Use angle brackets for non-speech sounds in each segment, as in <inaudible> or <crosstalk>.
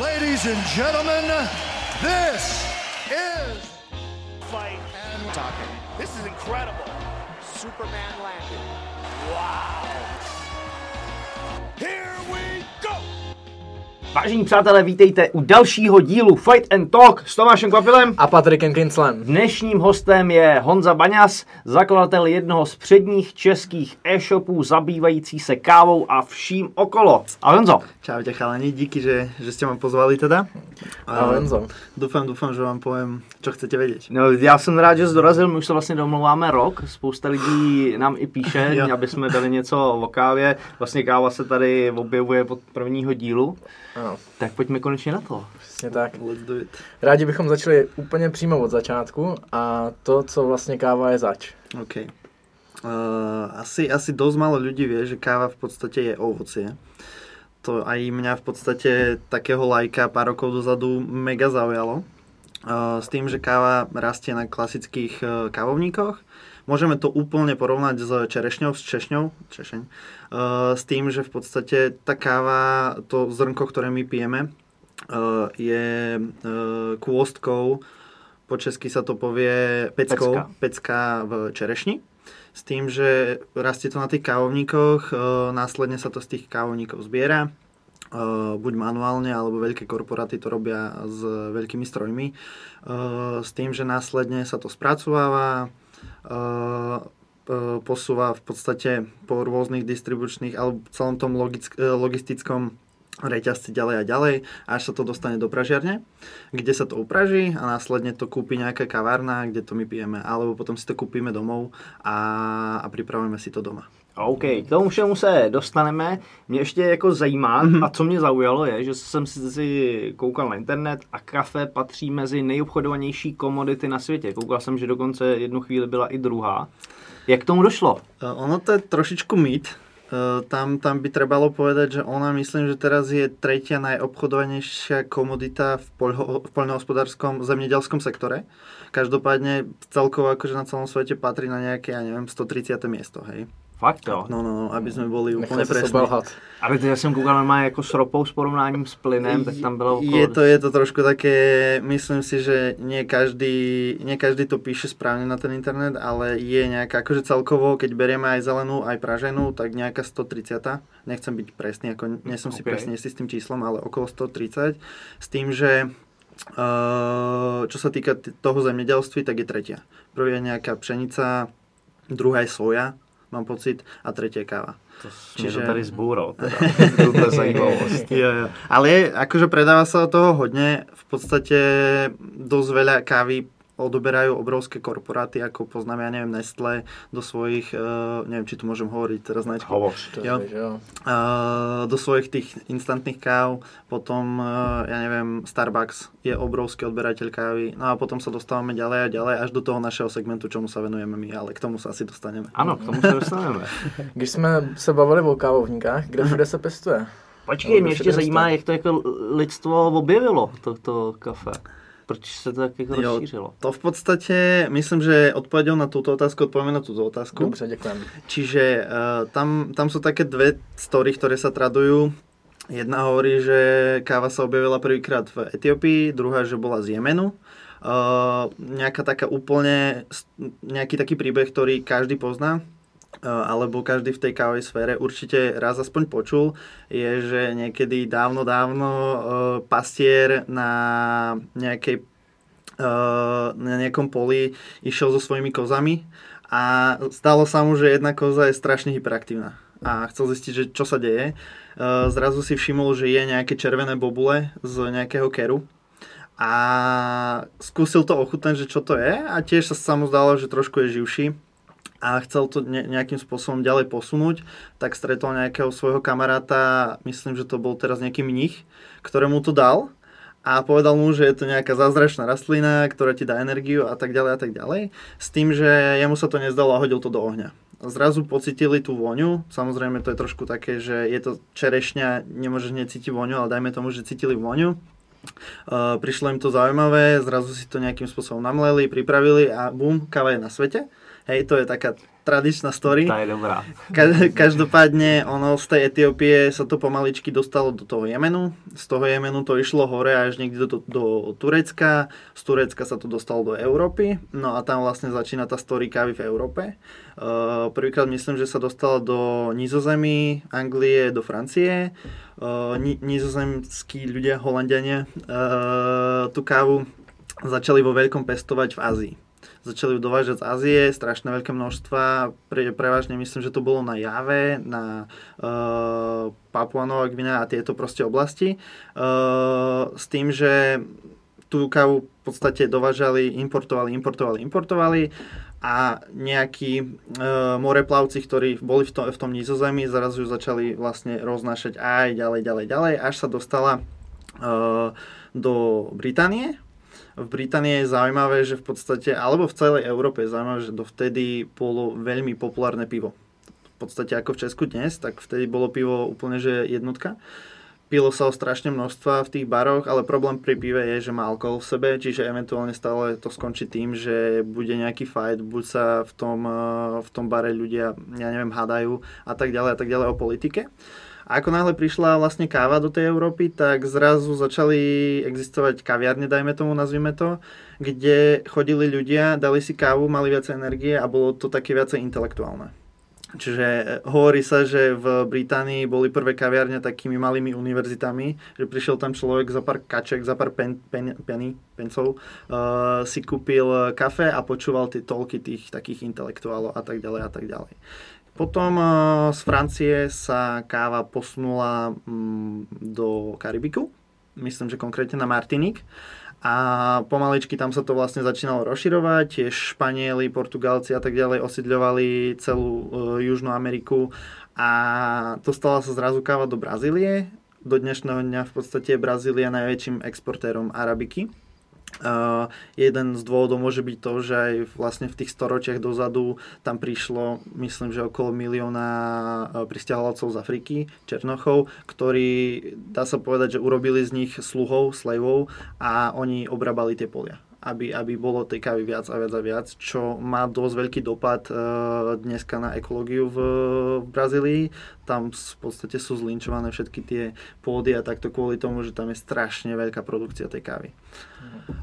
Ladies and gentlemen, this is fight and talking. This is incredible. Superman landed. Wow. Vážení přátelé, vítejte u dalšího dílu Fight and Talk s Tomášem Kvapilem. A Patrikem Kinslem. Dnešním hostem je Honza Baňas, zakladatel jednoho z předních českých e-shopů zabývající se kávou a vším okolo. A Honzo. Čaute chalani, díky, že, že ste ma pozvali teda. A Honzo. Dúfam, dúfam, že vám poviem, čo chcete vedieť. No, já jsem rád, že dorazil, my už se vlastně domlouváme rok, spousta lidí nám i píše, <laughs> aby jsme dali něco o kávě. Vlastně káva se tady objevuje od prvního dílu, Ano, tak pojďme konečně na to. přesně tak. Let's do it. Rádi bychom začali úplně přímo od začátku a to, co vlastně káva je zač. OK. Uh, asi, asi dosť málo ľudí vie, že káva v podstate je ovocie. To aj mňa v podstate takého lajka pár rokov dozadu mega zaujalo. Uh, s tým, že káva rastie na klasických uh, kávovníkoch. Môžeme to úplne porovnať s čerešňou, s češňou, češeň, uh, s tým, že v podstate tá káva, to zrnko, ktoré my pijeme, uh, je uh, kôstkou, po česky sa to povie peckou, Pecka. pecka, v čerešni. S tým, že rastie to na tých kávovníkoch, uh, následne sa to z tých kávovníkov zbiera, uh, buď manuálne, alebo veľké korporáty to robia s veľkými strojmi, uh, s tým, že následne sa to spracováva, posúva v podstate po rôznych distribučných alebo celom tom logick- eh, logistickom reťazci ďalej a ďalej, až sa to dostane do pražiarne, kde sa to upraží a následne to kúpi nejaká kavárna, kde to my pijeme, alebo potom si to kúpime domov a, a pripravujeme si to doma. OK, k tomu všemu se dostaneme. Mě ještě jako zajímá, Mhm. mm-hmm. a co mě zaujalo je, že jsem si, koukal na internet a kafe patří mezi nejobchodovanější komodity na světě. Koukal jsem, že dokonce jednu chvíli byla i druhá. Jak k tomu došlo? Uh, Ono to je trošičku mýt. Uh, Tam, tam by trebalo povedať, že ona myslím, že teraz je tretia najobchodovanejšia komodita v, poľho, v poľnohospodárskom zemědělskom sektore. Každopádne celkovo akože na celom svete patrí na nejaké, ja neviem, 130. miesto, hej. Fakt jo. No, no, no, aby sme boli se presní. Ale teď já jsem koukal normálně jako s ropou s porovnáním s plynem, tak tam bylo okolo... Je to, je to trošku také, myslím si, že nie každý, nie každý to píše správne na ten internet, ale je nejaká, akože celkovo, keď berieme aj zelenú, aj praženú, tak nejaká 130. Nechcem byť presný, ako nie som si OK. presne istý s tým číslom, ale okolo 130. S tým, že uh, čo sa týka toho zemedelství, tak je tretia. Prvá je nejaká pšenica, druhá je soja, mám pocit, a tretia je káva. To Čiže- to tady zbúral, teda. <laughs> Zajímavost. Jo, jo. Ale akože predáva sa toho hodne. V podstate dosť veľa kávy odoberajú obrovské korporáty, ako poznáme, ja neviem, Nestle do svojich, uh, neviem, či tu môžem hovoriť teraz na Hovoř. To Jo. je, že jo. Uh, do svojich tých instantných káv, potom, uh, ja neviem, Starbucks je obrovský odberateľ kávy, no a potom sa dostávame ďalej a ďalej až do toho našeho segmentu, čomu sa venujeme my, ale k tomu sa asi dostaneme. Ano, k tomu se dostaneme. <laughs> Když jsme se bavili o kávovníkách, kde všude se pěstuje? Počkej, No, mě ještě zajímá, jak to jako lidstvo objevilo, to, to kafe. Proč se to tak jako Jo. rozšířilo? To v podstate, myslím, že odpovedou na túto otázku odpovieme na túto otázku. Dobře, děkujeme. Čiže uh, tam, tam sú také dve story, ktoré sa tradujú. Jedna hovorí, že káva sa objavila prvýkrát v Etiópii, druhá, že bola z Jemenu. Uh, nejaká taká úplne, nejaký taký príbeh, ktorý každý pozná, alebo každý v tej kávovej sfére určite raz aspoň počul, je, že niekedy dávno, dávno uh, pastier na nejakej uh, na nejakom poli išiel so svojimi kozami a stalo sa mu, že jedna koza je strašne hyperaktívna a chcel zistiť, že čo sa deje. Uh, zrazu si všimol, že je nejaké červené bobule z nejakého keru a skúsil to ochutnať, že čo to je a tiež sa, mu že trošku je živší a chcel to ne, nejakým spôsobom ďalej posunúť, tak stretol nejakého svojho kamaráta, myslím, že to bol teraz nejaký mních, ktorému to dal a povedal mu, že je to nejaká zázračná rastlina, ktorá ti dá energiu a tak ďalej a tak ďalej. S tým, že jemu sa to nezdalo a hodil to do ohňa. Zrazu pocitili tú voňu, samozrejme to je trošku také, že je to čerešňa, nemôžeš necítiť voňu, ale dajme tomu, že cítili voňu. Uh, prišlo im to zaujímavé, zrazu si to nejakým spôsobom namleli, pripravili a bum, káva je na svete. Hej, to je taká tradičná story. Tá je dobrá. Ka- každopádne, ono z tej Etiópie sa to pomaličky dostalo do toho Jemenu. Z toho Jemenu to išlo hore až niekde do, do Turecka. Z Turecka sa to dostalo do Európy. No a tam vlastne začína tá story kávy v Európe. Uh, prvýkrát myslím, že sa dostala do Nizozemí, Anglie, do Francie. Uh, ni- nizozemskí ľudia, Holandiania, uh, tú kávu začali vo veľkom pestovať v Ázii začali ju dovážať z Ázie, strašné veľké množstva, pre, prevažne myslím, že to bolo na Jave, na uh, Papua Nová Gvinea a tieto proste oblasti, uh, s tým, že tú kávu v podstate dovážali, importovali, importovali, importovali a nejakí e, moreplavci, ktorí boli v, to, v tom nizozemí, zrazu ju začali vlastne roznášať aj ďalej, ďalej, ďalej, až sa dostala e, do Británie, v Británii je zaujímavé, že v podstate, alebo v celej Európe je zaujímavé, že dovtedy bolo veľmi populárne pivo. V podstate ako v Česku dnes, tak vtedy bolo pivo úplne že jednotka. Pilo sa o strašne množstva v tých baroch, ale problém pri pive je, že má alkohol v sebe, čiže eventuálne stále to skončí tým, že bude nejaký fight, buď sa v tom, eh, v tom bare ľudia, ja neviem, hádajú a tak ďalej a tak ďalej o politike. A ako náhle prišla vlastne káva do tej Európy, tak zrazu začali existovať kaviarne, dajme tomu, nazvime to, kde chodili ľudia, dali si kávu, mali viacej energie a bolo to také viacej intelektuálne. Čiže e, hovorí sa, že v Británii boli prvé kaviarne takými malými univerzitami, že prišiel tam človek za pár kaček, za pár pen, pen, penny, pencov, uh, si kúpil kafe a počúval tie tolky tých takých intelektuálov a tak ďalej a tak ďalej. Potom eh, z Francie sa káva posunula mm, do Karibiku, myslím, že konkrétne na Martinik. A pomaličky tam sa to vlastne začínalo rozširovať, tiež Španieli, Portugálci a tak ďalej osidľovali celú uh, Južnú Ameriku a dostala sa zrazu káva do Brazílie. Do dnešného dňa v podstate je Brazília najväčším exportérom arabiky Uh, jeden z dôvodov môže byť to, že aj vlastne v tých storočiach dozadu tam prišlo, myslím, že okolo milióna uh, pristahovalcov z Afriky, Černochov, ktorí, dá sa povedať, že urobili z nich sluhov, slejvov a oni obrabali tie polia aby, aby bolo tej kávy viac a viac a viac, čo má dosť veľký dopad uh, dneska na ekológiu v, v Brazílii. Tam v podstate sú zlinčované všetky tie pôdy a takto kvôli tomu, že tam je strašne veľká produkcia tej kávy.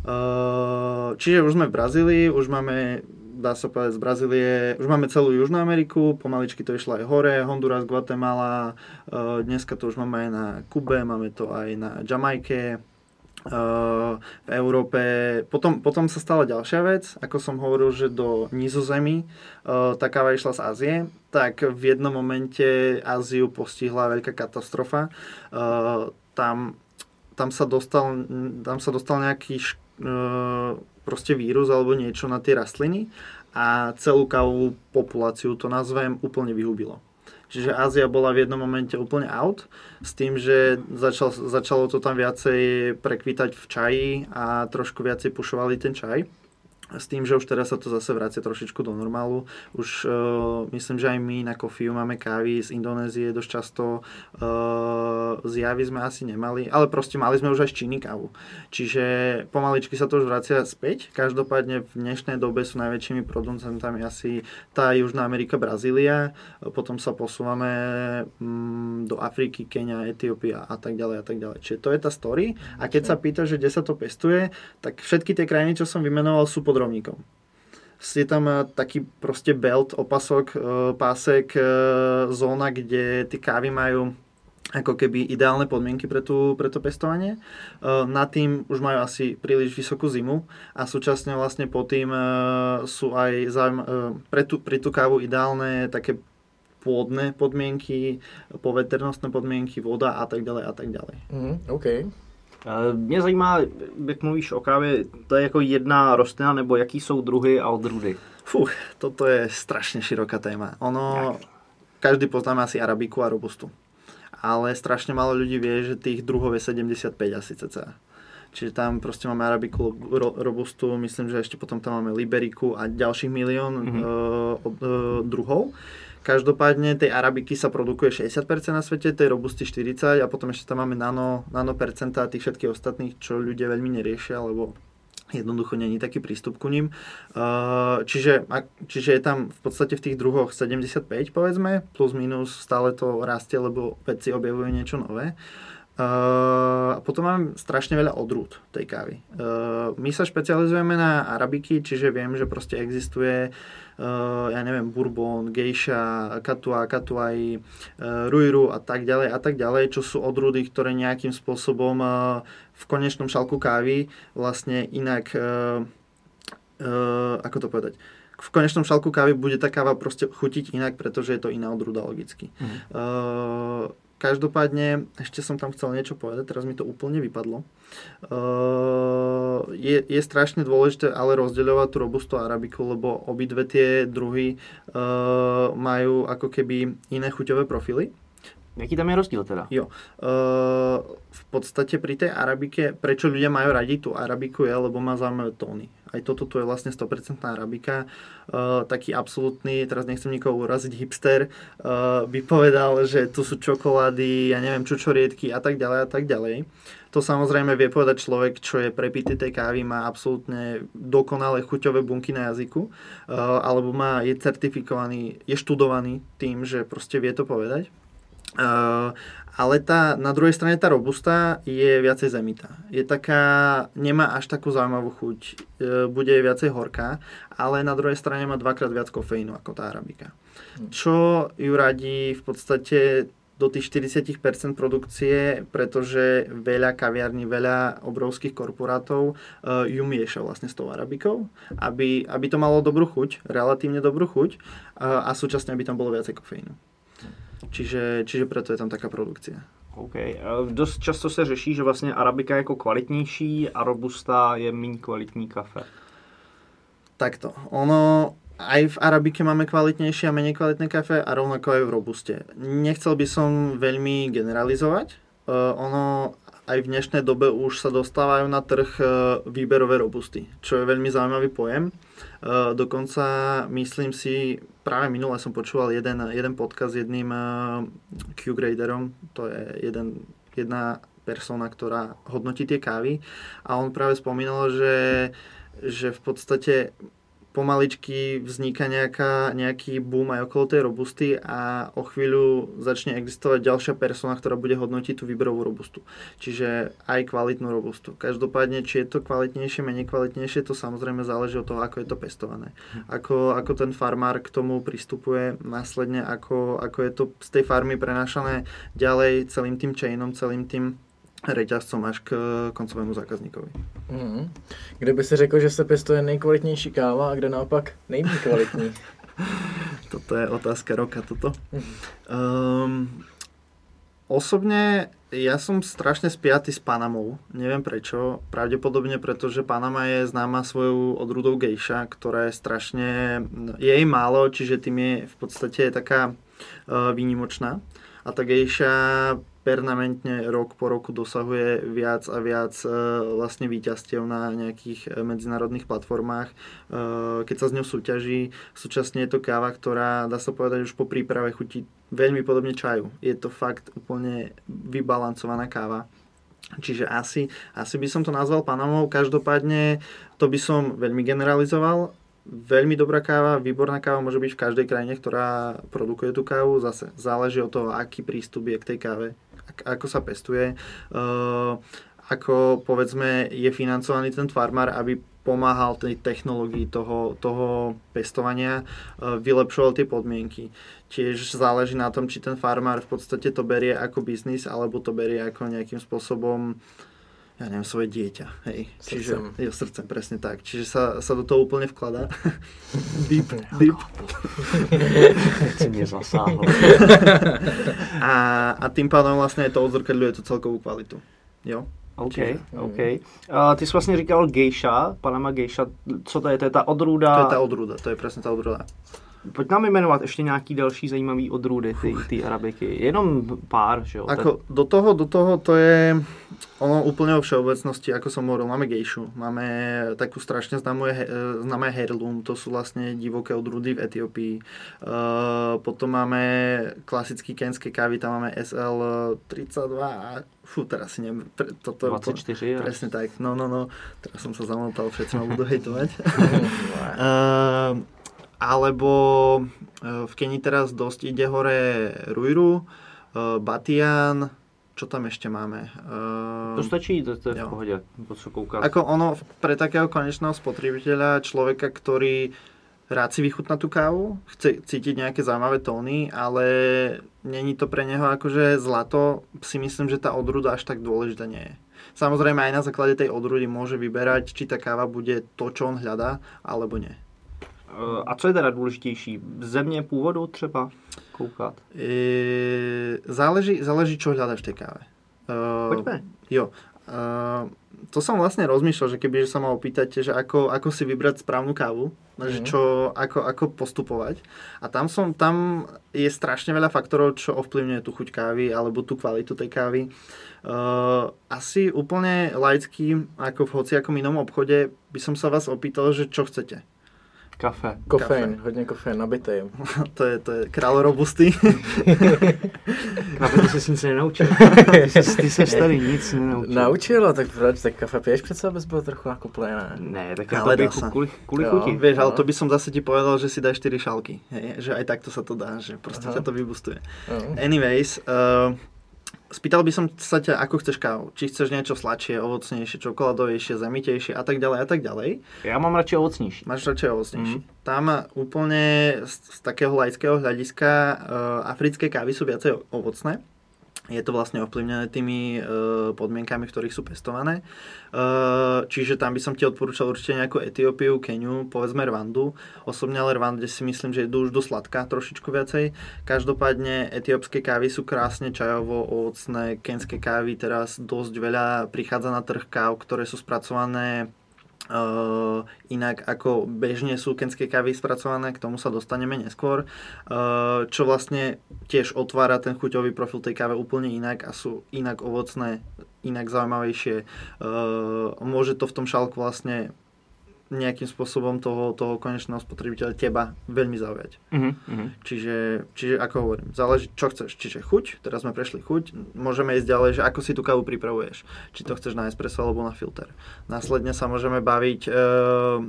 Uh, čiže už sme v Brazílii, už máme dá sa povedať z Brazílie, už máme celú Južnú Ameriku, pomaličky to išlo aj hore, Honduras, Guatemala, uh, dneska to už máme aj na Kube, máme to aj na Jamajke, v Európe. Potom, potom sa stala ďalšia vec, ako som hovoril, že do Nizozemí tá káva išla z Ázie, tak v jednom momente Áziu postihla veľká katastrofa. Tam, tam, sa, dostal, tam sa dostal nejaký proste vírus alebo niečo na tie rastliny a celú kávovú populáciu, to nazvem, úplne vyhubilo. Čiže Ázia bola v jednom momente úplne out, s tým, že začal, začalo to tam viacej prekvítať v čaji a trošku viacej pušovali ten čaj s tým, že už teraz sa to zase vracia trošičku do normálu. Už uh, myslím, že aj my na kofiu máme kávy z Indonézie dosť často. Uh, z Javy sme asi nemali, ale proste mali sme už aj z Číny kávu. Čiže pomaličky sa to už vracia späť. Každopádne v dnešnej dobe sú najväčšími producentami asi tá Južná Amerika, Brazília. Potom sa posúvame um, do Afriky, Kenia, Etiópia a tak ďalej a tak ďalej. Čiže to je tá story. A keď sa pýta, že kde sa to pestuje, tak všetky tie krajiny, čo som vymenoval, sú pod rovníkom. Je tam eh, taký proste belt, opasok, eh, pásek, eh, zóna, kde tie kávy majú ako keby ideálne podmienky pre, tú, pre to pestovanie. Na tým už majú asi príliš vysokú zimu a súčasne vlastne po tým sú aj záujem, pre, tú, pre tú kávu ideálne také pôdne podmienky, poveternostné podmienky, voda a tak ďalej a tak ďalej. Mm, OK. Mě zajímá, jak mluvíš o kávě, to je jako jedna rostlina, nebo jaký jsou druhy a odrůdy? Fú, toto je strašne široká téma. Ono, každý poznáme asi arabiku a robustu. Ale strašne málo ľudí vie, že tých druhov je 75 asi cca. Čiže tam proste máme arabiku, ro, robustu, myslím, že ešte potom tam máme liberiku a ďalších milión mm-hmm. uh, uh, druhov. Každopádne tej arabiky sa produkuje 60% na svete, tej robusty 40% a potom ešte tam máme nano, nanopercentá tých všetkých ostatných, čo ľudia veľmi neriešia, lebo jednoducho není taký prístup ku ním. Uh, čiže, čiže je tam v podstate v tých druhoch 75 povedzme, plus minus stále to rastie, lebo vedci objavujú niečo nové. Uh, a potom mám strašne veľa odrúd tej kávy. Uh, my sa špecializujeme na arabiky, čiže viem, že proste existuje ja neviem, bourbon, geisha, katua, katuai, uh, ruiru a tak ďalej a tak ďalej, čo sú odrúdy, ktoré nejakým spôsobom uh, v konečnom šalku kávy vlastne inak, ako to povedať, v konečnom šalku kávy bude tá káva proste chutiť inak, pretože je to iná odrúda logicky. Uh, každopádne, ešte som tam chcel niečo povedať, teraz mi to úplne vypadlo. Uh, je, je strašne dôležité ale rozdeľovať tú robustu arabiku, lebo obidve tie druhy uh, majú ako keby iné chuťové profily. Jaký tam je rozdíl teda? Jo. Uh, v podstate pri tej arabike, prečo ľudia majú radi tú arabiku je, lebo má zaujímavé tóny. Aj toto tu je vlastne 100% arabika. Uh, taký absolútny, teraz nechcem nikoho uraziť, hipster, uh, by povedal, že tu sú čokolády, ja neviem, čučoriedky a tak ďalej a tak ďalej. To samozrejme vie povedať človek, čo je prepitý tej kávy, má absolútne dokonalé chuťové bunky na jazyku, alebo má, je certifikovaný, je študovaný tým, že proste vie to povedať. Uh, ale tá, na druhej strane tá robusta je viacej zemitá. Je taká, nemá až takú zaujímavú chuť, uh, bude viacej horká, ale na druhej strane má dvakrát viac kofeínu ako tá arabika. Čo ju radí v podstate do tých 40% produkcie, pretože veľa kaviarní, veľa obrovských korporátov uh, ju mieša vlastne s tou arabikou, aby, aby to malo dobrú chuť, relatívne dobrú chuť uh, a súčasne aby tam bolo viacej kofeínu. Čiže, čiže preto je tam taká produkcia. OK. Eh, Dost často se řeší, že vlastně Arabika je jako kvalitnější a Robusta je méně kvalitní kafe. Takto. Ono, aj v Arabike máme kvalitnejšie a menej kvalitné kafe a rovnako aj v Robuste. Nechcel by som veľmi generalizovať. Uh, ono aj v dnešnej dobe už sa dostávajú na trh uh, výberové robusty, čo je veľmi zaujímavý pojem. Uh, dokonca myslím si, práve minule som počúval jeden, jeden podcast s jedným uh, Q-graderom, to je jeden, jedna persona, ktorá hodnotí tie kávy. A on práve spomínal, že, že v podstate pomaličky vzniká nejaká, nejaký boom aj okolo tej robusty a o chvíľu začne existovať ďalšia persona, ktorá bude hodnotiť tú výberovú robustu. Čiže aj kvalitnú robustu. Každopádne, či je to kvalitnejšie, menej kvalitnejšie, to samozrejme záleží od toho, ako je to pestované. Ako, ako ten farmár k tomu pristupuje následne, ako, ako je to z tej farmy prenášané ďalej celým tým chainom, celým tým reťazcom až k koncovému zákazníkovi. Mm. Kde by si řekl, že se pěstuje nejkvalitnější káva a kde naopak nejméně kvalitní? <laughs> Toto je otázka roka, toto. Um, osobne ja som strašne spiatý s Panamou. Neviem prečo. Pravdepodobne preto, že Panama je známa svojou odrudou gejša, ktorá je strašne... Je jej málo, čiže tým je v podstate taká uh, výnimočná. A tá gejša permanentne rok po roku dosahuje viac a viac e, vlastne výťastiev na nejakých e, medzinárodných platformách, e, keď sa s ňou súťaží. Súčasne je to káva, ktorá dá sa povedať už po príprave chutí veľmi podobne čaju. Je to fakt úplne vybalancovaná káva. Čiže asi, asi by som to nazval Panamou. Každopádne to by som veľmi generalizoval. Veľmi dobrá káva, výborná káva môže byť v každej krajine, ktorá produkuje tú kávu. Zase záleží od toho, aký prístup je k tej káve ako sa pestuje, uh, ako povedzme je financovaný ten farmár, aby pomáhal tej technológii toho, toho pestovania, uh, vylepšoval tie podmienky. Tiež záleží na tom, či ten farmár v podstate to berie ako biznis, alebo to berie ako nejakým spôsobom ja neviem, svoje dieťa. Hej. Čiže, Srdcem. jo, srdcem, presne tak. Čiže sa, sa do toho úplne vkladá. <laughs> deep, deep. <laughs> Si. A, a tým pádem vlastně to odzrkadľuje tú celkovú kvalitu. Jo? OK, Čiže- OK. A ty jsi vlastně říkal geisha, Panama geisha, co to je? To je ta odrůda? To je tá odrúda, to je presne tá odrúda. Pojď nám jmenovat ještě nějaký další zajímavý odrůdy, ty, ty arabiky. Jenom pár, že jo? Ako, do toho, do toho to je ono úplne o všeobecnosti, ako som hovoril, máme gejšu, máme takú strašne známu, je, známe heirloom, to sú vlastne divoké odrúdy v Etiópii. Uh, potom máme klasický kenské kávy, tam máme SL32 a fú, teraz si neviem, pre, toto, 24, po, presne tak, no, no, no, teraz som sa zamotal, všetci ma budú <laughs> hejtovať. uh, <laughs> alebo uh, v Keni teraz dosť ide hore Ruiru, uh, Batian, čo tam ešte máme? Uh, to stačí, to, to je v pohodě, po co koukat. Ako ono pre takého konečného spotrebiteľa, človeka, ktorý rád si vychutná tú kávu, chce cítiť nejaké zaujímavé tóny, ale není to pre neho akože zlato, si myslím, že tá odruda až tak dôležitá nie je. Samozrejme aj na základe tej odrudy môže vyberať, či tá káva bude to, čo on hľadá, alebo nie. Uh, A co je teda důležitější? Země původu třeba koukat? E, záleží, záleží, čo hľadaš v tej káve. Uh, Poďme. Jo. To som vlastne rozmýšľal, že keby sa ma opýtate, že ako, ako si vybrať správnu kávu, mm. že čo, ako, ako postupovať. A tam, som, tam je strašne veľa faktorov, čo ovplyvňuje tú chuť kávy alebo tú kvalitu tej kávy. Uh, asi úplne laicky, ako v hociakom inom obchode, by som sa vás opýtal, že čo chcete. Kafe. Kofein, hodně kofein, nabitý. <laughs> to je, to je král robusty. <laughs> Kafe, ty jsi nic nenaučil. ty, jsi, ty starý, nic nenaučil. Naučilo, tak proč, tak kafe piješ přece, abys byl trochu nakuplý, ne? Ne, tak Ale dá sa. kvůli Jo. chuti. Vieš, ale to by som zase ti povedal, že si dáš 4 šalky. Hej? Že aj takto sa to dá, že proste Aha. ťa to vybustuje. No. Anyways, uh, spýtal by som sa ťa, ako chceš kávu. Či chceš niečo sladšie, ovocnejšie, čokoládovejšie, zemitejšie a tak ďalej a tak ďalej. Já mám radši ovocnější. Máš radšej ovocnejší. Mhm. Tam úplne z, z takého laického hľadiska uh, africké kávy sú viacej ovocné. Je to vlastne ovplyvnené tými uh, podmienkami, v ktorých sú pestované. Uh, čiže tam by som ti odporúčal určite nejakú Etiópiu, Keniu, povedzme Rwandu. Osobne ale Rwande si myslím, že idú už do sladká trošičku viacej. Každopádne etiópske kávy sú krásne čajovo ovocné, kenské kávy teraz dosť veľa prichádza na trh káv, ktoré sú spracované Uh, inak ako bežne sú kenské kávy spracované, k tomu sa dostaneme neskôr, uh, čo vlastne tiež otvára ten chuťový profil tej káve úplne inak a sú inak ovocné, inak zaujímavejšie. Uh, môže to v tom šálku vlastne nejakým spôsobom toho, toho konečného spotrebiteľa teba veľmi zaujať. Mhm, mhm. Čiže, čiže ako hovorím, záleží, čo chceš. Čiže chuť, teraz sme prešli chuť, môžeme ísť ďalej, že ako si tú kávu pripravuješ. Či to chceš na espresso alebo na filter. Následne sa môžeme baviť, uh,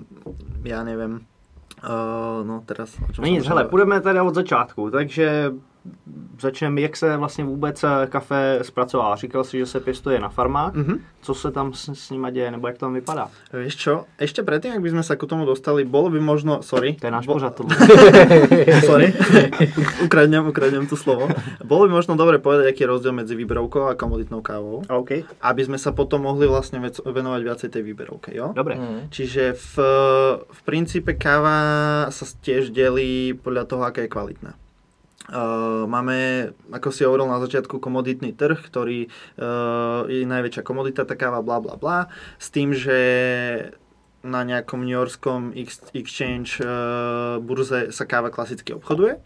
ja neviem, uh, no teraz... o čom No nic, hele, půjdeme teda od začátku, takže začneme, jak se vlastně vůbec eh, kafe zpracová. Říkal si, že se pěstuje na farmách. Mhm. Co se tam s, s nima děje, nebo jak to tam vypadá? Vieš čo, ešte predtým, ak by sme sa ku tomu dostali, bolo by možno, sorry, To je náš bo- pořad <laughs> sorry, <laughs> ukradnem, ukradnem tu slovo. Bolo by možno dobre povedať, aký je rozdiel medzi výberovkou a komoditnou kávou, OK. aby sme sa potom mohli vlastne vec- venovať viacej tej výberovke, jo? Dobre. Mm. Čiže v, v princípe káva sa tiež delí podľa toho, aká je kvalitná. Uh, máme, ako si hovoril na začiatku, komoditný trh, ktorý uh, je najväčšia komodita, tá káva, bla bla bla, s tým, že na nejakom New Yorkskom ex- exchange uh, burze sa káva klasicky obchoduje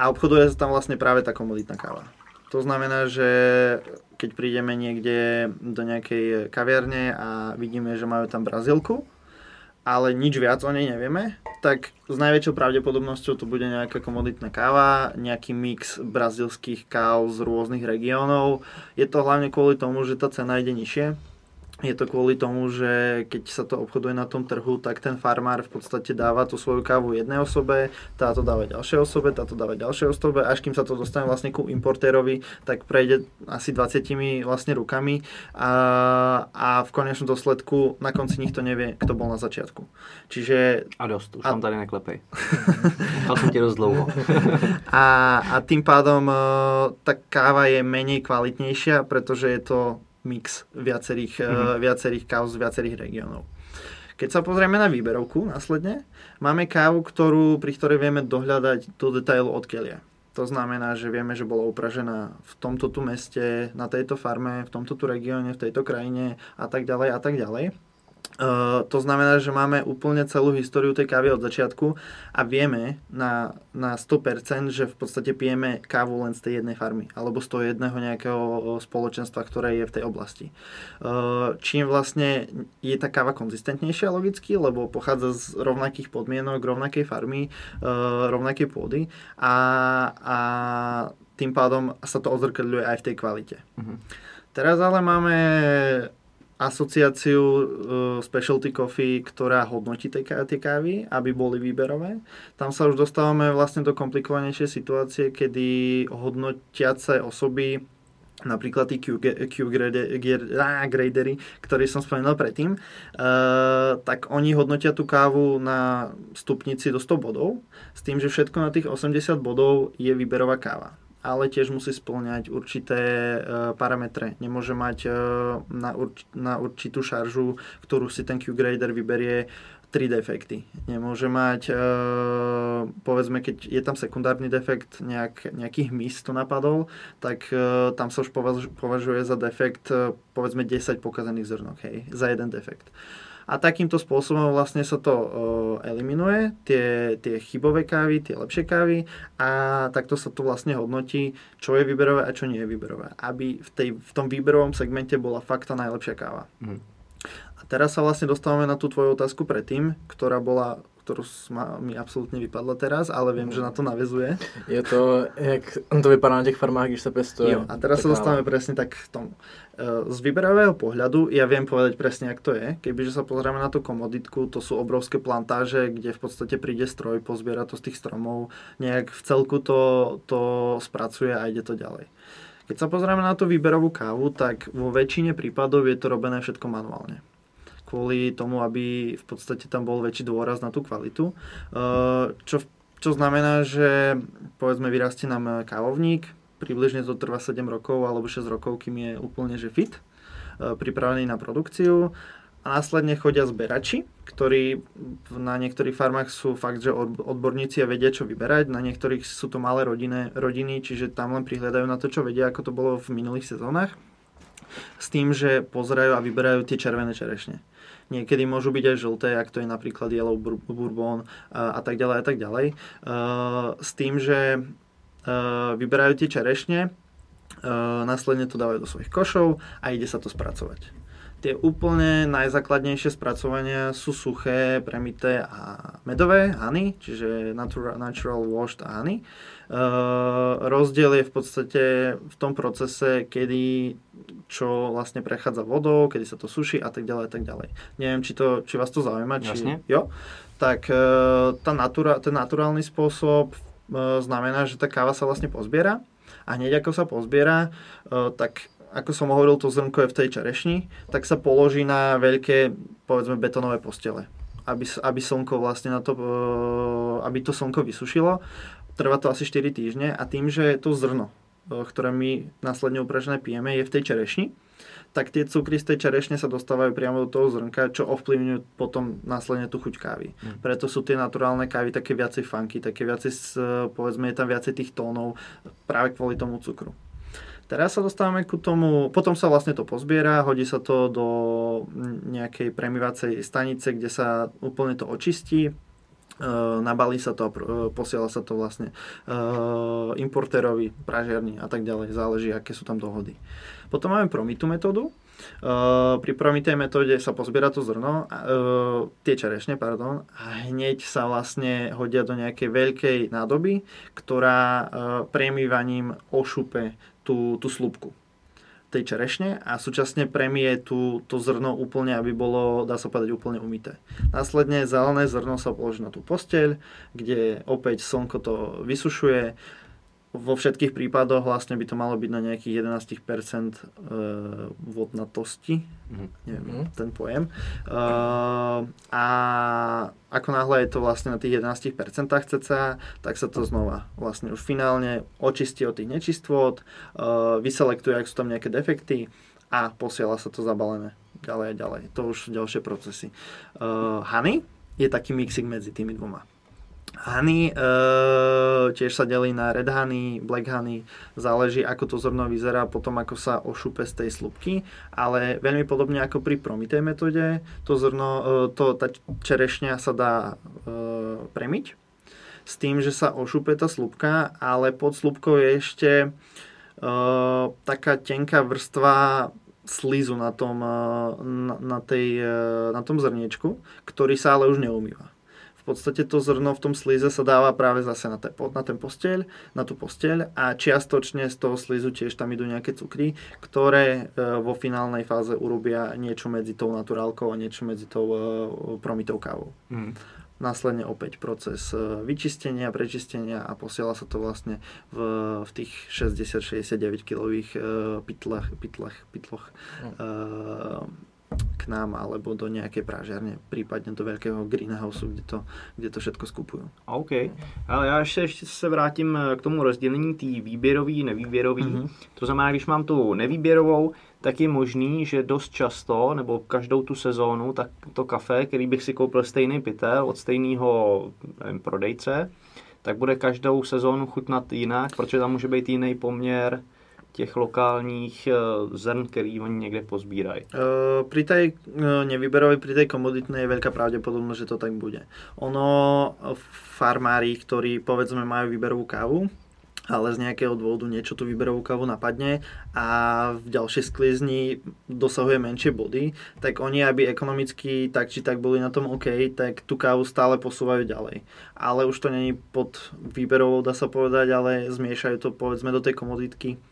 a obchoduje sa tam vlastne práve tá komoditná káva. To znamená, že keď prídeme niekde do nejakej kaviarne a vidíme, že majú tam brazilku, ale nič viac o nej nevieme, tak s najväčšou pravdepodobnosťou to bude nejaká komoditná káva, nejaký mix brazilských káv z rôznych regiónov. Je to hlavne kvôli tomu, že tá cena ide nižšie. Je to kvôli tomu, že keď sa to obchoduje na tom trhu, tak ten farmár v podstate dáva tú svoju kávu jednej osobe, táto dáva ďalšej osobe, táto dáva ďalšej osobe, až kým sa to dostane vlastne ku importérovi, tak prejde asi 20 vlastne rukami a, a v konečnom dôsledku na konci nikto nevie, kto bol na začiatku. Čiže A dost, už A- tam tady neklepej. <laughs> Nechal jsem tě dost dlouho. <laughs> a, a tým pádom e, tá káva je menej kvalitnejšia, pretože je to mix viacerých, mm-hmm. viacerých káv z viacerých regiónov. Keď sa pozrieme na výberovku následne, máme kávu, ktorú, pri ktorej vieme dohľadať do detailu odkiaľ je. To znamená, že vieme, že bola upražená v tomto tu meste, na tejto farme, v tomto tu regióne, v tejto krajine a tak ďalej a tak ďalej. To znamená, že máme úplne celú históriu tej kávy od začiatku a vieme na, na 100%, že v podstate pijeme kávu len z tej jednej farmy alebo z toho jedného nejakého spoločenstva, ktoré je v tej oblasti. Čím vlastne je tá káva konzistentnejšia logicky, lebo pochádza z rovnakých podmienok, rovnakej farmy, rovnakej pôdy a, a tým pádom sa to odzrkadľuje aj v tej kvalite. Uh-huh. Teraz ale máme asociáciu uh, Specialty Coffee, ktorá hodnotí tie, tie kávy, aby boli výberové. Tam sa už dostávame vlastne do komplikovanejšej situácie, kedy hodnotiace osoby napríklad tí Q, Q gradery, ktorí som spomínal predtým, uh, tak oni hodnotia tú kávu na stupnici do 100 bodov, s tým, že všetko na tých 80 bodov je výberová káva ale tiež musí splňať určité e, parametre. Nemôže mať e, na, urč, na určitú šaržu, ktorú si ten Q-grader vyberie, tri defekty. Nemôže mať, e, povedzme, keď je tam sekundárny defekt, nejak, nejaký hmyz to napadol, tak e, tam sa už považuje za defekt, e, povedzme, 10 pokazených zrnok, hej, za jeden defekt. E, a takýmto spôsobom vlastne sa to uh, eliminuje, tie, tie chybové kávy, tie lepšie kávy a takto sa to vlastne hodnotí, čo je výberové a čo nie je výberové. Aby v, tej, v tom výberovom segmente bola fakt tá najlepšia káva. Mm. A teraz sa vlastne dostávame na tú tvoju otázku predtým, ktorá bola ktorú mi absolútne vypadla teraz, ale viem, že na to navezuje. Je to, jak to vypadá na těch farmách, když sa pestuje. Jo, a teraz sa dostávame presne tak k tomu. E, z výberového pohľadu ja viem povedať presne, ako to je. Kebyže sa pozrieme na tú komoditku, to sú obrovské plantáže, kde v podstate príde stroj, pozbiera to z tých stromov, nejak v celku to, to spracuje a ide to ďalej. Keď sa pozrieme na tú výberovú kávu, tak vo väčšine prípadov je to robené všetko manuálne kvôli tomu, aby v podstate tam bol väčší dôraz na tú kvalitu. Eh, čo, čo znamená, že povedzme vyrastie nám kávovník, približne to trvá 7 rokov alebo 6 rokov, kým je úplne že fit, eh, pripravený na produkciu a následne chodia zberači, ktorí na niektorých farmách sú fakt, že odborníci a vedia, čo vyberať, na niektorých sú to malé rodiny, rodiny, čiže tam len prihľadajú na to, čo vedia, ako to bolo v minulých sezónach, s tým, že pozerajú a vyberajú tie červené čerešne. Niekedy môžu byť aj žlté, ak to je napríklad Yellow Bourbon a, a tak ďalej a tak ďalej. Uh, s tým, že uh, vyberajú tie čerešne, uh, následne to dávajú do svojich košov a ide sa to spracovať. Tie úplne najzákladnejšie spracovania sú suché, premité a medové, honey, čiže natural, natural washed honey. Uh, rozdiel je v podstate v tom procese, kedy čo vlastne prechádza vodou, kedy sa to suší a tak ďalej a tak ďalej. Neviem, či, to, či vás to zaujíma. Či, Jasne. Jo? Tak uh, tá natura, ten naturálny spôsob uh, znamená, že tá káva sa vlastne pozbiera a hneď ako sa pozbiera, tak ako som hovoril, to zrnko je v tej čerešni, tak sa položí na veľké, povedzme, betonové postele. Aby, aby slnko vlastne na to, aby to slnko vysušilo trvá to asi 4 týždne a tým, že to zrno, e, ktoré my následne upražené pijeme, je v tej čerešni, tak tie cukry z tej čerešne sa dostávajú priamo do toho zrnka, čo ovplyvňujú potom následne tú chuť kávy. Mm. Preto sú tie naturálne kávy také viacej funky, také viacej, povedzme, je tam viacej tých tónov práve kvôli tomu cukru. Teraz sa dostávame ku tomu, potom sa vlastne to pozbiera, hodí sa to do nejakej premývacej stanice, kde sa úplne to očistí, Uh, nabalí sa to a uh, posiela sa to vlastne uh, importérovi, pražiarni a tak ďalej, záleží, aké sú tam dohody. Potom máme promitu metódu. Pri promitej metóde sa pozbiera to zrno, tie čerešne, pardon, a hneď sa vlastne hodia do nejakej veľkej nádoby, ktorá premiývaním ošupe tú, tú slupku tej čerešne a súčasne premie tú, to zrno úplne, aby bolo, dá sa povedať, úplne umité. Následne zelené zrno sa položí na tú posteľ, kde opäť slnko to vysušuje, vo všetkých prípadoch vlastne by to malo byť na nejakých 11% e, vodnatosti, mm. neviem mm. ten pojem. Uh, a ako náhle je to vlastne na tých 11% cca, tak sa to znova vlastne už finálne očistí od tých nečistôt, uh, vyselektuje, ak sú tam nejaké defekty a posiela sa to zabalené ďalej a ďalej. To už ďalšie procesy. Honey je taký mixing medzi tými dvoma. Honey e, tiež sa delí na red honey, black honey, záleží ako to zrno vyzerá potom ako sa ošupe z tej slupky, ale veľmi podobne ako pri promitej metóde, to zrno, e, to, tá čerešňa sa dá e, premiť s tým, že sa ošupe tá slupka, ale pod slupkou je ešte e, taká tenká vrstva slízu na tom, na, na, tej, na tom zrniečku, ktorý sa ale už neumýva podstate to zrno v tom slíze sa dáva práve zase na, te, na ten posteľ, na tú posteľ a čiastočne z toho slízu tiež tam idú nejaké cukry, ktoré e, vo finálnej fáze urobia niečo medzi tou naturálkou a niečo medzi tou e, promitou kávou. Mm. Následne opäť proces e, vyčistenia, prečistenia a posiela sa to vlastne v, v tých 60-69 kilových pytlach, pytlach, pytloch mm. e, k nám alebo do nejakej prážiarne, prípadne do veľkého greenhouse, kde to, kde to všetko skupujú. OK, ale já ještě, ještě se vrátím eh, k tomu rozdělení té výběrový, nevýběrový. Mm-hmm. To znamená, když mám tu nevýběrovou, tak je možný, že dost často, nebo každou tu sezónu, tak to kafe, který bych si koupil stejný pytel od stejného nevím, prodejce, tak bude každou sezónu chutnat jinak, protože tam může být jiný poměr těch lokálních eh, zrn, který oni někde pozbírají? Uh, pri tej uh, nevýberovej, pri tej komoditnej je veľká pravdepodobnosť, že to tak bude. Ono, farmári, ktorí povedzme majú výberovú kávu, ale z nejakého dôvodu niečo tú výberovú kávu napadne a v ďalšej sklizni dosahuje menšie body, tak oni, aby ekonomicky tak či tak boli na tom OK, tak tú kávu stále posúvajú ďalej. Ale už to není pod výberovou, dá sa povedať, ale zmiešajú to povedzme do tej komoditky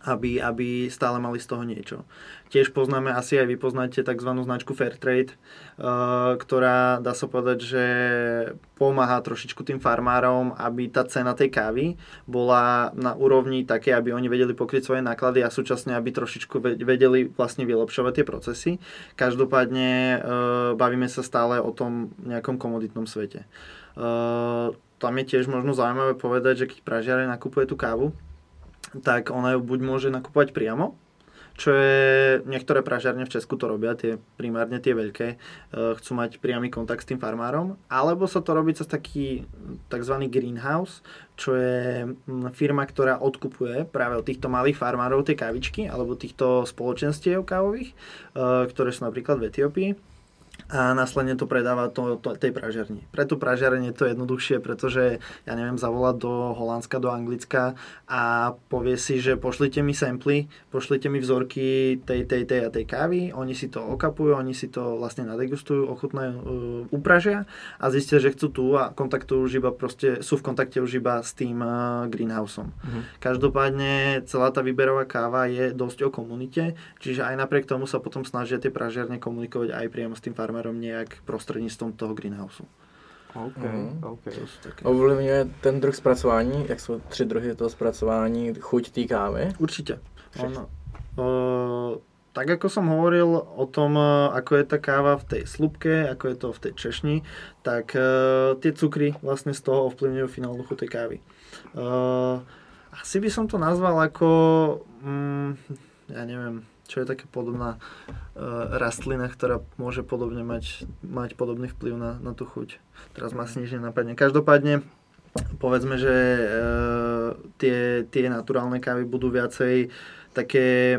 aby, aby stále mali z toho niečo. Tiež poznáme, asi aj vy poznáte tzv. značku Fairtrade, uh, ktorá dá sa povedať, že pomáha trošičku tým farmárom, aby tá cena tej kávy bola na úrovni také, aby oni vedeli pokryť svoje náklady a súčasne, aby trošičku vedeli vlastne vylepšovať tie procesy. Každopádne uh, bavíme sa stále o tom nejakom komoditnom svete. Uh, tam je tiež možno zaujímavé povedať, že keď pražiareň nakupuje tú kávu, tak ona ju buď môže nakupovať priamo, čo je, niektoré pražiarne v Česku to robia, tie primárne tie veľké, e, chcú mať priamy kontakt s tým farmárom, alebo sa to robí cez taký tzv. greenhouse, čo je firma, ktorá odkupuje práve od týchto malých farmárov tie kávičky, alebo týchto spoločenstiev kávových, e, ktoré sú napríklad v Etiópii a následne to predáva to, to, tej pražiarni. Pre tú pražiareň je to jednoduchšie, pretože ja neviem, zavolať do Holandska, do Anglicka a povie si, že pošlite mi samply, pošlite mi vzorky tej, tej, tej a tej kávy, oni si to okapujú, oni si to vlastne nadegustujú, ochutnajú, uh, upražia a zistia, že chcú tu a kontaktujú už iba proste, sú v kontakte už iba s tým uh, greenhouseom. Mm-hmm. Každopádne celá tá výberová káva je dosť o komunite, čiže aj napriek tomu sa potom snažia tie pražiarne komunikovať aj priamo s tým farmárom smerom nejak prostřednictvím toho greenhouse. OK, mm. OK. Ovlivňuje ten druh zpracování, jak jsou tři druhy toho zpracování, chuť té kávy? Určite. On, uh, tak ako som hovoril o tom, ako je tá káva v tej slupke, ako je to v tej češni, tak uh, tie cukry vlastne z toho ovplyvňujú finálnu chuť tej kávy. Uh, asi by som to nazval ako, um, ja neviem, čo je také podobná uh, rastlina, ktorá môže podobne mať, mať podobný vplyv na, na tú chuť. Teraz ma si nič nenapadne. Každopádne, povedzme, že uh, tie, tie naturálne kávy budú viacej také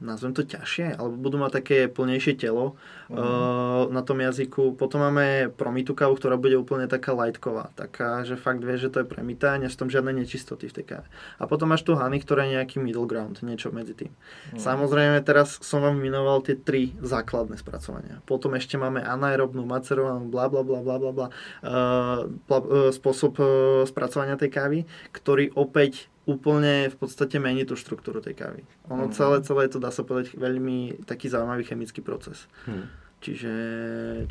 nazvem to ťažšie, alebo budú mať také plnejšie telo uh, uh, na tom jazyku. Potom máme promitu kávu, ktorá bude úplne taká lightková, taká, že fakt vie, že to je premita, nie sú tam žiadne nečistoty v tej káve. A potom máš tu honey, ktorá je nejaký middle ground, niečo medzi tým. Uh-huh. Samozrejme, teraz som vám vymenoval tie tri základné spracovania. Potom ešte máme anaerobnú, macerovanú, bla bla bla bla bla, bla, uh, bla uh, spôsob uh, spracovania tej kávy, ktorý opäť úplne v podstate mení tú štruktúru tej kávy. Ono mm. celé, celé to dá sa povedať veľmi taký zaujímavý chemický proces. Mm. Čiže,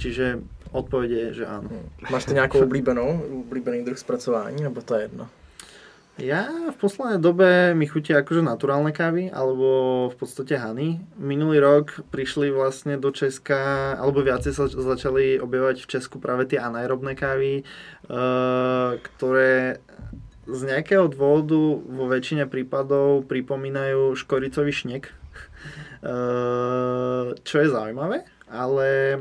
čiže odpoveď je, že áno. Hmm. Máš ty nejakú oblíbenou, oblíbený druh spracování, nebo to je jedno? Ja v poslednej dobe mi chutia akože naturálne kávy, alebo v podstate hany. Minulý rok prišli vlastne do Česka, alebo viacej sa začali objavovať v Česku práve tie anaerobné kávy, uh, ktoré z nejakého dôvodu vo väčšine prípadov pripomínajú škoricový šnek, <laughs> eh, čo je zaujímavé, ale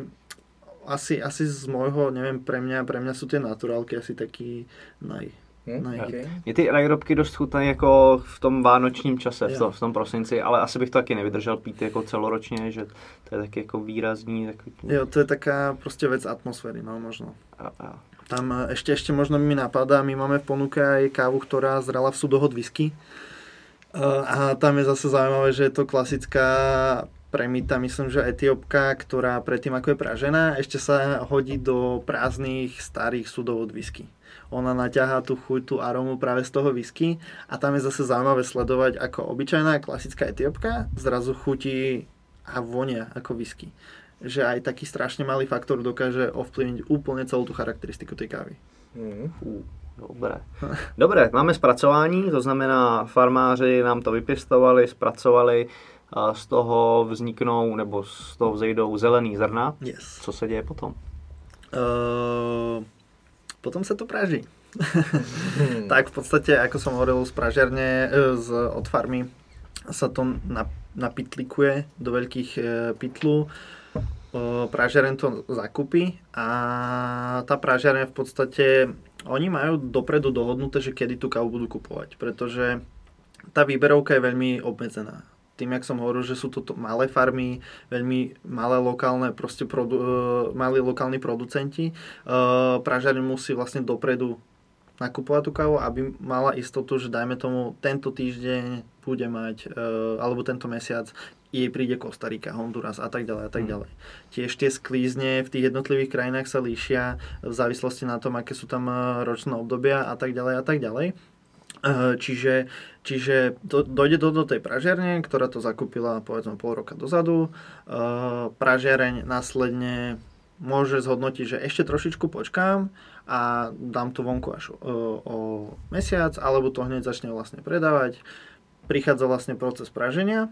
asi, asi z môjho, neviem, pre mňa, pre mňa sú tie naturálky asi taký naj, Hm? Okay. Mě ty rajrobky dost chutnají jako v tom vánočním čase, v, tom, v tom prosinci, ale asi bych to taky nevydržel pít jako celoročně, že to je taky jako výrazný. Takový, Jo, to je taká proste vec atmosféry, no možno. a, a, Tam e, ešte, ešte možno mi napadá, my máme v ponuke aj kávu, ktorá zrala v sudohod whisky. E, A tam je zase zaujímavé, že je to klasická premita, myslím, že etiopka, ktorá predtým ako je pražená, ešte sa hodí do prázdnych starých sudovod whisky. Ona naťahá tú chuť, tú arómu práve z toho whisky a tam je zase zaujímavé sledovať, ako obyčajná klasická etiopka zrazu chutí a vonia ako whisky. Že aj taký strašne malý faktor dokáže ovplyvniť úplne celú tú charakteristiku tej kávy. Fú, Dobré. Dobré, máme zpracování, to znamená farmáři nám to vypěstovali, zpracovali, a z toho vzniknou, nebo z toho vzejdou zelený zrna. Yes. Co se děje potom? Uh, potom sa to praží. Hm. <laughs> tak v podstate, ako som hovoril z pražiarne, z, od farmy sa to na, napitlikuje do veľkých e, pytlu. E, pražiareň to zakúpi a tá pražiareň v podstate, oni majú dopredu dohodnuté, že kedy tú kávu budú kupovať, pretože tá výberovka je veľmi obmedzená. Tým, jak som hovoril, že sú to malé farmy, veľmi malé lokálne, proste produ, e, malí lokálni producenti, e, pražiareň musí vlastne dopredu nakupovať tú kávu, aby mala istotu, že dajme tomu tento týždeň bude mať, alebo tento mesiac jej príde Kostarika, Honduras a tak ďalej a tak ďalej. Tiež tie sklízne v tých jednotlivých krajinách sa líšia v závislosti na tom, aké sú tam e, ročné obdobia a tak ďalej a tak ďalej. Eh, Čiže, čiže do, dojde to do tej pražiarne, ktorá to zakúpila povedzme pol roka dozadu. Eh, Pražiareň následne môže zhodnotiť, že ešte trošičku počkám a dám to vonku až o, o mesiac, alebo to hneď začne vlastne predávať. Prichádza vlastne proces praženia.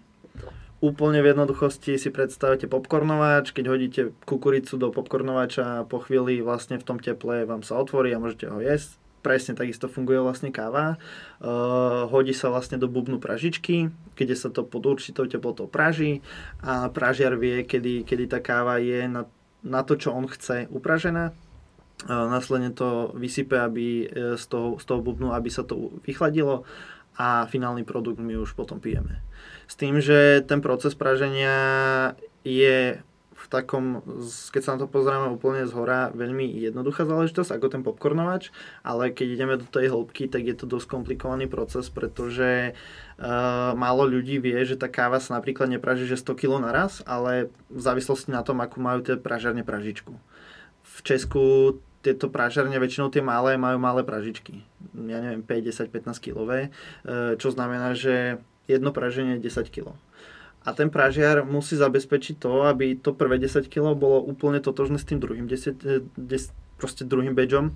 Úplne v jednoduchosti si predstavíte popcornováč, keď hodíte kukuricu do popcornováča, po chvíli vlastne v tom teple vám sa otvorí a môžete ho jesť presne takisto funguje vlastne káva. Uh, hodí sa vlastne do bubnu pražičky, kde sa to pod určitou teplotou praží a pražiar vie, kedy, kedy tá káva je na, na to, čo on chce upražená. Následne to vysype aby, e, z, toho, z toho bubnu, aby sa to vychladilo a finálny produkt my už potom pijeme. S tým, že ten proces praženia je v takom, keď sa na to pozrieme úplne z hora, veľmi jednoduchá záležitosť ako ten popcornovač, ale keď ideme do tej hĺbky, tak je to dosť komplikovaný proces, pretože uh, málo ľudí vie, že tá káva sa napríklad nepraží, že 100 kg naraz, ale v závislosti na tom, akú majú tie pražiarne pražičku. V Česku tieto pražarne, väčšinou tie malé, majú malé pražičky. Ja neviem, 5, 10, 15 kilové, čo znamená, že jedno praženie je 10 kg a ten pražiar musí zabezpečiť to, aby to prvé 10 kg bolo úplne totožné s tým druhým 10, 10 proste druhým badgeom,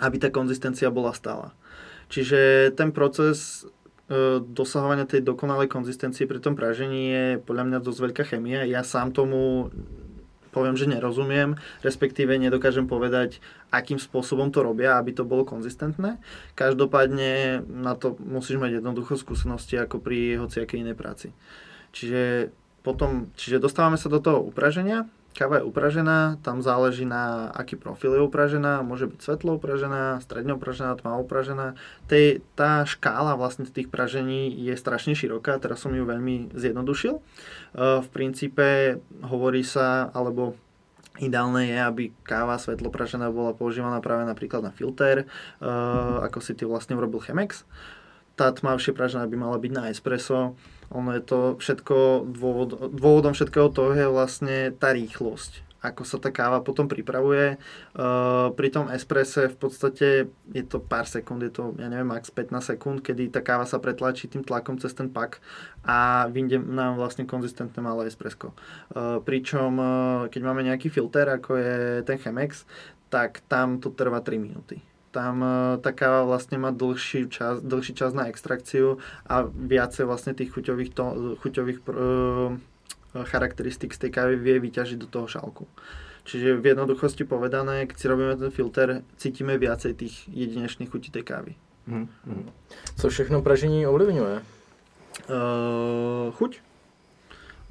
aby tá konzistencia bola stála. Čiže ten proces e, dosahovania tej dokonalej konzistencie pri tom pražení je podľa mňa dosť veľká chemia. Ja sám tomu poviem, že nerozumiem, respektíve nedokážem povedať, akým spôsobom to robia, aby to bolo konzistentné. Každopádne na to musíš mať jednoducho skúsenosti ako pri hociakej inej práci. Čiže potom, čiže dostávame sa do toho upraženia, káva je upražená, tam záleží na aký profil je upražená, môže byť svetlo upražená, stredne upražená, tmavo upražená. Tej, tá škála vlastne tých pražení je strašne široká, teraz som ju veľmi zjednodušil. V princípe hovorí sa, alebo Ideálne je, aby káva svetlo pražená bola používaná práve napríklad na filter, ako si ty vlastne urobil Chemex. Tá tmavšie pražená by mala byť na espresso, ono je to všetko, dôvod, dôvodom všetkého toho je vlastne tá rýchlosť ako sa tá káva potom pripravuje. Uh, pri tom espresse v podstate je to pár sekúnd, je to, ja neviem, max 15 sekúnd, kedy tá káva sa pretlačí tým tlakom cez ten pak a vyjde nám vlastne konzistentné malé espresso. Uh, pričom, uh, keď máme nejaký filter, ako je ten Chemex, tak tam to trvá 3 minúty tam tá káva vlastne má dlhší čas, dlhší čas na extrakciu a viacej vlastne tých chuťových, to, chuťových uh, charakteristik z tej kávy vie vyťažiť do toho šálku. Čiže v jednoduchosti povedané, keď si robíme ten filter, cítime viacej tých jedinečných chutí tej kávy. Mm-hmm. Co všechno pražení ovlivňuje? Uh, chuť.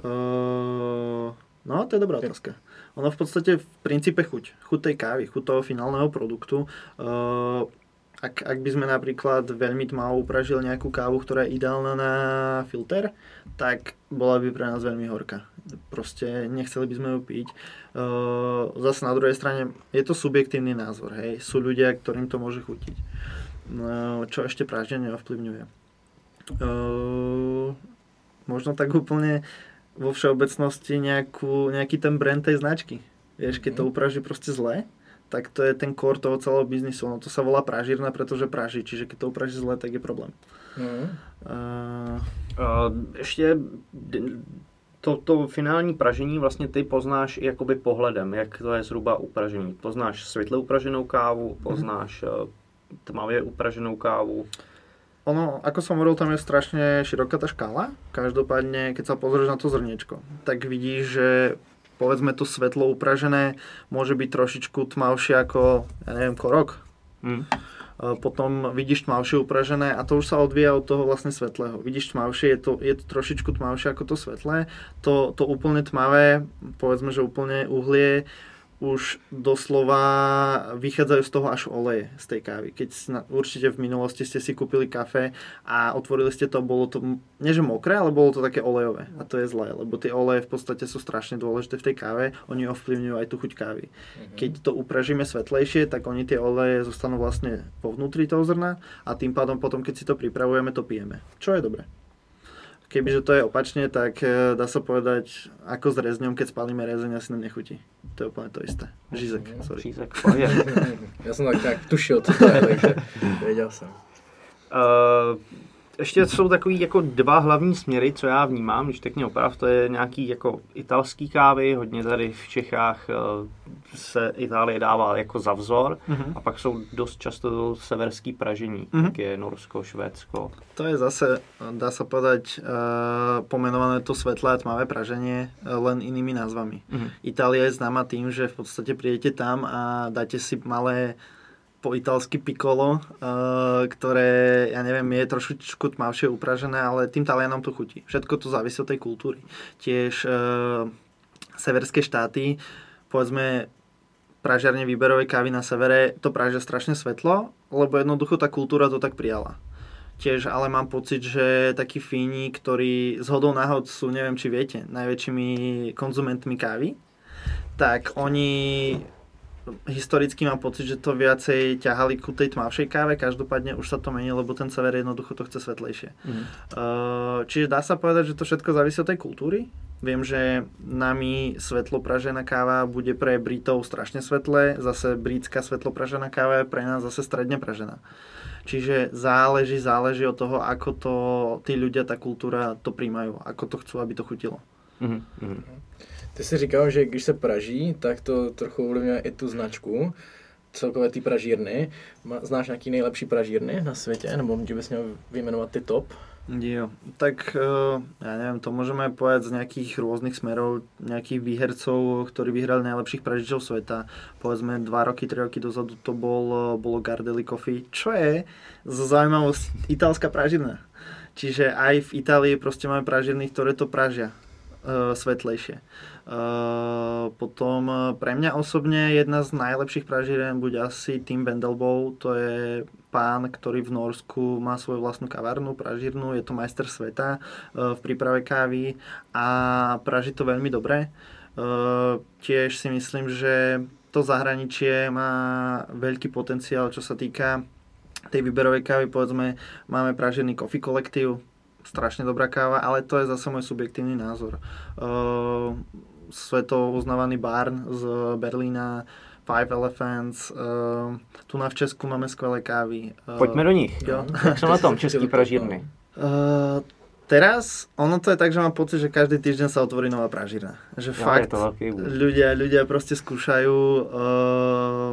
Uh, No, to je dobrá otázka. Ono v podstate v princípe chuť. Chuť tej kávy, chuť toho finálneho produktu. Uh, ak, ak by sme napríklad veľmi tmavo upražili nejakú kávu, ktorá je ideálna na filter, tak bola by pre nás veľmi horká. Proste nechceli by sme ju piť. Uh, zase na druhej strane je to subjektívny názor. Hej. Sú ľudia, ktorým to môže chutiť. Uh, čo ešte praždenie ovplyvňuje. Uh, možno tak úplne vo všeobecnosti nejakú, nejaký ten brand tej značky. Vieš, keď to upraží proste zle, tak to je ten core toho celého biznisu. No to sa volá pražírna, pretože praží, čiže keď to upraží zle, tak je problém. Mm. Uh... Uh, ještě to, to finální pražení vlastně ty poznáš jakoby pohledem, jak to je zhruba upražený. Poznáš světle upraženou kávu, poznáš mm. tmavě upraženou kávu. Ono, ako som hovoril, tam je strašne široká tá škála. Každopádne, keď sa pozrieš na to zrniečko, tak vidíš, že povedzme to svetlo upražené môže byť trošičku tmavšie ako, ja neviem, korok. Mm. Potom vidíš tmavšie upražené a to už sa odvíja od toho vlastne svetlého. Vidíš tmavšie, je to, je to trošičku tmavšie ako to svetlé. To, to úplne tmavé, povedzme, že úplne uhlie, už doslova vychádzajú z toho až oleje z tej kávy. Keď určite v minulosti ste si kúpili kafe a otvorili ste to, bolo to, nie že mokré, ale bolo to také olejové. A to je zlé, lebo tie oleje v podstate sú strašne dôležité v tej káve, oni ovplyvňujú aj tú chuť kávy. Mm-hmm. Keď to upražíme svetlejšie, tak oni tie oleje zostanú vlastne vo vnútri toho zrna a tým pádom potom, keď si to pripravujeme, to pijeme. Čo je dobré. Kebyže to je opačne, tak e, dá sa povedať, ako s rezňom, keď spalíme rezeň, asi nám nechutí. To je úplne to isté. Žízek, sorry. Žízek, Ja som tak, tak tušil, co to je, takže věděl jsem. Uh, <laughs> ještě jsou takový jako dva hlavní směry, co já vnímám, když tak mě oprav, to je nějaký jako italský kávy, hodně tady v Čechách eh, se Itálie dává jako za vzor mm-hmm. a pak jsou dost často severský pražení, mm-hmm. jak je Norsko, Švédsko. To je zase, dá sa povedať, uh, pomenované to svetlé a tmavé praženie uh, len inými názvami. Mm-hmm. Itália je známa tým, že v podstate prídete tam a dáte si malé po italsky piccolo, uh, ktoré, ja neviem, je trošičku tmavšie upražené, ale tým Talianom to chutí. Všetko to závisí od tej kultúry. Tiež uh, severské štáty, povedzme, pražiarne výberovej kávy na severe, to pražia strašne svetlo, lebo jednoducho tá kultúra to tak prijala. Tiež ale mám pocit, že takí Fíni, ktorí z hodou náhod sú, neviem či viete, najväčšími konzumentmi kávy, tak oni historicky mám pocit, že to viacej ťahali ku tej tmavšej káve, každopádne už sa to mení, lebo ten sever jednoducho to chce svetlejšie. Mm. čiže dá sa povedať, že to všetko závisí od tej kultúry. Viem, že nami svetlo pražená káva bude pre Britov strašne svetlé, zase britská svetlo pražená káva je pre nás zase stredne pražená. Čiže záleží, záleží od toho, ako to tí ľudia, tá kultúra to príjmajú, ako to chcú, aby to chutilo. Mm-hmm. Ty jsi říkal, že když se praží, tak to trochu ovlivňuje i tu značku celkové ty pražírny. Znáš nějaký nejlepší pražírny na světě? Nebo ti bys měl vyjmenovat ty top? Jo, tak uh, ja neviem, to môžeme povedať z nejakých rôznych smerov, nejakých výhercov, ktorí vyhrali najlepších pražičov sveta. Povedzme 2 roky, 3 roky dozadu to bol, bolo Gardelli Coffee, čo je zaujímavosť <laughs> italská pražina. Čiže aj v Itálii proste máme pražirny, ktoré to pražia uh, svetlejšie. Uh, potom uh, pre mňa osobne jedna z najlepších pražírien bude asi Tim Bendelbow, to je pán, ktorý v Norsku má svoju vlastnú kavárnu, pražírnu, je to majster sveta uh, v príprave kávy a praží to veľmi dobre. Tiež si myslím, že to zahraničie má veľký potenciál, čo sa týka tej výberovej kávy, povedzme, máme pražený Coffee Collective, strašne dobrá káva, ale to je zase môj subjektívny názor. Uh, svetovo uznávaný Barn z Berlína, Five Elephants, uh, tu na v Česku máme skvelé kávy. Uh, Poďme do nich. Jo. <laughs> Jak sú na tom český pražírny? Uh, teraz, ono to je tak, že mám pocit, že každý týždeň sa otvorí nová pražírna. Že ja, fakt, to ľudia, ľudia proste skúšajú. Uh,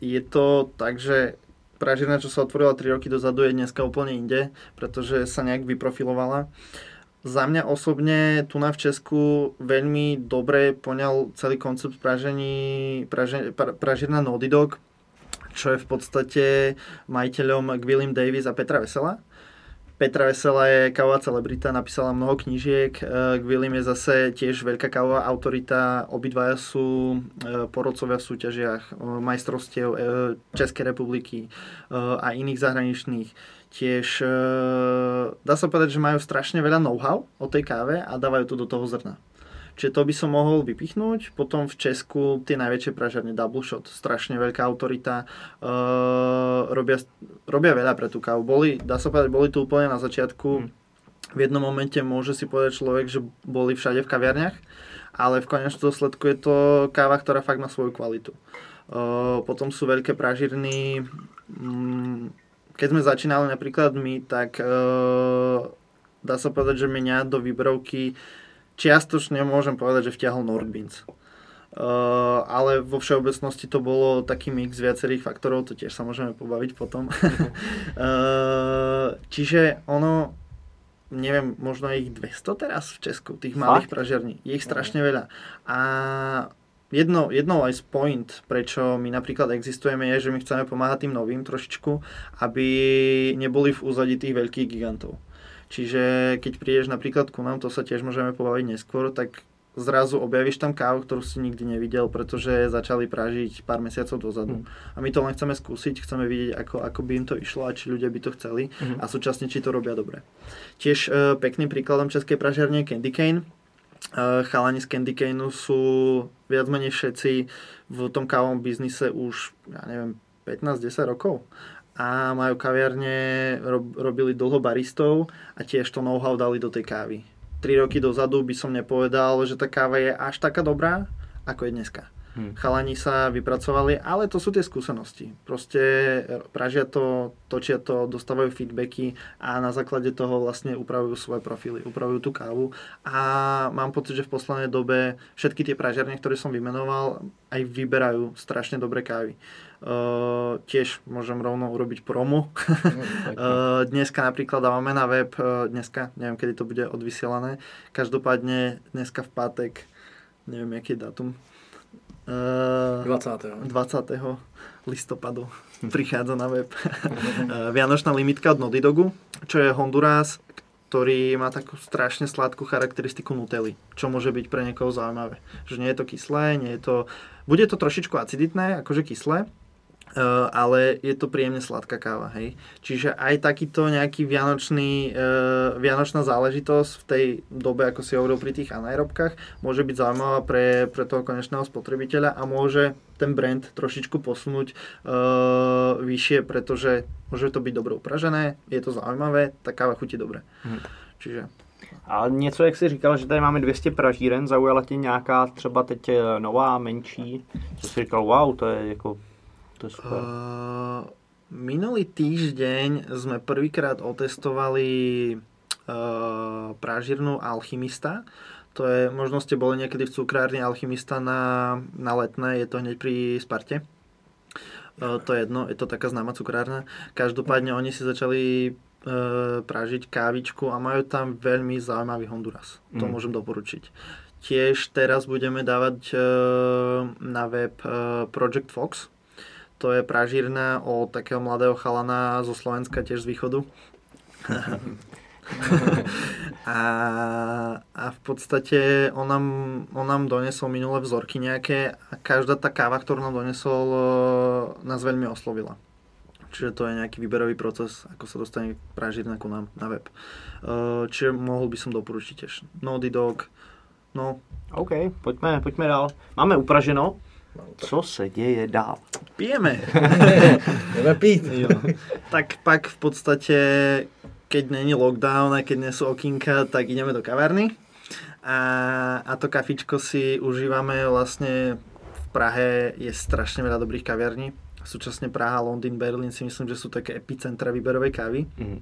je to tak, že pražírna, čo sa otvorila 3 roky dozadu, je dneska úplne inde, pretože sa nejak vyprofilovala. Uh, za mňa osobne tu na v Česku veľmi dobre poňal celý koncept pražení, praže, pra, pražírna Naughty čo je v podstate majiteľom William Davis a Petra Vesela. Petra Vesela je kávová celebrita, napísala mnoho knížiek. Uh, William je zase tiež veľká kávová autorita. Obidvaja sú uh, porodcovia v súťažiach uh, majstrovstiev Českej republiky a iných zahraničných. Tiež uh, dá sa povedať, že majú strašne veľa know-how o tej káve a dávajú to do toho zrna. Čiže to by som mohol vypichnúť. Potom v Česku tie najväčšie pražarne Double Shot, strašne veľká autorita, uh, robia, robia veľa pre tú kávu. Boli, dá sa povedať, boli tu úplne na začiatku. Hmm. V jednom momente môže si povedať človek, že boli všade v kaviarniach, ale v konečnom dôsledku je to káva, ktorá fakt má svoju kvalitu. Uh, potom sú veľké pražírny. Um, keď sme začínali napríklad my, tak uh, dá sa povedať, že mňa do výberovky čiastočne môžem povedať, že vťahol Nordbeans. Uh, ale vo všeobecnosti to bolo taký mix viacerých faktorov, to tiež sa môžeme pobaviť potom. uh, <laughs> čiže ono, neviem, možno ich 200 teraz v Česku, tých malých Fakt? pražiarní. Je ich strašne veľa. A jedno, jedno aj z point, prečo my napríklad existujeme, je, že my chceme pomáhať tým novým trošičku, aby neboli v úzadí tých veľkých gigantov. Čiže keď prídeš napríklad ku nám, to sa tiež môžeme pobaviť neskôr, tak zrazu objavíš tam kávu, ktorú si nikdy nevidel, pretože začali pražiť pár mesiacov dozadu. Mm. A my to len chceme skúsiť, chceme vidieť, ako, ako by im to išlo a či ľudia by to chceli mm. a súčasne, či to robia dobre. Tiež e, pekným príkladom českej pražiarne je Candy Cane. E, chalani z Candy Caneu sú viac menej všetci v tom kávom biznise už, ja neviem, 15-10 rokov a majú kaviarne, rob, robili dlho baristov a tiež to know-how dali do tej kávy. 3 roky dozadu by som nepovedal, že tá káva je až taká dobrá, ako je dneska. Hmm. Chalani sa vypracovali, ale to sú tie skúsenosti. Proste pražia to, točia to, dostávajú feedbacky a na základe toho vlastne upravujú svoje profily, upravujú tú kávu a mám pocit, že v poslednej dobe všetky tie pražiarne, ktoré som vymenoval, aj vyberajú strašne dobré kávy. Uh, tiež môžem rovno urobiť promo. <laughs> uh, dneska napríklad dávame na web, uh, dneska, neviem kedy to bude odvysielané, každopádne dneska v pátek, neviem aký je dátum, 20. 20. listopadu <laughs> prichádza na web uh, <laughs> Vianočná limitka od Nodidogu, čo je Honduras, ktorý má takú strašne sladkú charakteristiku Nutelly, čo môže byť pre niekoho zaujímavé. Že nie je to kyslé, nie je to... Bude to trošičku aciditné, akože kyslé, Uh, ale je to príjemne sladká káva, hej. Čiže aj takýto nejaký vianočný, uh, vianočná záležitosť v tej dobe, ako si hovoril pri tých anaerobkách, môže byť zaujímavá pre, pre toho konečného spotrebiteľa a môže ten brand trošičku posunúť uh, vyššie, pretože môže to byť dobre upražené, je to zaujímavé, tá káva chutí dobre. Hmm. Čiže a něco, jak jsi říkal, že tady máme 200 pražíren, zaujala tě nějaká třeba teď nová, menší, že jsi říkal, wow, to je jako to je super. Uh, minulý týždeň sme prvýkrát otestovali uh, prážirnú Alchymista. To je, možno ste boli niekedy v cukrárni Alchymista na, na letné, je to hneď pri Sparte. Uh, to je jedno, je to taká známa cukrárna. Každopádne oni si začali uh, pražiť kávičku a majú tam veľmi zaujímavý Honduras. To mm. môžem doporučiť. Tiež teraz budeme dávať uh, na web uh, Project Fox, to je pražírna od takého mladého chalana zo Slovenska, tiež z východu. a, a v podstate on nám, on nám donesol minulé vzorky nejaké a každá tá káva, ktorú nám donesol, e, nás veľmi oslovila. Čiže to je nejaký výberový proces, ako sa dostane pražírna ku nám na web. E, čiže mohol by som doporučiť tiež. Nody Dog, no. OK, poďme, poďme dál. Máme upraženo, co se děje dál? Pijeme. <laughs> Jdeme pít. jo. Tak pak v podstate, keď není lockdown a keď nie sú okinka, tak ideme do kavárny. A, a to kafičko si užívame vlastne v Prahe je strašne veľa dobrých kaviarní. Súčasne Praha, Londýn, Berlín si myslím, že sú také epicentra výberovej kávy. Mm.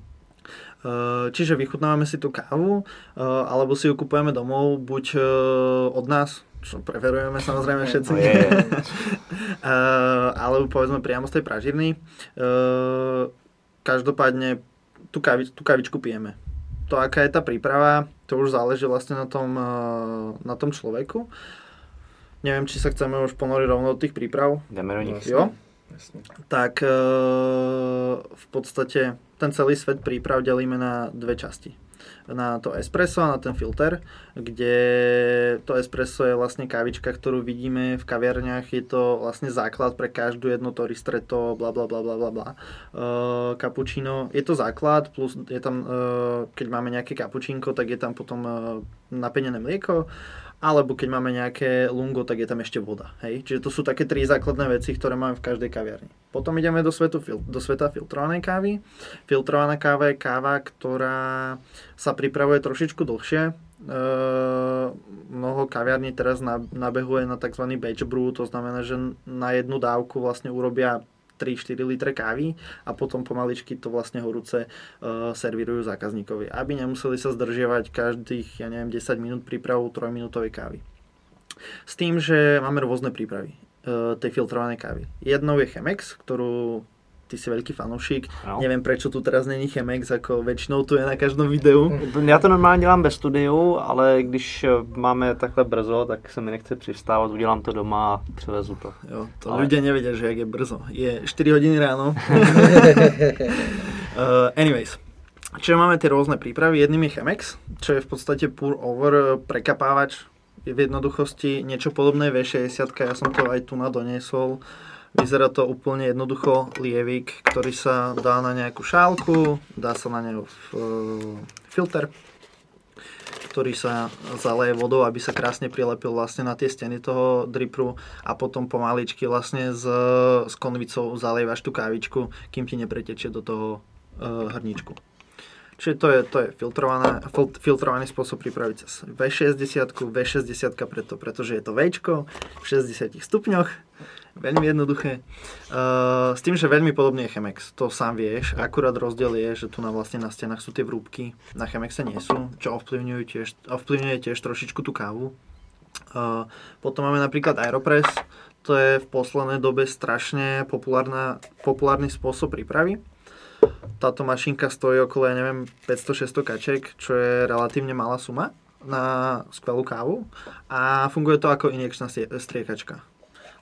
Čiže vychutnávame si tú kávu, alebo si ju kupujeme domov, buď od nás, čo preferujeme samozrejme všetci. No je. <laughs> uh, alebo povedzme priamo z tej pražírny. Uh, každopádne tú, kavi, tú kavičku pijeme. To, aká je tá príprava, to už záleží vlastne na tom, uh, na tom človeku. Neviem, či sa chceme už ponoriť rovno do tých príprav. Jdeme do nich. Jo? Jasne. tak e, v podstate ten celý svet príprav delíme na dve časti. Na to espresso a na ten filter, kde to espresso je vlastne kávička, ktorú vidíme v kaviarniach. Je to vlastne základ pre každú jedno to ristretto, bla bla bla bla bla bla. Uh, je to základ, plus je tam, uh, keď máme nejaké cappuccínko, tak je tam potom uh, napenené mlieko alebo keď máme nejaké lungo, tak je tam ešte voda. Hej? Čiže to sú také tri základné veci, ktoré máme v každej kaviarni. Potom ideme do, svetu, do sveta filtrovanej kávy. Filtrovaná káva je káva, ktorá sa pripravuje trošičku dlhšie. E, mnoho kaviarní teraz nabehuje na tzv. batch brew, to znamená, že na jednu dávku vlastne urobia 3-4 litre kávy a potom pomaličky to vlastne horúce uh, servírujú zákazníkovi, aby nemuseli sa zdržiavať každých, ja neviem, 10 minút prípravu 3 minútovej kávy. S tým, že máme rôzne prípravy uh, tej filtrovanej kávy. Jednou je Chemex, ktorú ty si veľký fanúšik. No. Neviem, prečo tu teraz není Chemex, ako väčšinou tu je na každom videu. Já to normálně dělám bez studiu, ale když máme takhle brzo, tak se mi nechce přistávat, udělám to doma a přivezu to. Jo, to ale... ľudia nevedia, že jak je brzo. Je 4 hodiny ráno. uh, <laughs> anyways, Čiže máme tie rôzne prípravy. Jedným je Chemex, čo je v podstate pour over prekapávač v jednoduchosti niečo podobné V60, ja som to aj tu na doniesol. Vyzerá to úplne jednoducho lievik, ktorý sa dá na nejakú šálku, dá sa na neho filter, ktorý sa zaleje vodou, aby sa krásne prilepil vlastne na tie steny toho dripru a potom pomaličky vlastne s, s konvicou zalievaš tú kávičku, kým ti nepretečie do toho uh, hrníčku. Čiže to je, to je filtrovaný spôsob pripraviť cez V60, V60 preto, pretože je to V v 60 stupňoch Veľmi jednoduché. Uh, s tým, že veľmi podobný je Chemex, to sám vieš. Akurát rozdiel je, že tu na vlastne na stenách sú tie vrúbky, na Chemexe nie sú, čo ovplyvňujú tiež, ovplyvňuje tiež trošičku tú kávu. Uh, potom máme napríklad Aeropress, to je v poslednej dobe strašne populárna, populárny spôsob prípravy. Táto mašinka stojí okolo, ja neviem, 500-600 kaček, čo je relatívne malá suma na skvelú kávu a funguje to ako injekčná striekačka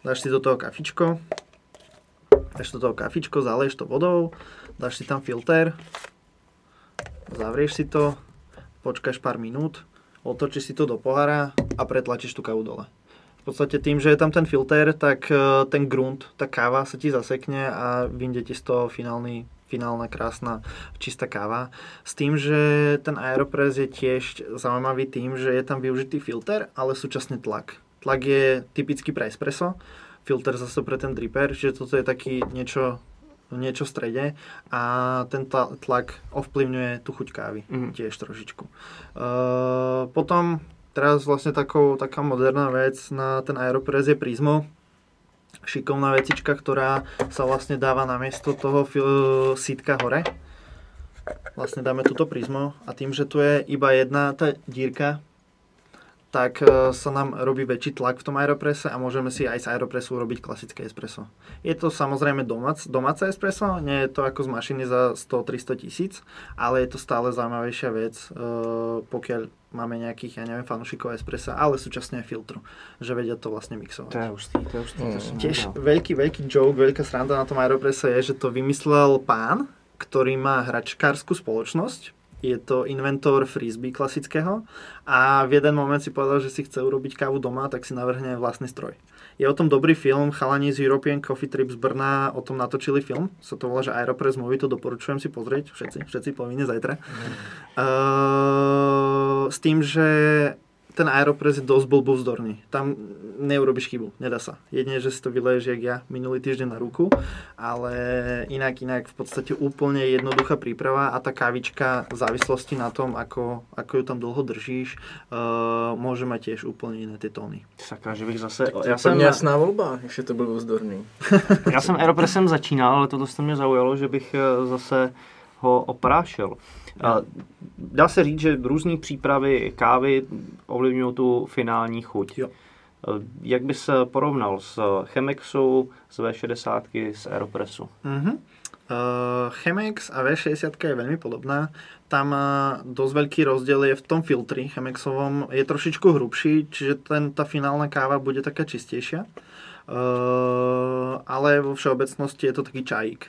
dáš si do toho kafičko, dáš do toho kafičko, zaleješ to vodou, dáš si tam filter, zavrieš si to, počkáš pár minút, otočíš si to do pohára a pretlačíš tú kávu dole. V podstate tým, že je tam ten filter, tak e, ten grunt, tá káva sa ti zasekne a vyjde ti z toho finálny, finálna krásna čistá káva. S tým, že ten Aeropress je tiež zaujímavý tým, že je tam využitý filter, ale súčasne tlak. Tlak je typický pre espresso, filter zase pre ten dripper, čiže toto je taký niečo, niečo v strede a ten tlak ovplyvňuje tú chuť kávy mm. tiež trošičku. Uh, potom teraz vlastne takou, taká moderná vec na ten Aeropress je Prismo, šikovná vecička, ktorá sa vlastne dáva na miesto toho sítka hore. Vlastne dáme túto Prismo a tým, že tu je iba jedna tá dírka tak e, sa nám robí väčší tlak v tom aeroprese a môžeme si aj z aeropresu urobiť klasické espresso. Je to samozrejme domac, domáce espresso, nie je to ako z mašiny za 100-300 tisíc, ale je to stále zaujímavejšia vec, e, pokiaľ máme nejakých, ja neviem, fanúšikov espressa, ale súčasne aj filtru, že vedia to vlastne mixovať. To je hustý, to je hustý. Mm. To Tiež veľký, veľký joke, veľká sranda na tom aeroprese je, že to vymyslel pán, ktorý má hračkárskú spoločnosť, je to inventor frisbee klasického a v jeden moment si povedal, že si chce urobiť kávu doma, tak si navrhne vlastný stroj. Je o tom dobrý film, chalani z European Coffee Trip z Brna o tom natočili film, sa to volá, že Aeropress Movie, to doporučujem si pozrieť, všetci, všetci povinne zajtra. Mm. Uh, s tým, že ten Aeropress je dosť blbovzdorný. Tam neurobiš chybu, nedá sa. Jedine, že si to vyleješ, jak ja, minulý týždeň na ruku, ale inak, inak v podstate úplne jednoduchá príprava a tá kávička v závislosti na tom, ako, ako ju tam dlho držíš, uh, môže mať tiež úplne iné tie tóny. Sakra, že bych zase... Ja jsem... jasná volba, ještě to byl vzdorný. já <laughs> jsem Aeropressem začínal, ale toto to mě zaujalo, že bych eh, zase ho oprášil. Dá se říct, že různé přípravy kávy ovlivňují tu finální chuť. Jo. Jak by se porovnal s Chemexu, s V60, s Aeropressu? Mm-hmm. Uh, Chemex a V60 je veľmi podobná. Tam uh, dosť veľký rozdiel je v tom filtri Chemexovom. Je trošičku hrubší, čiže ten, tá finálna káva bude taká čistejšia. Uh, ale vo všeobecnosti je to taký čajík.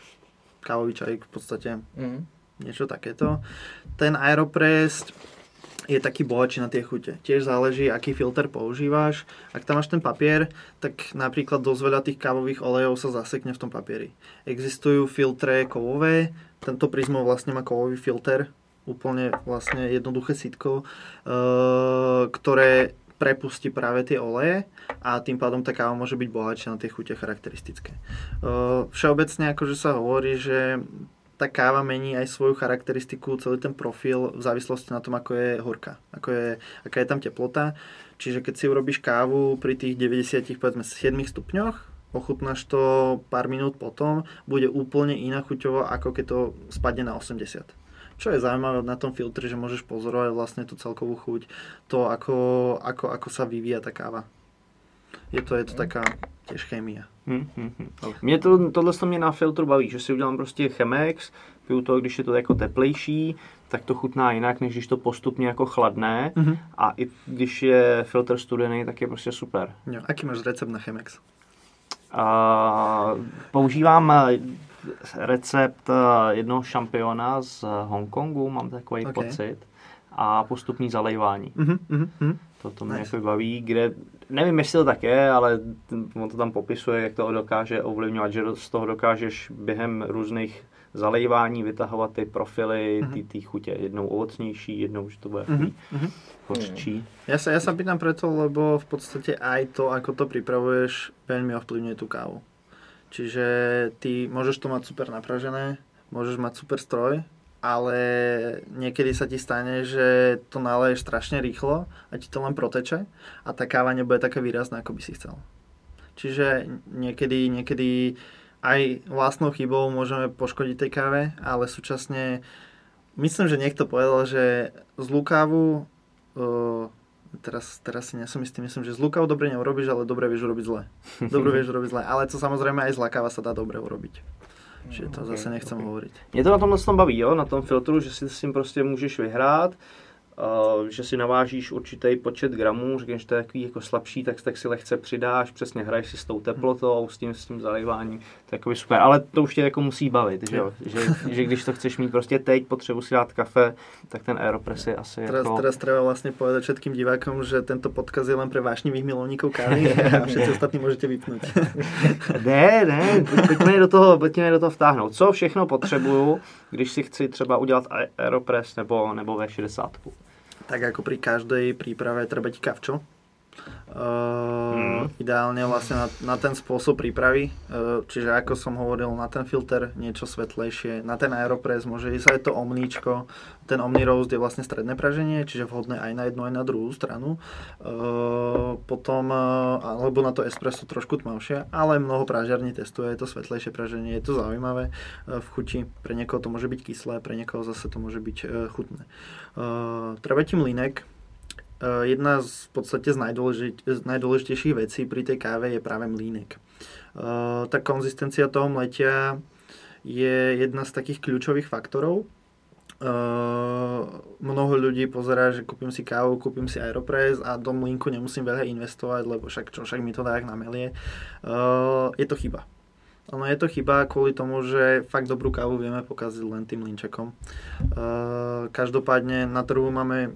Kávový čajík v podstate. Mhm. Niečo takéto. Ten Aeropress je taký bohatší na tie chute. Tiež záleží, aký filter používaš. Ak tam máš ten papier, tak napríklad dosť veľa tých kávových olejov sa zasekne v tom papieri. Existujú filtre kovové, tento Prismo vlastne má kovový filter, úplne vlastne jednoduché sitko, eh, ktoré prepustí práve tie oleje a tým pádom tá káva môže byť bohatšia na tie chute charakteristické. Všeobecne akože sa hovorí, že tá káva mení aj svoju charakteristiku, celý ten profil v závislosti na tom, ako je horká, ako je, aká je tam teplota. Čiže keď si urobíš kávu pri tých 90, povedzme 7 stupňoch, ochutnáš to pár minút potom, bude úplne iná chuťovo, ako keď to spadne na 80. Čo je zaujímavé na tom filtri, že môžeš pozorovať vlastne tú celkovú chuť, to ako, ako, ako sa vyvíja tá káva. Je to, je to taká tiež chémia. Hm, hm, hm. Mě to, tohle to mě na filtru baví, že si udělám prostě Chemex, piju to, když je to jako teplejší, tak to chutná jinak, než když to postupně jako chladné. Mhm. A i když je filtr studený, tak je prostě super. Jo. Aký máš recept na Chemex? A používám recept eh, jednoho šampiona z Hongkongu, mám takový Ok. pocit. A postupný zalejvání. Mhm, mhm, mhm. To, to mě Nice. jako baví, kde, nevím jestli to tak je, ale on to tam popisuje, jak to dokáže ovlivňovat, že z toho dokážeš během různých zalejvání vytahovat ty profily, ty, ty chutě, jednou ovocnější, jednou, že to bude Mhm, mm mhm. hořčí. Ja sa, ja sa pýtam preto, lebo v podstate aj to, ako to pripravuješ, veľmi ovplyvňuje tú kávu. Čiže ty môžeš to mať super napražené, môžeš mať super stroj, ale niekedy sa ti stane, že to naleješ strašne rýchlo a ti to len proteče a tá káva nebude taká výrazná, ako by si chcel. Čiže niekedy, niekedy aj vlastnou chybou môžeme poškodiť tej káve, ale súčasne myslím, že niekto povedal, že zlú kávu uh, teraz, teraz si nesom istý, myslím, že zlú kávu dobre neurobíš, ale dobre vieš urobiť zle. Dobre <laughs> vieš urobiť zle, ale to samozrejme aj zlá káva sa dá dobre urobiť. Čiže to zase nechcem hovoriť. Mě to na tomhle tom baví, jo, na tom filtru, že si s tím prostě můžeš vyhrát, že si navážíš určitý počet gramů, řekneš, že to je takový jako slabší, tak, tak si lehce přidáš, přesně hraješ si s tou teplotou, s tím, s tím zalejváním, to je super, ale to už tě jako musí bavit, že, jo? že, že když to chceš mít prostě teď, potřebuji si dát kafe, tak ten Aeropress je asi Teraz, jako... teraz treba vlastne povedať všetkým divákom, že tento podcast je len pre vášnivých milovníkov kávy <laughs> a všetci ostatní môžete vypnúť. <laughs> Ne, ne, pojďme do toho, pojďme do toho vtáhnout. Co všechno potřebuju, když si chci třeba udělat Ae- Aeropress nebo, nebo V60? Tak ako pri každej príprave treba kavčo. Uh, Mm. Ideálne vlastne na, na ten spôsob prípravy, uh, čiže ako som hovoril, na ten filter niečo svetlejšie, na ten Aeropress môže ísť aj to omníčko, ten Omni Roast je vlastne stredné praženie, čiže vhodné aj na jednu, aj na druhú stranu. Uh, potom, uh, alebo na to espresso trošku tmavšie, ale mnoho pražiarní testuje to svetlejšie praženie, je to zaujímavé uh, v chuti, pre niekoho to môže byť kyslé, pre niekoho zase to môže byť uh, chutné. Uh, mlínek, Uh, jedna z v podstate z, najdôležit, z najdôležitejších vecí pri tej káve je práve mlínek. Uh, tá konzistencia toho mletia je jedna z takých kľúčových faktorov. Uh, mnoho ľudí pozerá, že kúpim si kávu, kúpim si Aeropress a do mlínku nemusím veľa investovať, lebo však čo, však mi to dá namelie. Je to chyba. Ono je to chyba kvôli tomu, že fakt dobrú kávu vieme pokaziť len tým mlínčekom. Uh, každopádne na trhu máme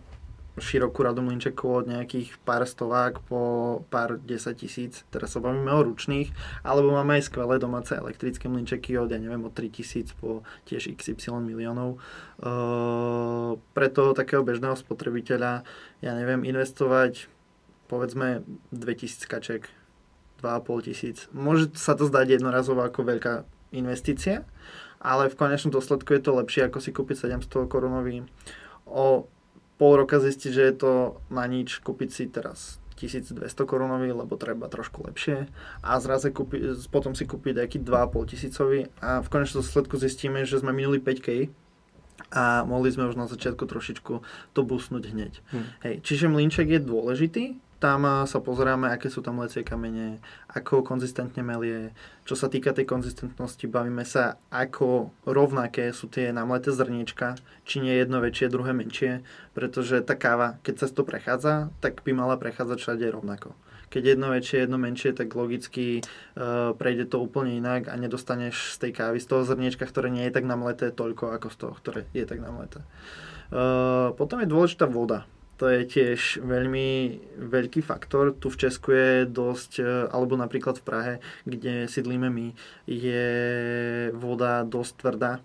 širokú radu mlinčekov od nejakých pár stovák po pár 10 tisíc, teraz sa bavíme o ručných, alebo máme aj skvelé domáce elektrické mlinčeky od, ja neviem, od 3000 po tiež XY miliónov. Uh, pre toho takého bežného spotrebiteľa, ja neviem, investovať povedzme 2000 kaček, 2,5 tisíc. Môže sa to zdať jednorazovo ako veľká investícia, ale v konečnom dôsledku je to lepšie ako si kúpiť 700 korunový o pol roka zistiť, že je to na nič, kúpiť si teraz 1200 korunový, lebo treba trošku lepšie a zraze kúpi, potom si kúpiť nejaký 2,5 tisícový a v konečnom dôsledku zistíme, že sme minuli 5K a mohli sme už na začiatku trošičku to busnúť hneď. Hm. Hej, čiže mlínček je dôležitý, Tam eh, sa pozeráme, aké sú tam lecie kamene, ako konzistentne melie. Čo sa týka tej konzistentnosti, bavíme sa, ako rovnaké sú tie namleté zrniečka, či nie jedno väčšie, druhé menšie, pretože tá káva, keď sa to prechádza, tak by mala prechádzať všade rovnako. Keď jedno väčšie, jedno menšie, tak logicky uh, prejde to úplne inak a nedostaneš z tej kávy, z toho zrniečka, ktoré nie je tak namleté, toľko ako z toho, ktoré je tak namleté. Uh, potom je dôležitá voda to je tiež veľmi veľký faktor. Tu v Česku je dosť, e, alebo napríklad v Prahe, kde sídlíme my, je voda dosť tvrdá.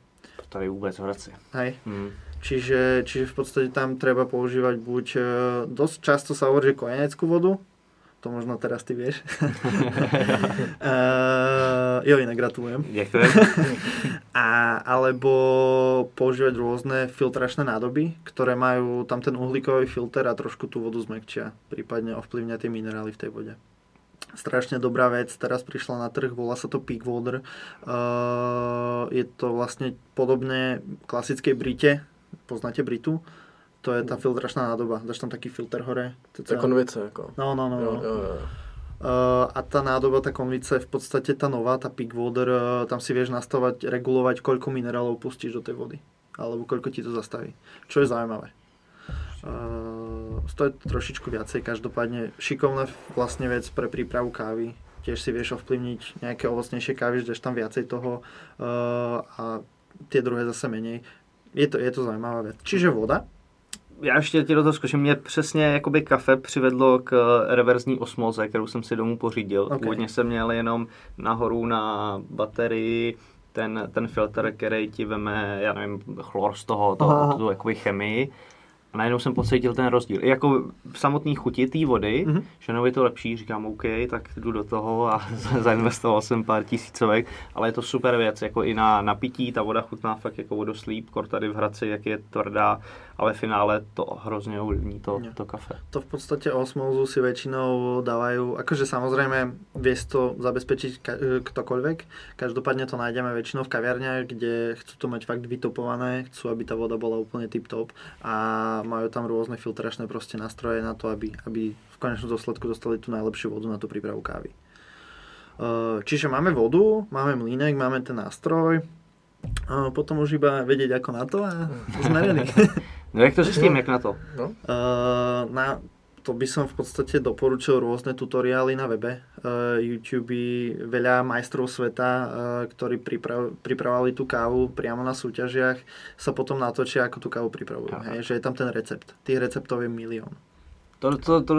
To je vôbec vracia. Hej. Mm. Čiže, čiže v podstate tam treba používať buď, e, dosť často sa hovorí, kojeneckú vodu, to možno teraz ty vieš. uh, <laughs> jo, inak gratulujem. Ďakujem. <laughs> A, alebo používať rôzne filtračné nádoby, ktoré majú tam ten uhlíkový filter a trošku tú vodu zmekčia, prípadne ovplyvňa tie minerály v tej vode strašne dobrá vec, teraz prišla na trh, volá sa to Peak Water. Uh, je to vlastne podobné klasickej Brite, poznáte Britu? To je tá filtračná nádoba. Dáš tam taký filter hore. To je konvice, ako. No, no, no. Jo, no. jo, jo. Uh, a tá nádoba, tá konvice v podstate tá nová, tá peak water, uh, tam si vieš nastavať, regulovať, koľko minerálov pustíš do tej vody. Alebo koľko ti to zastaví. Čo je zaujímavé. Uh, stojí to trošičku viacej, každopádne šikovná vlastne vec pre prípravu kávy. Tiež si vieš ovplyvniť nejaké ovocnejšie kávy, že tam viacej toho uh, a tie druhé zase menej. Je to, je to zaujímavá vec. Čiže voda, já ještě ti do toho zkuším. Mě přesně jakoby kafe přivedlo k eh, reverzní osmoze, kterou jsem si domů pořídil. Okay. Původně jsem měl jenom nahoru na baterii ten, ten filtr, který ti veme, já nevím, chlor z toho, to, tu jakoby chemii a najednou jsem pocítil ten rozdíl. I jako v samotné chuti té vody, mm-hmm. že no je to lepší, říkám OK, tak jdu do toho a <laughs> zainvestoval jsem pár tisícovek, ale je to super věc, jako i na napití, ta voda chutná fakt jako vodoslíp, kor tady v Hradci, jak je tvrdá, ale v finále to hrozně ovlivní to, to kafe. To v podstate osmózu si väčšinou dávajú, akože samozrejme vie to zabezpečiť ka- ktokoľvek, každopádne to nájdeme väčšinou v kaviarniach, kde chcú to mať fakt vytopované, chcú, aby tá voda bola úplne tip-top a majú tam rôzne filtračné proste nástroje na to, aby, aby v konečnom dôsledku dostali tú najlepšiu vodu na tú prípravu kávy. Čiže máme vodu, máme mlínek, máme ten nástroj, potom už iba vedieť ako na to a <laughs> sme ready. No jak to s tým, jak na to? No. na, to by som v podstate doporučil rôzne tutoriály na webe. Uh, YouTube, veľa majstrov sveta, uh, ktorí priprav, pripravovali tú kávu priamo na súťažiach, sa potom natočia, ako tú kávu pripravujú. Hej, že je tam ten recept. Tých receptov je milión. To, to, to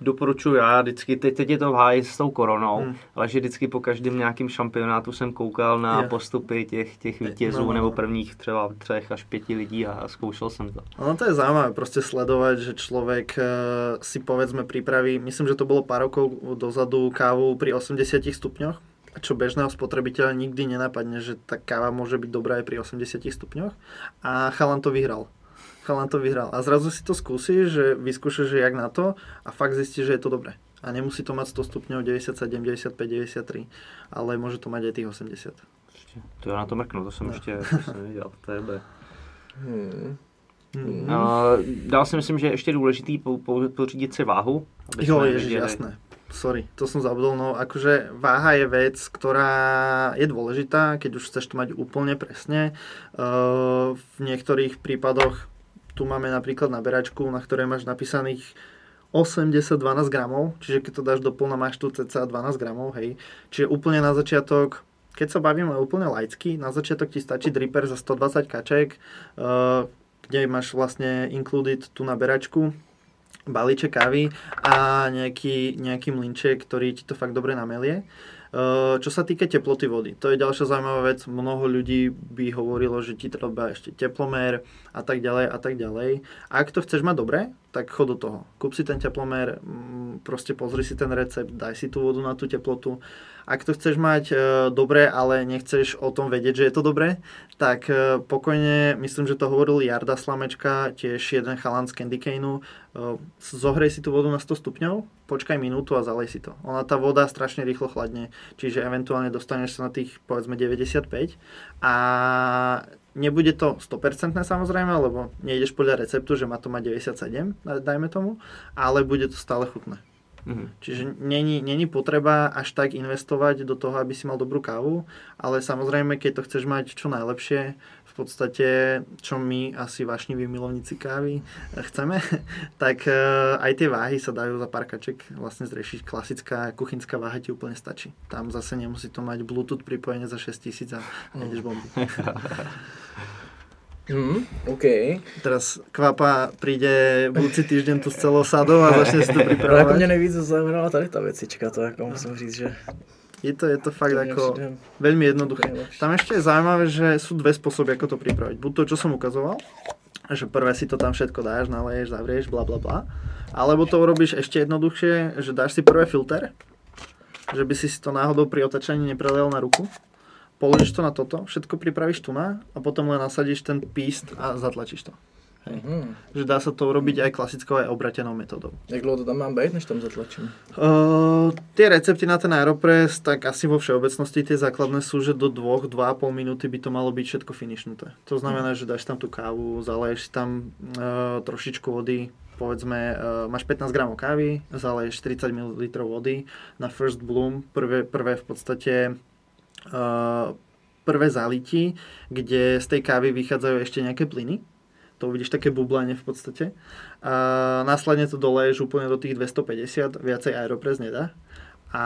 doporučuji já vždycky, teď, teď je to v háji s tou koronou, hmm. ale že vždycky po každém nějakým šampionátu jsem koukal na je. postupy těch, těch vítězů no, no, nebo prvních třeba třech až pěti lidí a, a zkoušel jsem to. No to je zaujímavé prostě sledovat, že člověk uh, si povedzme pripraví, myslím, že to bylo pár rokov dozadu kávu pri 80 stupňoch, čo bežného spotrebiteľa nikdy nenapadne, že tá káva môže byť dobrá aj pri 80 stupňoch a chalan to vyhral chalan to vyhral. A zrazu si to skúsi, že vyskúša, že jak na to a fakt zistí, že je to dobré. A nemusí to mať 100 stupňov, 97, 95, 93, ale môže to mať aj tých 80. To ja na to mrknu, to som no. ešte to som nevidel, to je dobré. Hmm. Hmm. Uh, dál si myslím, že je ešte důležitý pořídit si váhu. Aby jo, ježiš, jasné. Sorry, to som zabudol. No akože váha je vec, ktorá je dôležitá, keď už chceš to mať úplne presne. Uh, v niektorých prípadoch tu máme napríklad naberačku, na ktorej máš napísaných 80-12 gramov, čiže keď to dáš do plna, máš tu cca 12 gramov, hej. Čiže úplne na začiatok, keď sa bavíme úplne laicky, na začiatok ti stačí dripper za 120 kaček, uh, kde máš vlastne included tú naberačku, balíček kávy a nejaký, nejaký mlinček, ktorý ti to fakt dobre namelie. Eh, čo sa týka teploty vody, to je ďalšia zaujímavá vec. Mnoho ľudí by hovorilo, že ti treba ešte teplomer a tak ďalej a tak ďalej. Ak to chceš mať dobre, tak chod do toho. Kúp si ten teplomer, mm, proste pozri si ten recept, daj si tú vodu na tú teplotu ak to chceš mať e, dobre, ale nechceš o tom vedieť, že je to dobré, tak e, pokojne, myslím, že to hovoril Jarda Slamečka, tiež jeden chalan z Candy Caneu, e, zohrej si tú vodu na 100 stupňov, počkaj minútu a zalej si to. Ona tá voda strašne rýchlo chladne, čiže eventuálne dostaneš sa na tých povedzme 95 a Nebude to 100% samozrejme, lebo nejdeš podľa receptu, že má to mať 97, dajme tomu, ale bude to stále chutné. Mhm. Čiže není, není potreba až tak investovať do toho, aby si mal dobrú kávu, ale samozrejme, keď to chceš mať čo najlepšie, v podstate, čo my asi vášniví milovníci kávy chceme, <laughs> tak eh, aj tie váhy sa dajú za pár kaček vlastne zrešiť. Klasická kuchynská váha ti úplne stačí. Tam zase nemusí to mať Bluetooth pripojenie za 6000 a ideš bomby. <laughs> <laughs> Hmm, OK. Teraz kvapa príde budúci týždeň tu s celou sadou a začne si to <laughs> No, jako pripravovať. mě nejvíc zaujala tady ta věcička, to jako musím říct, že Je to, je to fakt to ako veľmi jednoduché. Tam ešte je zaujímavé, že sú dve spôsoby, ako to pripraviť. Buď to, čo som ukazoval, že prvé si to tam všetko dáš, naleješ, zavrieš, bla bla bla. Alebo to urobíš ešte jednoduchšie, že dáš si prvé filter, že by si si to náhodou pri otačaní neprelejal na ruku. Položíš to na toto, všetko pripravíš tu na a potom len nasadíš ten píst a zatlačíš to. Mhm. Že dá sa to urobiť aj klasickou, aj obratenou metodou. Jak dlouho to tam mám být, než tam zatlačím? Uh, tie recepty na ten Aeropress, tak asi vo všeobecnosti tie základné sú, že do 2-2,5 minúty by to malo byť všetko finišnuté. To znamená, že dáš tam tú kávu, zaleješ tam uh, trošičku vody, povedzme, uh, máš 15 gramov kávy, zaleješ 40 ml vody na First Bloom, prvé, prvé v podstate prvé zalití, kde z tej kávy vychádzajú ešte nejaké plyny. To uvidíš také bublanie v podstate. A následne to doleješ úplne do tých 250, viacej Aeropress nedá. A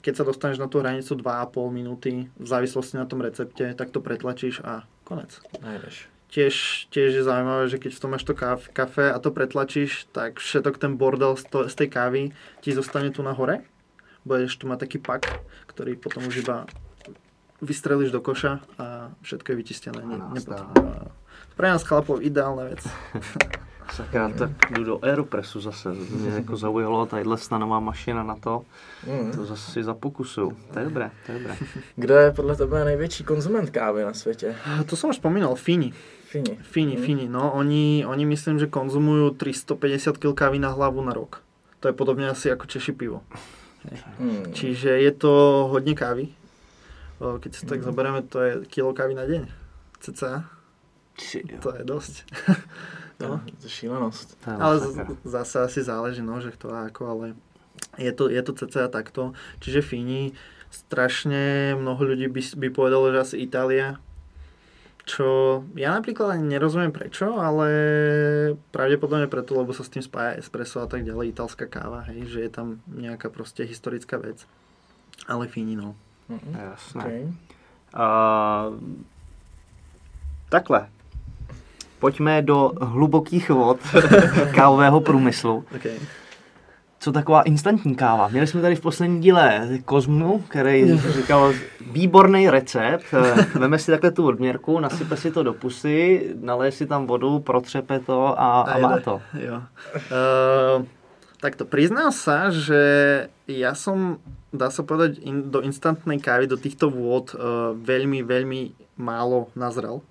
keď sa dostaneš na tú hranicu 2,5 minúty, v závislosti na tom recepte, tak to pretlačíš a konec. Najdeš. Tiež, tiež je zaujímavé, že keď v tom máš to kaf, kafe a to pretlačíš, tak všetok ten bordel z, to, z tej kávy ti zostane tu na hore. Budeš tu mať taký pak, ktorý potom už iba vystrelíš do koša a všetko je vyčistené. Ne. Pre nás chlapov ideálna vec. <laughs> Sakra, tak jdu do Aeropressu zase. Mě jako zaujalo tadyhle stanová mašina na to. Mm. To zase si zapokusuju. To je dobré, to je dobré. <laughs> Kdo je podle tebe největší konzument kávy na světě? To som už spomínal, Fíni. Fini. Fíni, Mm. Fíni, no. Oni, oni myslím, že konzumujú 350 kg kávy na hlavu na rok. To je podobne asi ako Češi pivo. Mm. Čiže je to hodne kávy. Keď si tak zoberieme, to je kilo kávy na deň. Cca. To je dosť. <laughs> No, je Ale z- zase asi záleží, no, že kto a ako, ale je to, je to cca takto. Čiže Fíni, strašne mnoho ľudí by, by povedalo, že asi Itália, čo ja napríklad ani nerozumiem prečo, ale pravdepodobne preto, lebo sa s tým spája espresso a tak ďalej, italská káva, hej, že je tam nejaká proste historická vec. Ale Fíni, no. Mm. Jasné. Okay. A, takhle. Pojďme do hlubokých vod <laughs> kávového průmyslu. Okay. Co taková instantní káva? Měli jsme tady v posledním díle Kozmu, který <laughs> říkal výborný recept. Veme si takhle tu odměrku, nasype si to do pusy, naleje si tam vodu, protřepe to a, a má jede. to. Jo. Uh, takto, priznám sa, že ja som, dá sa povedať, in, do instantnej kávy, do týchto vôd uh, veľmi, veľmi málo nazrel.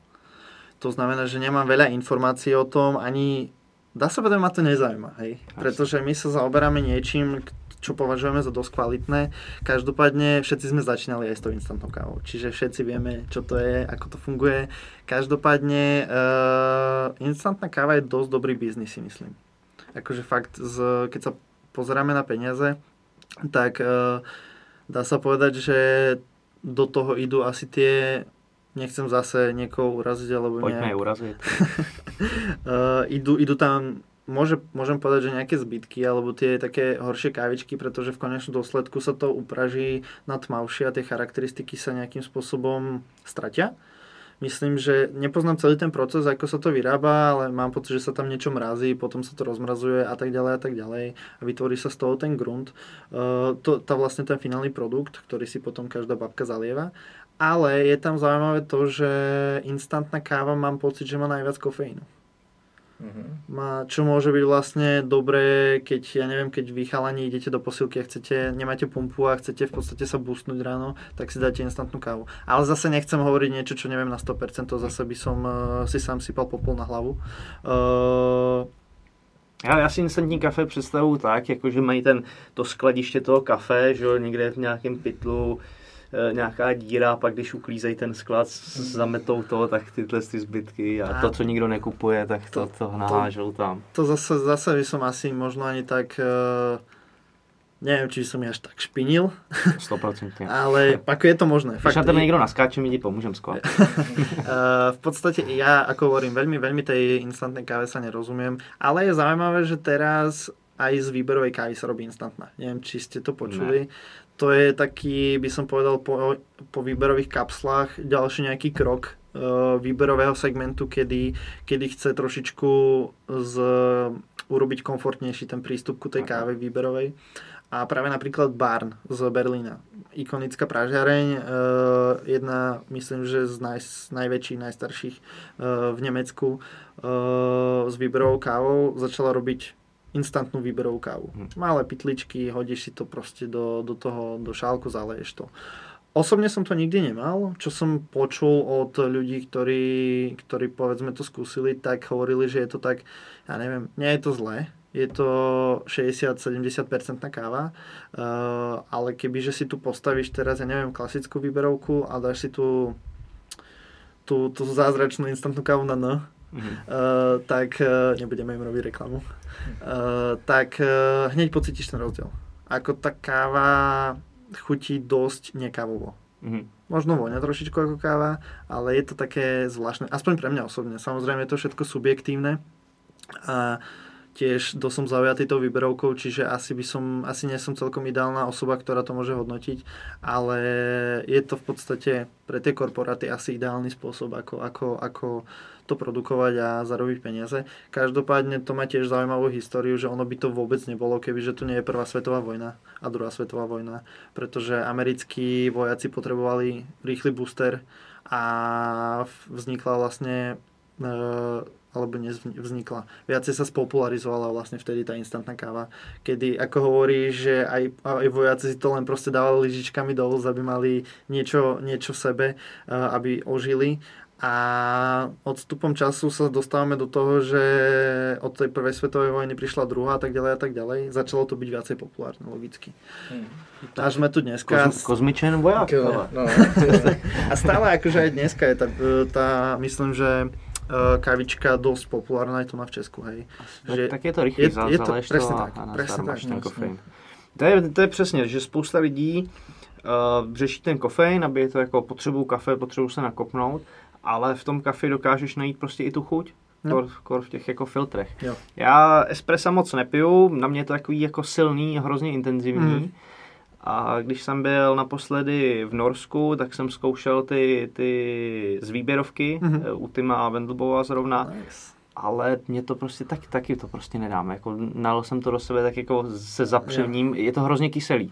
To znamená, že nemám veľa informácií o tom, ani, dá sa povedať, ma to nezaujíma, hej. Pretože my sa zaoberáme niečím, čo považujeme za dosť kvalitné. Každopádne všetci sme začínali aj s tou instantnou kávou. Čiže všetci vieme, čo to je, ako to funguje. Každopádne uh, instantná káva je dosť dobrý biznis, si myslím. Akože fakt, z, keď sa pozeráme na peniaze, tak uh, dá sa povedať, že do toho idú asi tie, nechcem zase niekoho uraziť, alebo Pojďme je nejak, urazit. uh, <laughs> idú, idú tam, môže, môžem povedať, že nejaké zbytky alebo tie také horšie kávičky, pretože v konečnom dôsledku sa to upraží na tmavšie a tie charakteristiky sa nejakým spôsobom stratia. Myslím, že nepoznám celý ten proces, ako sa to vyrába, ale mám pocit, že sa tam niečo mrazí, potom sa to rozmrazuje a tak ďalej a tak ďalej a vytvorí sa z toho ten grunt. To, tá vlastne ten finálny produkt, ktorý si potom každá babka zalieva. Ale je tam zaujímavé to, že instantná káva mám pocit, že má najviac kofeínu. Mhm. Má, čo môže byť vlastne dobré, keď, ja neviem, keď vy chalani idete do posilky a chcete, nemáte pumpu a chcete v podstate sa boostnúť ráno, tak si dáte instantnú kávu. Ale zase nechcem hovoriť niečo, čo neviem na 100%, to zase by som uh, si sám sypal popol na hlavu. Uh, Já, já si instantní kafe představuju tak, jako že mají ten, to skladiště toho kafe, že jo, někde v nějakém pytlu, nějaká díra, pak když uklízejí ten sklad, s- zametou to, tak tyhle ty zbytky a to, co nikdo nekupuje, tak to, to nahážou tam. To zase, zase by som asi možno ani tak... Uh, neviem, či som ja až tak špinil, <laughs> 100%. ale ako je to možné. Když na Fakt, tebe někdo naskáče, my ti pomůžem skladit. <laughs> Uh, v podstate ja, ako hovorím, veľmi, veľmi tej instantnej káve sa nerozumiem, ale je zaujímavé, že teraz aj z výberovej kávy sa robí instantná. Neviem, či ste to počuli. To je taký, by som povedal, po, po výberových kapslách ďalší nejaký krok uh, výberového segmentu, kedy, kedy chce trošičku z, urobiť komfortnejší ten prístup ku tej káve výberovej. A práve napríklad Barn z Berlína. Ikonická pražiareň, uh, jedna, myslím, že z naj, najväčších, najstarších uh, v Nemecku uh, s výberovou kávou začala robiť instantnú výberovú kávu. Hm. Malé pitličky, hodíš si to proste do, do toho, do šálku, zaleješ to. Osobne som to nikdy nemal. Čo som počul od ľudí, ktorí, ktorí povedzme to skúsili, tak hovorili, že je to tak, ja neviem, nie je to zlé, je to 60-70% káva, uh, ale keby, že si tu postavíš teraz, ja neviem, klasickú výberovku a dáš si tu tú, tú zázračnú instantnú kávu na N, Mhm. uh, tak uh, nebudeme im robiť reklamu, tak uh, hneď pocítiš ten rozdiel. Ako tá káva chutí dosť nekávovo. Mhm. Možno vonia trošičku ako káva, ale je to také zvláštne, aspoň pre mňa osobne. Samozrejme je to všetko subjektívne a tiež dosť som zaujatý tou výberovkou, čiže asi by som, asi nie som celkom ideálna osoba, ktorá to môže hodnotiť, ale je to v podstate pre tie korporáty asi ideálny spôsob, ako, ako, ako to produkovať a zarobiť peniaze. Každopádne to má tiež zaujímavú históriu, že ono by to vôbec nebolo, keby že tu nie je prvá svetová vojna a druhá svetová vojna, pretože americkí vojaci potrebovali rýchly booster a vznikla vlastne e, alebo nevznikla. Viacej sa spopularizovala vlastne vtedy tá instantná káva, kedy, ako hovorí, že aj, aj vojaci si to len proste dávali lyžičkami do úst, aby mali niečo, niečo v sebe, e, aby ožili a odstupom času sa dostávame do toho, že od tej prvej svetovej vojny prišla druhá a tak ďalej a tak ďalej. Začalo to byť viacej populárne, logicky. Hmm. Až sme tu dneska... Kozm, kozmičen voják. No, no. A stále akože aj dneska je tá, tá myslím, že e, kavička dosť populárna aj tu na v Česku, hej. Že tak je to rychlý, je- je to to presne tak, a presne tak, ten no, kofein. To je, to je přesně, že spousta lidí uh, řeší ten kofein, aby je to jako potřebuju kafe, potřebuju se nakopnout, ale v tom kafi dokážeš najít prostě i tu chuť. No. Kor, kor v těch jako filtrech. Jo. Já espressa moc nepiju, na mě je to takový jako silný, hrozně intenzivní. Mm. A když jsem byl naposledy v Norsku, tak jsem zkoušel ty, ty z výběrovky Mhm. mm-hmm. u Tima Vendelbova zrovna. Nice. Ale mě to prostě tak, taky to prostě nedám. Jako, nalil jsem to do sebe tak jako se zapřením. Je to hrozně kyselý.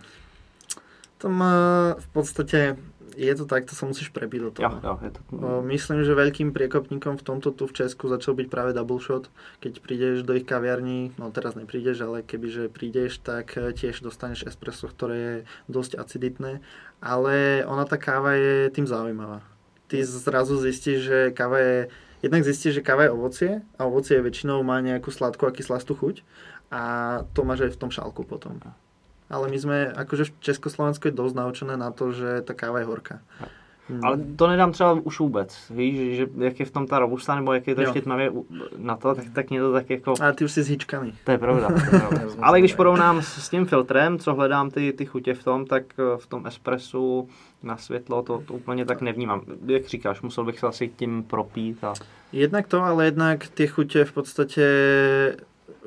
To má v podstate, je to tak, to sa musíš prebiť do toho. Jo, jo, je to... Myslím, že veľkým priekopníkom v tomto tu v Česku začal byť práve Double Shot. Keď prídeš do ich kaviarní, no teraz neprídeš, ale kebyže prídeš, tak eh, tiež dostaneš espresso, ktoré je dosť aciditné, ale ona tá káva je tým zaujímavá. Ty zrazu zistíš, že káva je, jednak zistíš, že káva je ovocie a ovocie väčšinou má nejakú sladkú a kyslastú chuť a to máš aj v tom šálku potom. Ale my sme akože v Československu je dosť naučené na to, že tá káva je horká. Mm. Ale to nedám třeba už vůbec. Víš, že jak je v tom ta robusta, nebo jak je to Jo. ještě tmavě na to, tak, tak mě to tak jako... Ale ty už si zhičkaný. To je pravda. To je <laughs> pravda. Ale když porovnám s, s tím filtrem, co hledám ty, ty chutě v tom, tak eh, v tom espressu na světlo to, to úplně tak nevnímám. Jak říkáš, musel bych se asi tím propít a... Jednak to, ale jednak tie chute v podstate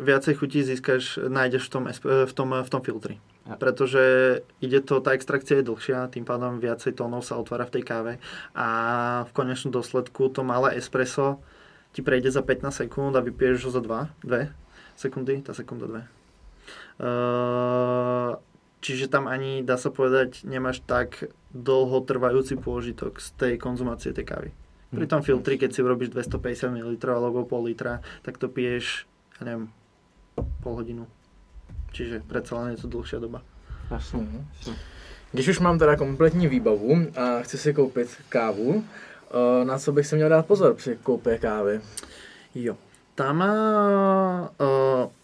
viacej chutí získaš, nájdeš v tom, esp- v tom, v tom filtri. Ja. Pretože ide to, tá extrakcia je dlhšia, tým pádom viacej tónov sa otvára v tej káve a v konečnom dôsledku to malé espresso ti prejde za 15 sekúnd a vypiješ ho za 2, 2 sekundy, tá sekunda 2. Uh, čiže tam ani, dá sa povedať, nemáš tak dlho trvajúci pôžitok z tej konzumácie tej kávy. Pri tom filtri, keď si urobíš 250 ml alebo pol litra, tak to piješ, ja neviem, pol hodinu. Čiže predsa len je to dlhšia doba. Jasně. Mhm. Když už mám teda kompletní výbavu a chci si koupit kávu, eh, na co bych si měl dát pozor při koupě kávy? Jo. Tam uh, v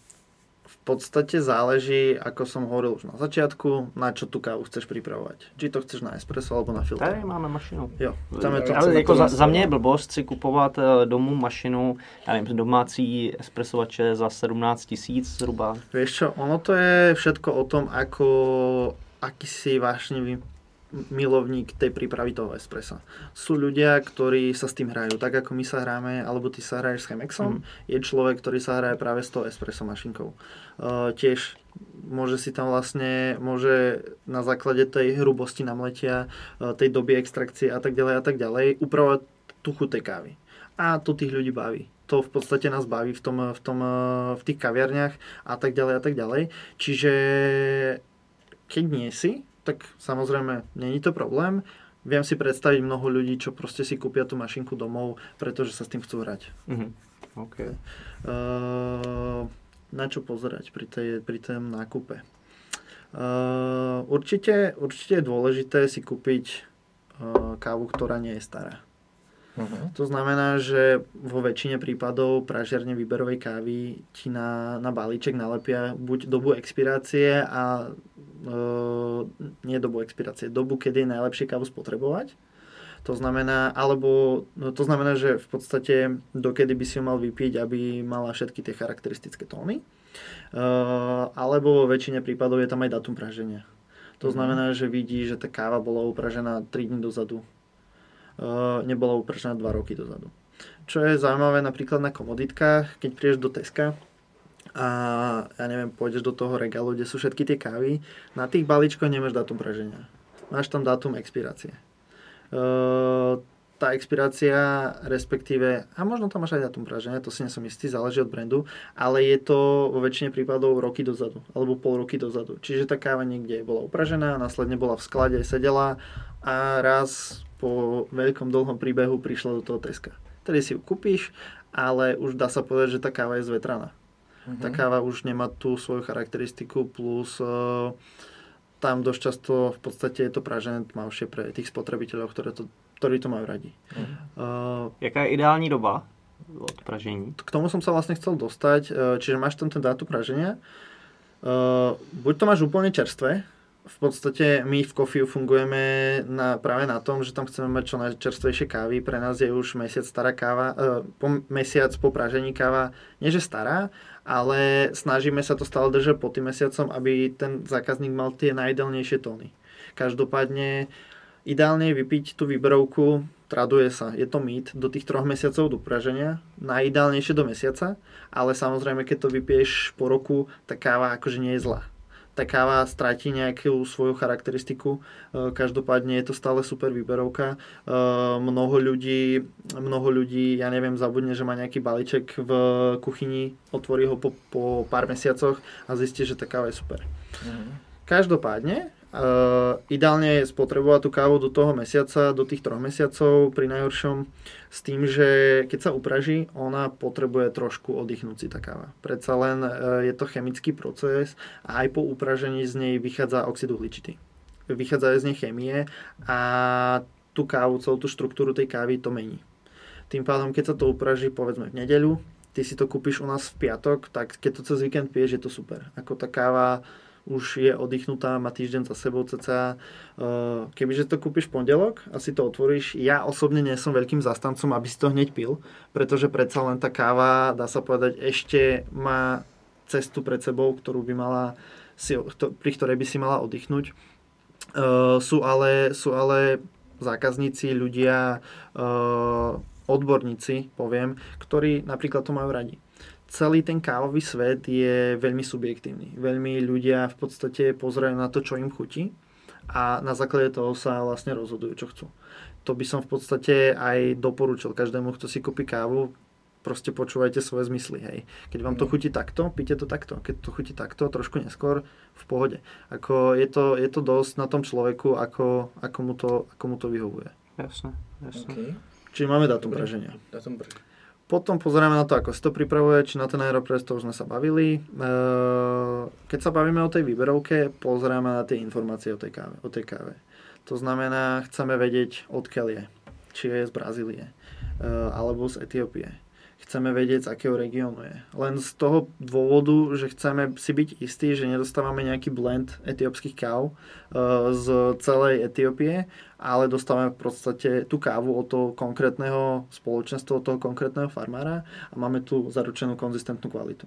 podstate záleží, ako som hovoril už na začiatku, na čo tú kávu chceš pripravovať. Či to chceš na espresso alebo na filter. Tady máme mašinu. Jo, je to Ale jako za, za mě je blbost si kupovat eh, domů mašinu, já nevím, domácí espressovače za 17 tisíc zhruba. Vieš čo, ono to je všetko o tom, ako, aký si vášnivý milovník tej prípravy toho espressa. Sú ľudia, ktorí sa s tým hrajú, tak ako my sa hráme, alebo ty sa hraješ s Chemexom, je človek, ktorý sa hraje práve s tou espresso mašinkou. Uh, tiež môže si tam vlastne, môže na základe tej hrubosti namletia, uh, tej doby extrakcie a tak ďalej a tak ďalej, upravovať tú chuť tej kávy. A to tých ľudí baví. To v podstate nás baví v, tom, v, tom, v tých kaviarniach a tak ďalej a tak ďalej. Čiže keď nie si, tak samozrejme není to problém. Viem si predstaviť mnoho ľudí, čo proste si kúpia tú mašinku domov, pretože sa s tým chcú hrať. Mhm. Okay. Uh, na čo pozerať pri, tej, pri tom nákupe? Uh, určite, určite je dôležité si kúpiť uh, kávu, ktorá nie je stará. Uh-huh. To znamená, že vo väčšine prípadov pražiarne výberovej kávy ti na, na balíček nalepia buď dobu expirácie a nie dobu expirácie, dobu, kedy je najlepšie kávu spotrebovať. To znamená, alebo, no to znamená, že v podstate dokedy by si ju mal vypiť, aby mala všetky tie charakteristické tóny. E, alebo vo väčšine prípadov je tam aj datum praženia. To znamená, že vidí, že tá káva bola upražená 3 dní dozadu. Uh, nebola upražená 2 roky dozadu. Čo je zaujímavé napríklad na komoditkách, keď prídeš do Teska a ja neviem, pôjdeš do toho regálu, kde sú všetky tie kávy, na tých balíčkoch nemáš dátum praženia. Máš tam dátum expirácie. Uh, tá expirácia, respektíve, a možno tam máš aj dátum praženia, to si nie som istý, záleží od brandu, ale je to vo väčšine prípadov roky dozadu, alebo pol roky dozadu. Čiže tá káva niekde bola upražená, následne bola v sklade, sedela a raz po veľkom dlhom príbehu prišla do toho Teska. Tedy si ju kúpiš, ale už dá sa povedať, že tá káva je zvetraná. Uh-huh. Tá káva už nemá tú svoju charakteristiku, plus uh, tam dosť často v podstate je to pražené tmavšie pre tých spotrebiteľov, ktoré to, ktorí to majú radi. Uh-huh. Uh, Jaká je ideální doba od pražení? k tomu som sa vlastne chcel dostať, uh, čiže máš tam ten dátum praženia, uh, buď to máš úplne čerstvé, v podstate my v Kofiu fungujeme na, práve na tom, že tam chceme mať čo najčerstvejšie kávy. Pre nás je už mesiac stará káva, e, po, mesiac po pražení káva, nie že stará, ale snažíme sa to stále držať pod tým mesiacom, aby ten zákazník mal tie najideálnejšie tóny. Každopádne ideálne je vypiť tú výberovku, traduje sa, je to mýt, do tých troch mesiacov do praženia, najideálnejšie do mesiaca, ale samozrejme, keď to vypiješ po roku, tá káva akože nie je zlá tá káva stratí nejakú svoju charakteristiku. E, Každopádne je to stále super výberovka. E, Mnoho ľudí, mnoho ľudí, ja neviem, zabudne, že má nejaký balíček v kuchyni, otvorí ho po, po pár mesiacoch a zistí, že tá káva je super. Každopádne, Uh, ideálne je spotrebovať tú kávu do toho mesiaca, do tých troch mesiacov pri najhoršom s tým, že keď sa upraží, ona potrebuje trošku oddychnúť si tá káva. Predsa len uh, je to chemický proces a aj po upražení z nej vychádza oxid uhličitý. Vychádza z nej chemie a tú kávu, celú tú štruktúru tej kávy to mení. Tým pádom, keď sa to upraží povedzme v nedeľu, ty si to kúpiš u nás v piatok, tak keď to cez víkend piješ, je to super. Ako tá káva už je oddychnutá, má týždeň za sebou cca. Kebyže to kúpiš pondelok a si to otvoríš, ja osobne nie som veľkým zastancom, aby si to hneď pil, pretože predsa len tá káva, dá sa povedať, ešte má cestu pred sebou, ktorú by mala si, pri ktorej by si mala oddychnúť. Sú ale, sú ale zákazníci, ľudia, odborníci, poviem, ktorí napríklad to majú radi celý ten kávový svet je veľmi subjektívny. Veľmi ľudia v podstate pozerajú na to, čo im chutí a na základe toho sa vlastne rozhodujú, čo chcú. To by som v podstate aj doporučil každému, kto si kúpi kávu, proste počúvajte svoje zmysly, hej. Keď vám to chutí takto, píte to takto. Keď to chutí takto, trošku neskôr, v pohode. Ako je to, je to dosť na tom človeku, ako, ako, mu, to, ako mu to vyhovuje. Jasne, jasne. Okay. Čiže máme dátum praženia. Dátum praženia. Potom pozeráme na to, ako si to pripravuje, či na ten Aeropress, to už sme sa bavili. Keď sa bavíme o tej výberovke, pozeráme na tie informácie o tej káve. O tej káve. To znamená, chceme vedieť, odkiaľ je. Či je z Brazílie, alebo z Etiópie. Chceme vedieť, z akého regiónu je. Len z toho dôvodu, že chceme si byť istí, že nedostávame nejaký blend etiópskych káv uh, z celej Etiópie, ale dostávame v podstate tú kávu od toho konkrétneho spoločenstva, od toho konkrétneho farmára a máme tu zaručenú konzistentnú kvalitu.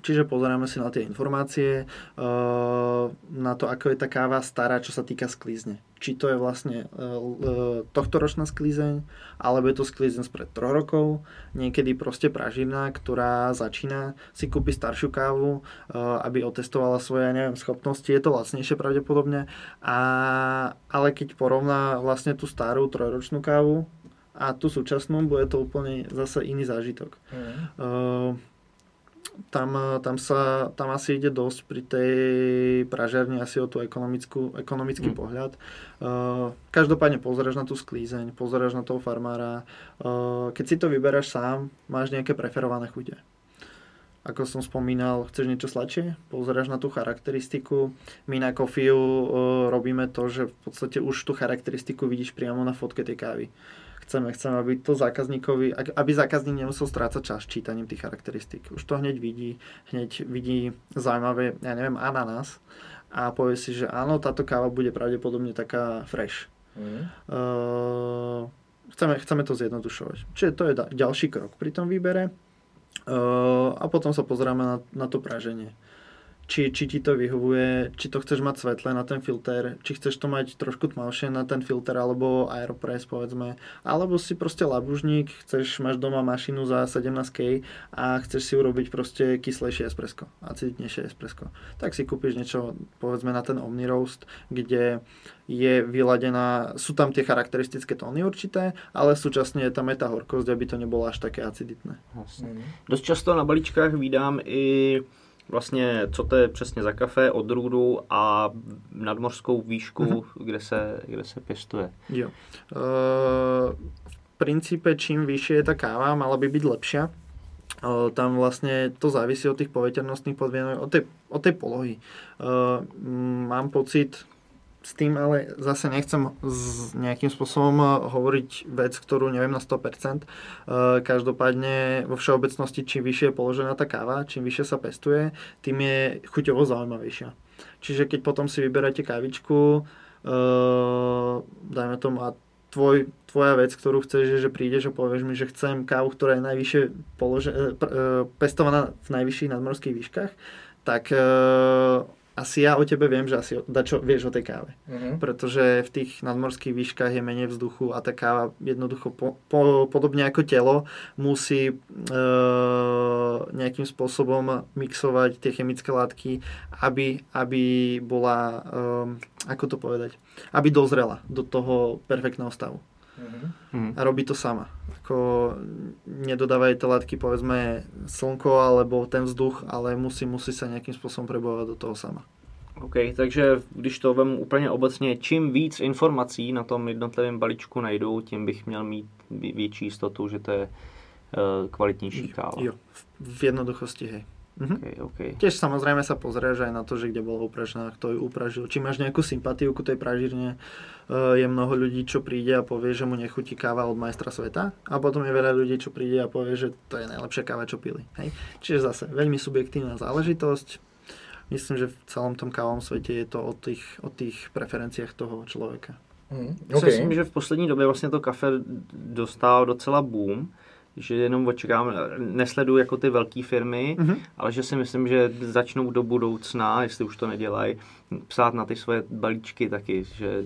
Čiže pozeráme si na tie informácie, uh, na to, ako je tá káva stará, čo sa týka sklízne. Či to je vlastne uh, tohtoročná sklízeň, alebo je to sklízeň spred 3 rokov. Niekedy proste pražina, ktorá začína, si kúpi staršiu kávu, aby otestovala svoje, neviem, schopnosti. Je to lacnejšie pravdepodobne. A, ale keď porovná vlastne tú starú trojročnú kávu a tú súčasnú, bude to úplne zase iný zážitok. Mm. Uh, tam, tam, sa, tam asi ide dosť pri tej pražiarni asi o tú ekonomickú, ekonomický mm. pohľad. Uh, každopádne pozeráš na tú sklízeň, pozeráš na toho farmára. Uh, keď si to vyberáš sám, máš nejaké preferované chute. Ako som spomínal, chceš niečo sladšie? Pozeráš na tú charakteristiku. My na Kofiu uh, robíme to, že v podstate už tú charakteristiku vidíš priamo na fotke tej kávy. Uh, chceme, chceme, aby to zákazníkovi, aby zákazník nemusel strácať čas čítaním tých charakteristík. Už to hneď vidí, hneď vidí zaujímavé, ja neviem, ananás a povie si, že áno, táto káva bude pravdepodobne taká fresh. Mm. Uh, chceme, chceme to zjednodušovať. Čiže to je da- ďalší krok pri tom výbere. Uh, a potom sa pozrieme na, na to praženie či, či ti to vyhovuje, či to chceš mať svetlé na ten filter, či chceš to mať trošku tmavšie na ten filter alebo Aeropress povedzme, alebo si proste labužník, chceš, máš doma mašinu za 17K a chceš si urobiť proste kyslejšie espresso, acidnejšie espresso. Tak si kúpiš niečo povedzme na ten Omni Roast, kde je vyladená, sú tam tie charakteristické tóny určité, ale súčasne je tam aj tá horkosť, aby to nebolo až také aciditné. Jasne. Dost často na balíčkách vydám i vlastně, co to je přesně za kafe, odrůdu a nadmořskou výšku, mm-hmm. kde, se, kde se pěstuje. Jo. Uh, v princípe, čím vyššie je tá káva, mala by byť lepšia. Uh, tam vlastne to závisí od tých poveternostných podmienok, od tej, od tej polohy. Uh, mám pocit, s tým ale zase nechcem s nejakým spôsobom eh, hovoriť vec, ktorú neviem na 100%. Eh, každopádne vo všeobecnosti, čím vyššie je položená tá káva, čím vyššie sa pestuje, tým je chuťovo zaujímavejšia. Čiže keď potom si vyberáte kávičku, eh, dajme tomu a tvoj, tvoja vec, ktorú chceš, je, že prídeš a povieš mi, že chcem kávu, ktorá je najvyššie polože, pestovaná v najvyšších nadmorských výškach, tak asi ja o tebe viem, že asi da čo vieš o tej káve. Uh-huh. Pretože v tých nadmorských výškach je menej vzduchu a tá káva jednoducho po, po, podobne ako telo musí e, nejakým spôsobom mixovať tie chemické látky, aby, aby bola, e, ako to povedať, aby dozrela do toho perfektného stavu. Uh-huh. A robí to sama. Ako nedodávajú tie látky, povedzme, slnko alebo ten vzduch, ale musí, musí sa nejakým spôsobom prebovať do toho sama. OK, takže když to vemu úplně obecně, čím víc informací na tom jednotlivém balíčku najdu, tím bych měl mít větší jistotu, že to je uh, kvalitnější káva. Jo, v jednoduchosti, hej. Mhm. Okay, okay. Tiež samozrejme sa pozrieš aj na to, že kde bola upražená, kto ju upražil. Či máš nejakú sympatiu ku tej pražírne, je mnoho ľudí, čo príde a povie, že mu nechutí káva od majstra sveta a potom je veľa ľudí, čo príde a povie, že to je najlepšia káva, čo pili. Hej? Čiže zase veľmi subjektívna záležitosť. Myslím, že v celom tom kávom svete je to o tých, o tých preferenciách toho člověka. Mm, okay. Myslím, že v poslední době vlastně to kafe dostalo docela boom že jenom očekám, nesleduju jako ty velké firmy, mm-hmm. ale že si myslím, že začnou do budoucna, jestli už to nedělají, psát na ty svoje balíčky taky, že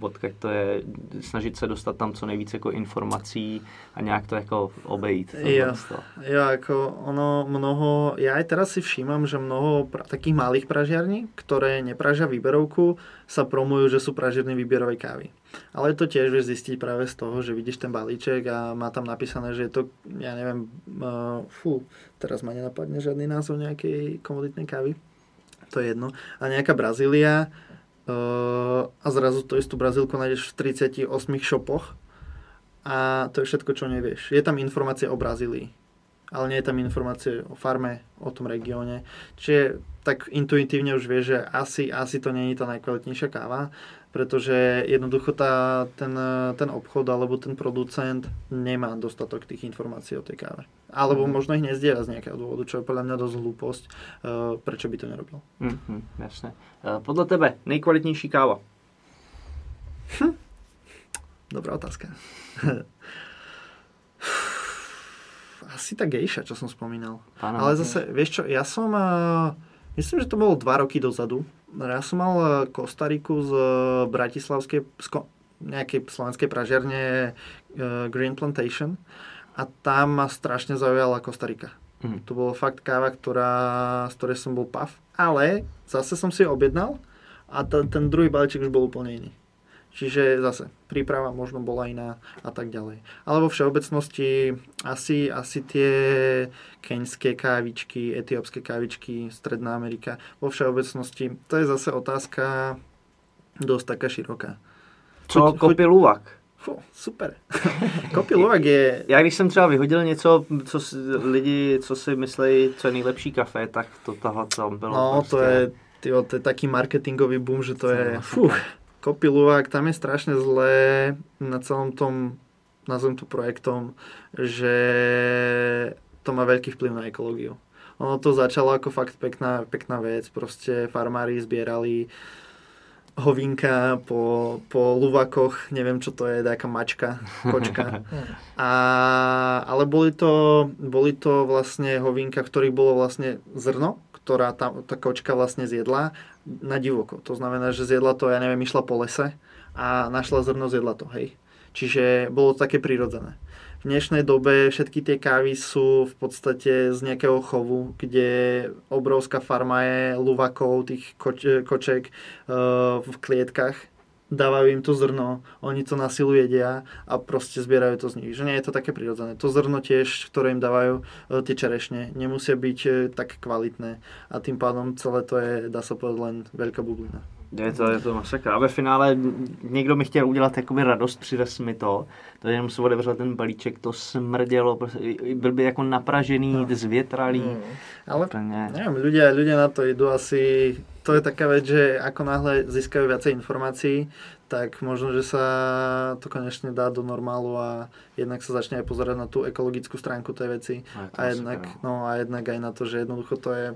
odkaď to je, snažit se dostat tam co nejvíce jako informací a nějak to jako obejít. Jo, jo, jako ono mnoho, ja aj teraz si všímam, že mnoho pra, takých malých pražiarní, ktoré nepražia výberovku, sa promujú, že sú pražiarny výberovej kávy. Ale to tiež vieš zistiť práve z toho, že vidíš ten balíček a má tam napísané, že je to, ja neviem, uh, fú, teraz ma nenapadne žiadny názov nejakej komoditnej kávy. To je jedno. A nejaká Brazília uh, a zrazu to istú Brazílku nájdeš v 38 šopoch a to je všetko, čo nevieš. Je tam informácia o Brazílii ale nie je tam informácie o farme, o tom regióne. Čiže tak intuitívne už vie, že asi, asi to nie je tá najkvalitnejšia káva, pretože jednoducho tá, ten, ten obchod alebo ten producent nemá dostatok tých informácií o tej káve. Alebo mm-hmm. možno ich nezdieľa z nejakého dôvodu, čo je podľa mňa dosť hlúposť, uh, prečo by to nerobil. Mm-hmm, jasne. Uh, podľa tebe nejkvalitnější káva? Hm. Dobrá otázka. <laughs> Asi tá gejša, čo som spomínal. Pána, Ale zase, vieš čo, ja som, uh, myslím, že to bolo dva roky dozadu. Ja som mal uh, Kostariku z uh, Bratislavskej, z ko- nejakej slovenskej pražiarne uh, Green Plantation a tam ma strašne zaujala Kostarika. Mhm. To bolo fakt káva, ktorá, z ktorej som bol pav. Ale zase som si objednal a t- ten druhý balíček už bol úplne iný. Čiže zase príprava možno bola iná a tak ďalej. Ale vo všeobecnosti asi, asi tie keňské kávičky, etiópske kávičky, Stredná Amerika, vo všeobecnosti, to je zase otázka dosť taká široká. Co kopy luvak? Fú, super. <laughs> Kopy Lovak je... Já když jsem třeba vyhodil něco, co si, lidi, co si myslí, co je nejlepší kafe, tak to toho tam bylo No, prostě. to je, tyjo, to je taký marketingový boom, že to je... To je Fú, Kopy Lovak, tam je strašne zlé na celom tom, nazvem to projektom, že to má veľký vplyv na ekológiu. Ono to začalo ako fakt pekná, pekná vec, proste farmári zbierali hovinka po, po luvakoch, neviem čo to je, nejaká mačka, kočka. <laughs> A, ale boli to, boli to vlastne hovinka, v ktorých bolo vlastne zrno, ktorá tá, tá kočka vlastne zjedla na divoko. To znamená, že zjedla to, ja neviem, išla po lese a našla zrno, zjedla to, hej. Čiže bolo to také prirodzené. V dnešnej dobe všetky tie kávy sú v podstate z nejakého chovu, kde obrovská farma je luvakov, tých koč- koček uh, v klietkach. Dávajú im to zrno, oni to na silu jedia a proste zbierajú to z nich. Že nie je to také prirodzené. To zrno tiež, ktoré im dávajú uh, tie čerešne, nemusia byť uh, tak kvalitné a tým pádom celé to je, dá sa povedať, len veľká bublina. Je to, je to masakra. A ve finále někdo mi chtěl udělat jakoby radost, přivez mi to. To jenom se otevřel ten balíček, to smrdělo, byl by jako napražený, no. zvětralý. Mm. Ale Úplně. neviem, ľudia, ľudia na to idú asi... To je taká vec, že ako náhle získajú viacej informácií, tak možno, že sa to konečne dá do normálu a jednak sa začne aj pozerať na tú ekologickú stránku tej veci A je to a jednak, masakra, no, a jednak aj na to, že jednoducho to je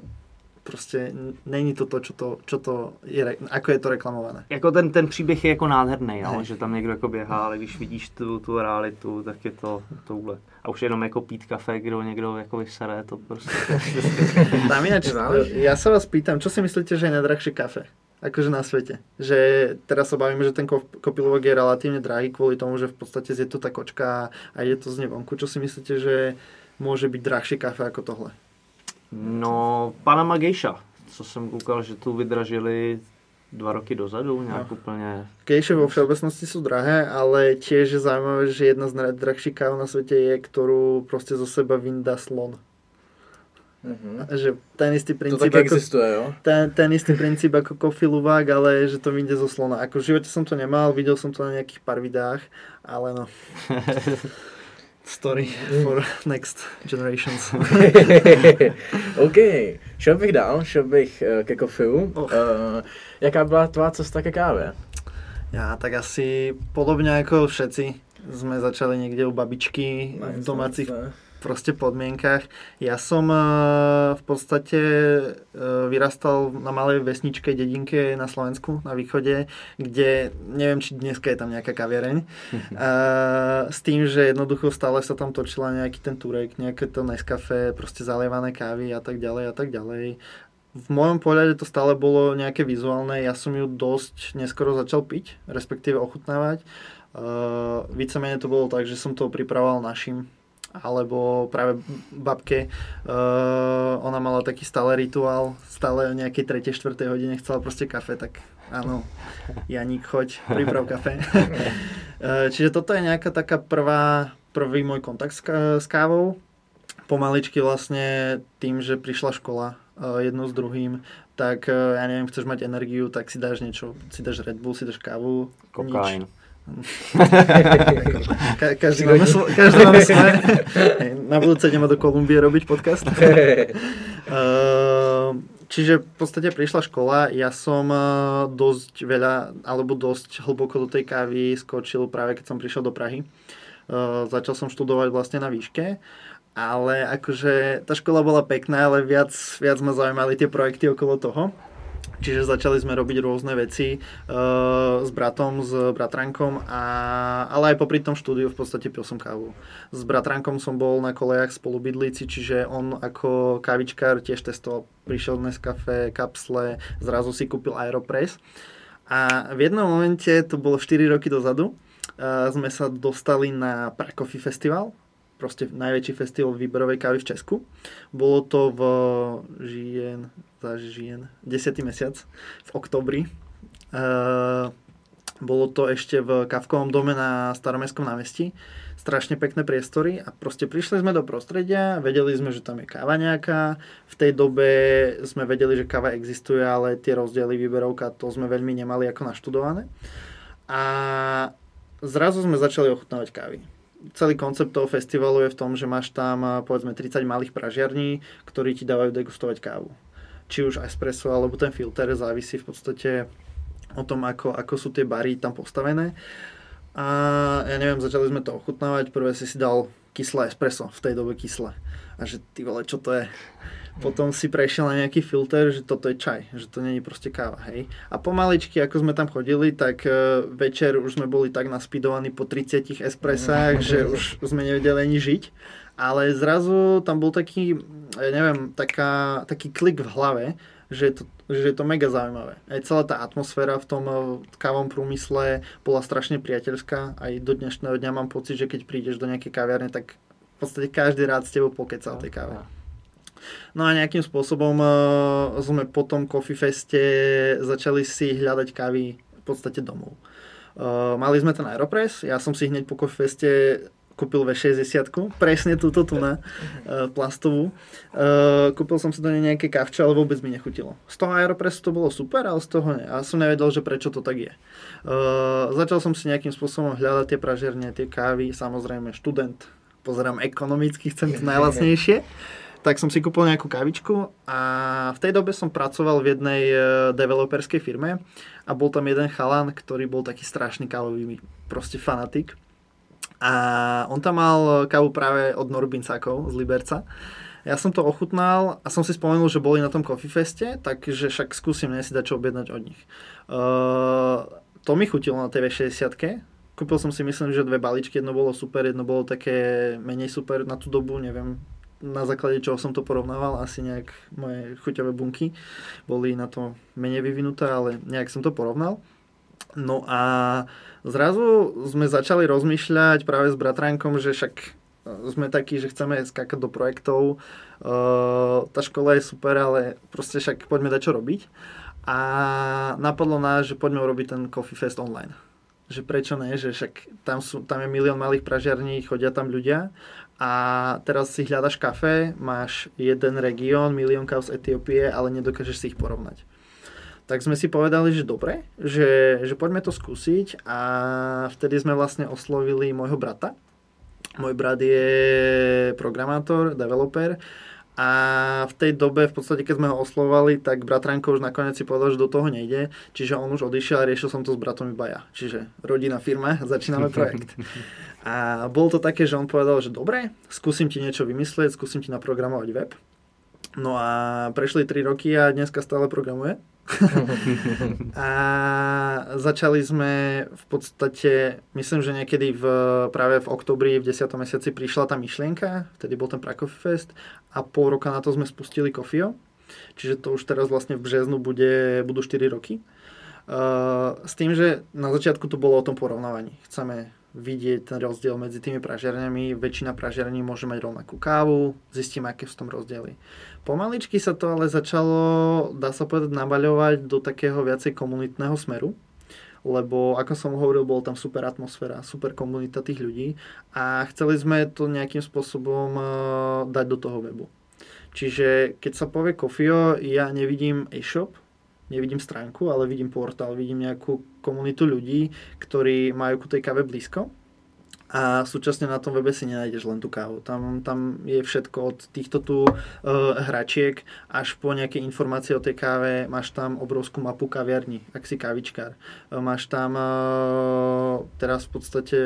proste, n- není to to, čo to, čo to je, ako je to reklamované. Jako ten, ten příběh je jako nádherný, jo? Ne. že tam někdo jako běhá, ale když vidíš tu, tu realitu, tak je to touhle. A už jenom jako pít kafe, kdo někdo jako vysere, to prostě... <laughs> Tam ináč, ja sa vás pýtam, čo si myslíte, že je najdrahšie kafe? Akože na svete. Že teraz sa bavíme, že ten kop- kopiluvok je relatívne drahý kvôli tomu, že v podstate je to tá kočka a je to z nevonku. Čo si myslíte, že môže byť drahšie kafe ako tohle? No, Panama Geisha, co jsem koukal, že tu vydražili dva roky dozadu, nějak No. úplně... Kejše vo všeobecnosti sú drahé, ale tiež je zaujímavé, že jedna z najdrahších káv na svete je, ktorú proste zo seba vyndá slon. Mhm. Že ten istý To princíp, taky ako, existuje, jo? ten, ten istý princíp ako Coffee ale že to vyjde zo slona. Ako v živote som to nemal, videl som to na nejakých pár videách, ale no. <laughs> Story for next generations. <laughs> OK, šel bych dál, šel bych uh, ke kofiu. Uh, jaká byla tvá cesta ke káve? Ja tak asi podobne ako všetci sme začali niekde u babičky v domácich proste podmienkach. Ja som eh, v podstate eh, vyrastal na malej vesničke, dedinke na Slovensku, na východe, kde neviem, či dneska je tam nejaká kaviareň. Eh, S tým, že jednoducho stále sa tam točila nejaký ten turek, nejaké to Nescafe, proste zalievané kávy a tak ďalej a tak ďalej. V mojom pohľade to stále bolo nejaké vizuálne, ja som ju dosť neskoro začal piť, respektíve ochutnávať. Uh, vícemenej to bolo tak, že som to pripravoval našim alebo práve babke. Uh, ona mala taký stále rituál, stále o nejakej 3. 4. hodine chcela proste kafe, tak áno, Janík, choď, priprav kafe. Uh, Čiže toto je nejaká taká prvá, prvý môj kontakt s, s kávou. Pomaličky vlastne tým, že prišla škola uh, jedno s druhým, tak ja neviem, chceš mať energiu, tak si dáš niečo, si dáš Red Bull, si dáš kávu, Kokain. nič. Ka- každý, máme, svo- každý máme. Hej, <laughs> Na budúce ideme do Kolumbie robiť podcast. <laughs> Ehm, Čiže v podstate prišla škola, ja som eh, dosť veľa, alebo dosť hlboko do tej kávy skočil práve keď som prišiel do Prahy. Eh, Začal som študovať vlastne na výške, ale akože tá škola bola pekná, ale viac, viac ma zaujímali tie projekty okolo toho. Čiže začali sme robiť rôzne veci uh, s bratom, s bratrankom, a, ale aj popri tom štúdiu v podstate pil som kávu. S bratrankom som bol na kolejach spolubydlíci, čiže on ako kavičkár tiež testoval, prišiel dnes kafe, kapsle, zrazu si kúpil Aeropress. A v jednom momente, to bolo 4 roky dozadu, uh, sme sa dostali na Pracoffee Festival, proste najväčší festival výberovej kávy v Česku. Bolo to v žien, za žien, 10. mesiac, v oktobri. Uh, bolo to ešte v Kavkovom dome na Staromestskom námestí. Strašne pekné priestory a proste prišli sme do prostredia, vedeli sme, že tam je káva nejaká. V tej dobe sme vedeli, že káva existuje, ale tie rozdiely výberovka, to sme veľmi nemali ako naštudované. A zrazu sme začali ochutnávať kávy celý koncept toho festivalu je v tom, že máš tam eh, povedzme 30 malých pražiarní, ktorí ti dávajú degustovať kávu. Či už espresso alebo ten filter závisí v podstate o tom, ako, ako sú tie bary tam postavené. A ja neviem, začali sme to ochutnávať, prvé si si dal kyslé espresso, v tej dobe kyslé. A že ty vole, čo to je? Potom si prešiel na nejaký filter, že toto je čaj, že to není proste káva, hej. A pomaličky, ako sme tam chodili, tak uh, večer už sme boli tak naspidovaní po 30 espresách, že už sme nevedeli ani žiť. Ale zrazu tam bol taký, ja neviem, taká, taký klik v hlave, že je, to, že je to mega zaujímavé. Aj celá tá atmosféra v tom eh, kávom prúmysle bola strašne priateľská. Aj do dnešného dňa mám pocit, že keď prídeš do nejakej kaviarne, tak v podstate každý rád s tebou pokeca o tej káve. No a nejakým spôsobom uh, sme po tom Coffee Feste začali si hľadať kávy v podstate domov. Uh, mali sme ten Aeropress, ja som si hneď po Coffee Feste kúpil V60, presne túto tu na uh, plastovú. Uh, kúpil som si do nej nejaké kavče, ale vôbec mi nechutilo. Z toho Aeropressu to bolo super, ale z toho nie. A som nevedel, že prečo to tak je. Uh, začal som si nejakým spôsobom hľadať tie pražerne, tie kávy, samozrejme študent, pozerám ekonomicky, chcem to najlacnejšie <laughs> tak som si kúpil nejakú kavičku a v tej dobe som pracoval v jednej developerskej firme a bol tam jeden chalan, ktorý bol taký strašný kávový proste fanatik. A on tam mal kávu práve od Norbincákov z Liberca. Ja som to ochutnal a som si spomenul, že boli na tom Coffee Feste, takže však skúsim si dať čo objednať od nich. Uh, to mi chutilo na tej V60 Kúpil som si myslím, že dve balíčky, jedno bolo super, jedno bolo také menej super na tú dobu, neviem, na základe čoho som to porovnával, asi nejak moje chuťové bunky boli na to menej vyvinuté, ale nejak som to porovnal. No a zrazu sme začali rozmýšľať práve s bratránkom, že však e, sme takí, že chceme skákať do projektov. Uh, tá škola je super, ale proste však poďme dať čo robiť. A napadlo nás, že poďme urobiť ten Coffee Fest online že prečo ne, že však tam, sú, tam je milión malých pražiarní, chodia tam ľudia a teraz si hľadaš kafe, máš jeden región, milión káv z Etiópie, ale nedokážeš si ich porovnať. Tak sme si povedali, že dobre, že, že poďme to skúsiť a vtedy sme vlastne oslovili môjho brata. Môj brat je programátor, developer a v tej dobe, v podstate keď sme ho oslovali, tak bratranko už nakoniec si povedal, že do toho nejde, čiže on už odišiel a riešil som to s bratom iba ja. Čiže rodina, firma, <laughs> začíname projekt. A bolo to také, že on povedal, že dobre, skúsim ti niečo vymyslieť, skúsim ti naprogramovať web. No a prešli 3 roky a dneska stále programuje. <laughs> a začali sme v podstate, myslím, že niekedy v, práve v oktobri, v 10. mesiaci prišla tá myšlienka, vtedy bol ten Pracoffee Fest a pol roka na to sme spustili Kofio. Čiže to už teraz vlastne v březnu bude, budú 4 roky. Uh, s tým, že na začiatku to bolo o tom porovnávaní. Chceme vidieť ten rozdiel medzi tými pražiarniami. Väčšina pražiarní môže mať rovnakú kávu, zistíme, aké sú tam rozdiely. Pomaličky sa to ale začalo, dá sa povedať, nabaľovať do takého viacej komunitného smeru, lebo ako som hovoril, bol tam super atmosféra, super komunita tých ľudí a chceli sme to nejakým spôsobom uh, dať do toho webu. Čiže keď sa povie Kofio, ja nevidím e-shop, nevidím stránku, ale vidím portál, vidím nejakú komunitu ľudí, ktorí majú ku tej káve blízko a súčasne na tom webe si nenájdeš len tú kávu. Tam, tam je všetko od týchto tu uh, hračiek až po nejaké informácie o tej káve. Máš tam obrovskú mapu kaviarní, ak si kávičkár. Uh, máš tam uh, teraz v podstate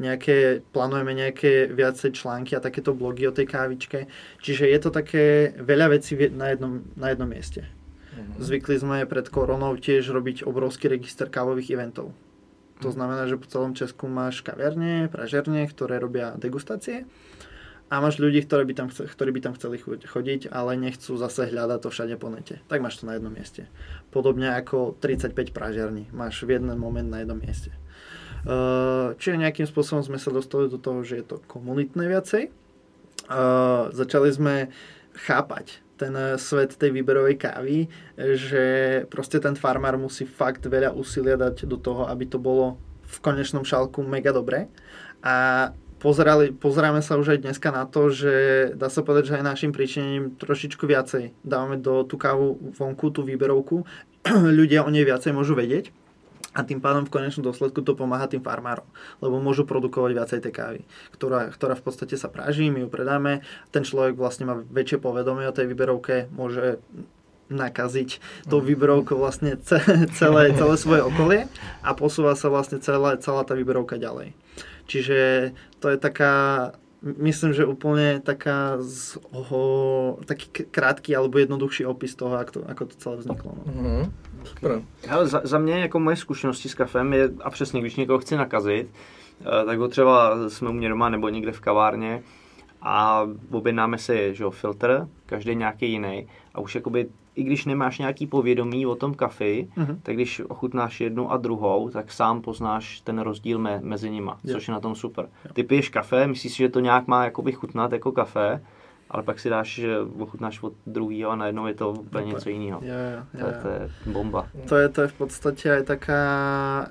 nejaké, plánujeme nejaké viacej články a takéto blogy o tej kávičke. Čiže je to také veľa vecí na jednom, na jednom mieste. Mhm. Zvykli sme pred koronou tiež robiť obrovský register kávových eventov to znamená, že po celom Česku máš kaviarne, pražerne, ktoré robia degustácie a máš ľudí, ktorí by tam, chceli, ktorí by tam chceli chodiť, ale nechcú zase hľadať to všade po nete. Tak máš to na jednom mieste. Podobne ako 35 pražiarní máš v jeden moment na jednom mieste. Čiže nejakým spôsobom sme sa dostali do toho, že je to komunitné viacej. Začali sme chápať ten eh, svet tej výberovej kávy, že proste ten farmár musí fakt veľa úsilia dať do toho, aby to bolo v konečnom šálku mega dobre. A pozerali, pozeráme sa už aj dneska na to, že dá sa povedať, že aj našim príčinením trošičku viacej dávame do tú kávu vonku, tú výberovku. <clears throat> Ľudia o nej viacej môžu vedieť a tým pádom v konečnom dôsledku to pomáha tým farmárom, lebo môžu produkovať viacej tej kávy, ktorá, ktorá v podstate sa práži, my ju predáme, ten človek vlastne má väčšie povedomie o tej výberovke, môže nakaziť tou výberovkou vlastne celé, celé svoje okolie a posúva sa vlastne celá, celá tá výberovka ďalej. Čiže to je taká, myslím, že úplne taká z, oho, taký krátky alebo jednoduchší opis toho, ako to, ako to celé vzniklo. No. Mm-hmm. Super. Ale za, za mě jako moje zkušenosti s kafem je, a přesně, když někoho chci nakazit, eh, tak ho třeba jsme u mě doma nebo někde v kavárně a objednáme si že jo, filtr, každý nějaký jiný a už jakoby i když nemáš nějaký povědomí o tom kafi, mm-hmm. tak když ochutnáš jednu a druhou, tak sám poznáš ten rozdíl me, mezi nima, jo. což je na tom super. Jo. Ty piješ kafe, myslíš si, že to nějak má jakoby chutnat jako kafe, ale pak si dáš, že ochutnáš od druhého a najednou je to úplně něco jiného. Jo, jo, jo, to, to je bomba. To je, to je v podstate aj taká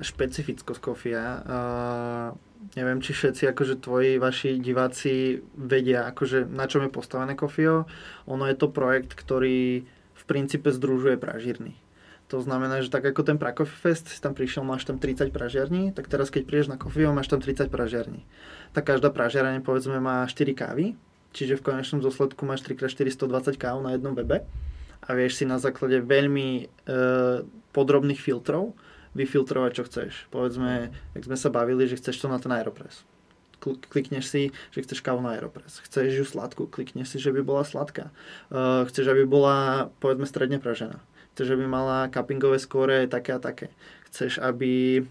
špecifickosť kofia. Uh, neviem, či všetci akože tvoji, vaši diváci vedia, akože na čom je postavené kofio. Ono je to projekt, ktorý v princípe združuje pražírny. To znamená, že tak ako ten Fest, si tam prišiel, máš tam 30 pražiarní, tak teraz keď prídeš na Kofio, máš tam 30 pražiarní. Tak každá pražiarne povedzme má 4 kávy, Čiže v konečnom dôsledku máš 3x420 káv na jednom webe a vieš si na základe veľmi e, podrobných filtrov vyfiltrovať, čo chceš. Povedzme, jak sme sa bavili, že chceš to na ten Aeropress. Klikneš si, že chceš kávu na Aeropress. Chceš ju sladkú, klikneš si, že by bola sladká. E, chceš, aby bola, povedzme, stredne pražená. Chceš, aby mala cuppingové skóre také a také. Chceš, aby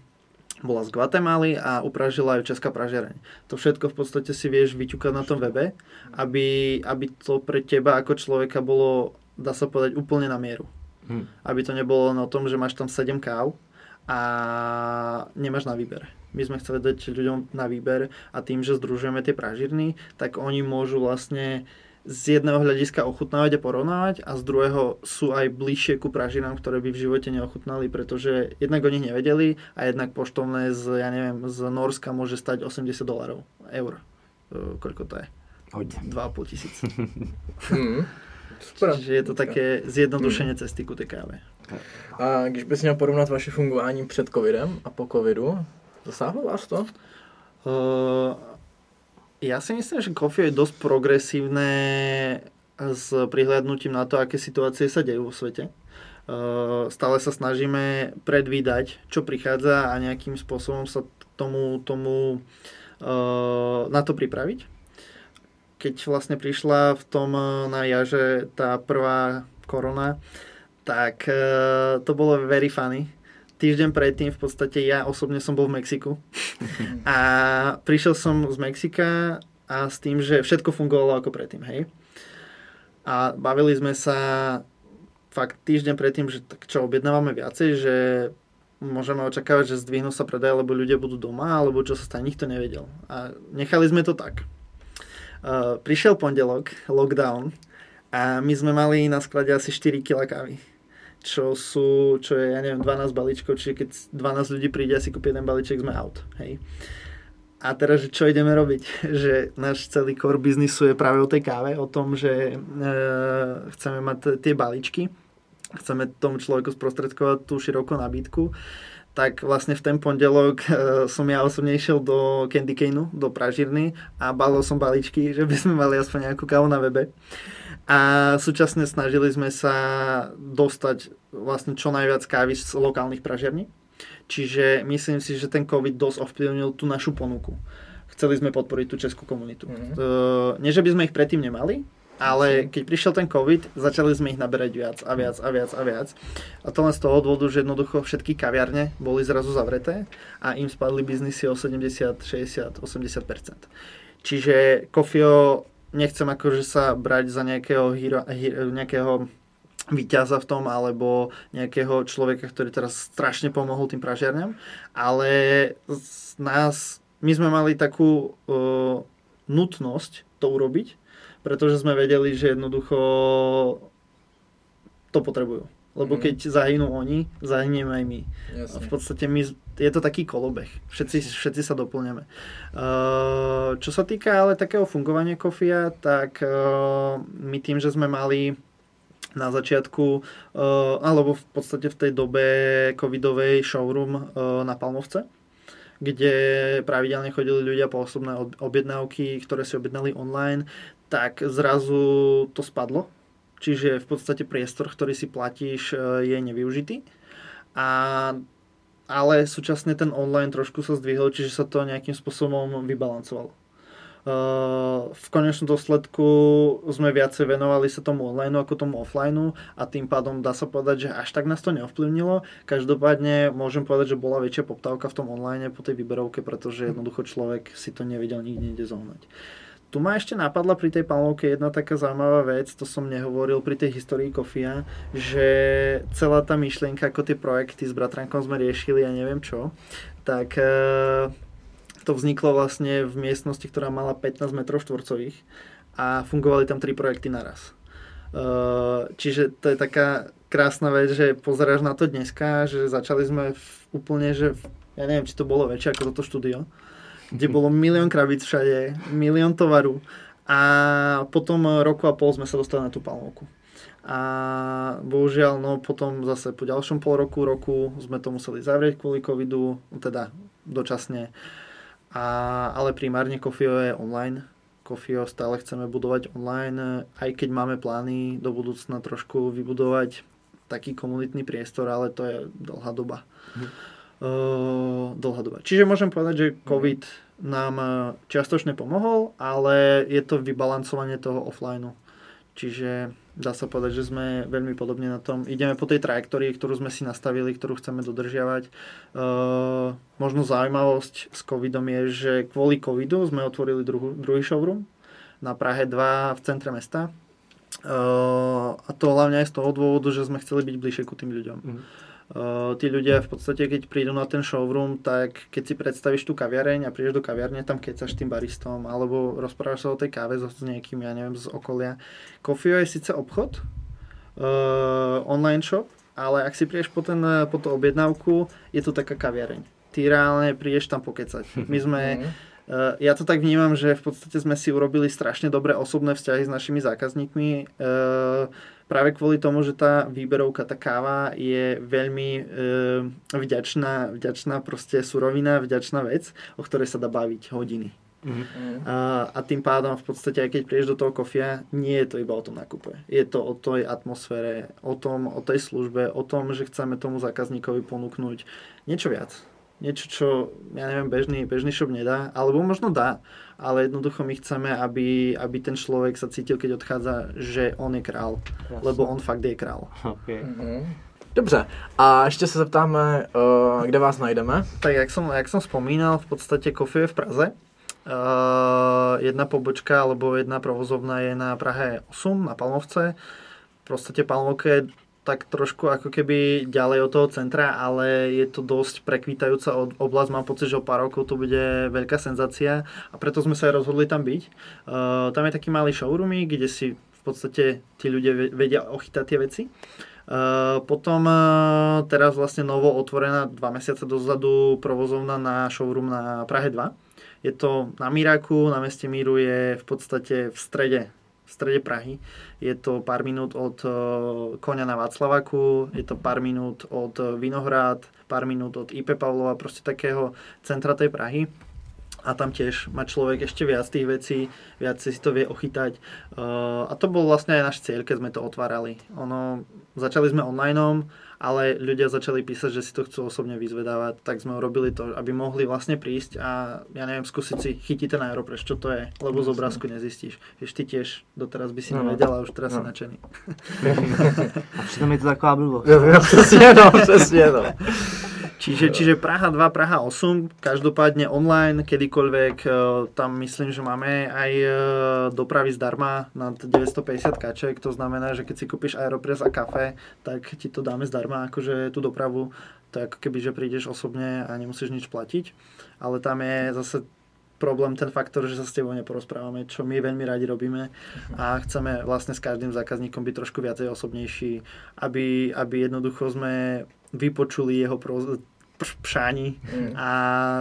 bola z Guatemaly a upražila ju Česká pražiareň. To všetko v podstate si vieš vyťukať na tom webe, aby, aby to pre teba ako človeka bolo, dá sa povedať, úplne na mieru. Hmm. Aby to nebolo len o tom, že máš tam 7 káv a nemáš na výber. My sme chceli dať ľuďom na výber a tým, že združujeme tie pražírny, tak oni môžu vlastne z jedného hľadiska ochutnávať a porovnávať a z druhého sú aj bližšie ku pražinám, ktoré by v živote neochutnali, pretože jednak o nich nevedeli a jednak poštovné z, ja neviem, z Norska môže stať 80 dolarov, eur. E, koľko to je? Hodne. 2,5 tisíc. <laughs> mm. Čiže je to také zjednodušenie mm. cesty ku té káve. A když bys měl porovnat vaše fungování před covidem a po covidu, zasáhlo vás to? Uh, ja si myslím, že Kofio je dosť progresívne s prihľadnutím na to, aké situácie sa dejú vo svete. Stále sa snažíme predvídať, čo prichádza a nejakým spôsobom sa tomu, tomu na to pripraviť. Keď vlastne prišla v tom na jaže tá prvá korona, tak to bolo very funny týždeň predtým v podstate ja osobne som bol v Mexiku <laughs> a prišiel som z Mexika a s tým, že všetko fungovalo ako predtým, hej. A bavili sme sa fakt týždeň predtým, že tak čo, objednávame viacej, že môžeme očakávať, že zdvihnú sa predaj, lebo ľudia budú doma, alebo čo sa stane, nikto nevedel. A nechali sme to tak. Uh, prišiel pondelok, lockdown, a my sme mali na sklade asi 4 kg kávy čo sú, čo je, ja neviem, 12 balíčkov, čiže keď 12 ľudí príde asi kúpiť jeden balíček, sme out, hej. A teraz, že čo ideme robiť? <laughs> Že náš celý core biznisu je práve o tej káve, o tom, že e, chceme mať tie balíčky chceme tomu človeku sprostredkovať tú širokú nabídku, tak vlastne v ten pondelok e, som ja osobne išiel do Candy Caneu, do Pražírny a balil som balíčky, že by sme mali aspoň nejakú kávu na webe. A súčasne snažili sme sa dostať vlastne čo najviac kávy z lokálnych pražierní. Čiže myslím si, že ten COVID dosť ovplyvnil tú našu ponuku. Chceli sme podporiť tú českú komunitu. Mm-hmm. Nie, že by sme ich predtým nemali, ale keď prišiel ten COVID, začali sme ich naberať viac a viac a viac a viac. A to len z toho dôvodu, že jednoducho všetky kaviarne boli zrazu zavreté a im spadli biznisy o 70, 60, 80%. Čiže Kofio nechcem akože sa brať za nejakého, hero, hero, nejakého víťaza v tom, alebo nejakého človeka, ktorý teraz strašne pomohol tým pražiarňam, ale z nás, my sme mali takú uh, nutnosť to urobiť, pretože sme vedeli, že jednoducho to potrebujú. Lebo mm. keď zahynú oni, zahynieme aj my. Jasne. V podstate my, je to taký kolobeh. Všetci, všetci sa doplňame. Uh, čo sa týka ale takého fungovania Kofia, tak uh, my tým, že sme mali na začiatku, uh, alebo v podstate v tej dobe covidovej showroom uh, na Palmovce, kde pravidelne chodili ľudia po osobné objednávky, ktoré si objednali online, tak zrazu to spadlo. Čiže v podstate priestor, ktorý si platíš, e, je nevyužitý. A, ale súčasne ten online trošku sa zdvihol, čiže sa to nejakým spôsobom vybalancovalo. Uh, v konečnom dôsledku sme viacej venovali sa tomu online ako tomu offline a tým pádom dá sa povedať, že až tak nás to neovplyvnilo. Každopádne môžem povedať, že bola väčšia poptávka v tom online po tej výberovke, pretože jednoducho človek si to nevedel nikde inde zohnať. Tu ma ešte napadla pri tej palmovke jedna taká zaujímavá vec, to som nehovoril pri tej histórii Kofia, že celá tá myšlienka, ako tie projekty s Bratrankom sme riešili a neviem čo, tak e, to vzniklo vlastne v miestnosti, ktorá mala 15 m štvorcových a fungovali tam tri projekty naraz. E, čiže to je taká krásna vec, že pozeráš na to dneska, že začali sme v, úplne, že v, ja neviem, či to bolo väčšie ako toto štúdio, kde bolo milión krabic všade, milión tovaru a potom roku a pol sme sa dostali na tú palmovku. A bohužiaľ, no potom zase po ďalšom pol roku, roku sme to museli zavrieť kvôli covidu, teda dočasne. A, ale primárne Kofio je online. Kofio stále chceme budovať online, aj keď máme plány do budúcna trošku vybudovať taký komunitný priestor, ale to je dlhá doba. Hm dlhá doba. Čiže môžem povedať, že COVID nám eh, čiastočne pomohol, ale je to vybalancovanie toho offlineu. Čiže dá sa povedať, že sme veľmi podobne na tom. Ideme po tej trajektórii, ktorú sme si nastavili, ktorú chceme dodržiavať. Uh, možno zaujímavosť s covidom je, že kvôli covidu sme otvorili druhú, druhý showroom na Prahe 2 v centre mesta. Uh, a to hlavne aj z toho dôvodu, že sme chceli byť bližšie ku tým ľuďom. Mm. Tí ľudia v podstate, keď prídu na ten showroom, tak keď si predstavíš tú kaviareň a prídeš do kaviarne, tam keď s tým baristom, alebo rozprávaš sa o tej káve s niekým, ja neviem, z okolia. Kofio je síce obchod, uh, online shop, ale ak si prídeš po, ten, po tú objednávku, je to taká kaviareň. Ty reálne prídeš tam pokecať. My sme... Uh, ja to tak vnímam, že v podstate sme si urobili strašne dobré osobné vzťahy s našimi zákazníkmi. Uh, práve kvôli tomu, že tá výberovka, tá káva je veľmi e, vďačná, vďačná proste surovina, vďačná vec, o ktorej sa dá baviť hodiny. Mm-hmm. A, a tým pádom v podstate, aj keď prídeš do toho kofia, nie je to iba o tom nákupe. Je to o tej atmosfére, o tom, o tej službe, o tom, že chceme tomu zákazníkovi ponúknuť niečo viac niečo, čo, ja neviem, bežný, bežný shop nedá, alebo možno dá, ale jednoducho my chceme, aby, aby ten človek sa cítil, keď odchádza, že on je král, Jasne. lebo on fakt je král. Okay. Mm-hmm. Dobře, a ještě se zeptáme, uh, kde vás najdeme? Tak jak som, jak som spomínal, v podstate Coffee je v Praze. Uh, jedna pobočka alebo jedna provozovna je na Prahe 8 na Palmovce. V podstate Palmovka je tak trošku ako keby ďalej od toho centra, ale je to dosť prekvítajúca oblasť. Mám pocit, že o pár rokov to bude veľká senzácia a preto sme sa aj rozhodli tam byť. Uh, tam je taký malý showroomy, kde si v podstate tí ľudia vedia ochytať tie veci. Uh, potom uh, teraz vlastne novo otvorená dva mesiace dozadu provozovna na showroom na Prahe 2. Je to na Miraku, na meste Míru je v podstate v strede v strede Prahy. Je to pár minút od uh, Koňa na Václavaku, je to pár minút od Vinohrad, pár minút od IP Pavlova, proste takého centra tej Prahy a tam tiež má človek ešte viac tých vecí, viac si to vie ochytať. Uh, a to bol vlastne aj náš cieľ, keď sme to otvárali. Ono, začali sme online, ale ľudia začali písať, že si to chcú osobne vyzvedávať, tak sme urobili to, aby mohli vlastne prísť a ja neviem, skúsiť si chytiť ten Aeropress, čo to je, lebo z obrázku nezistíš. Vieš, ty tiež doteraz by si No, no. nevedel a už teraz No. si nadšený. <laughs> A přitom je to taková blbost. <laughs> Přesně no, přesně no. Čiže, čiže Praha 2, Praha 8, každopádne online, kedykoľvek, e, tam myslím, že máme aj e, dopravy zdarma nad 950 kaček, to znamená, že keď si kúpiš Aeropress a kafe, tak ti to dáme zdarma, akože tú dopravu, to je ako keby, že prídeš osobne a nemusíš nič platiť, ale tam je zase problém ten faktor, že sa s tebou neporozprávame, čo my veľmi radi robíme. A chceme vlastne s každým zákazníkom byť trošku viacej osobnejší, aby, aby jednoducho sme vypočuli jeho pšáni a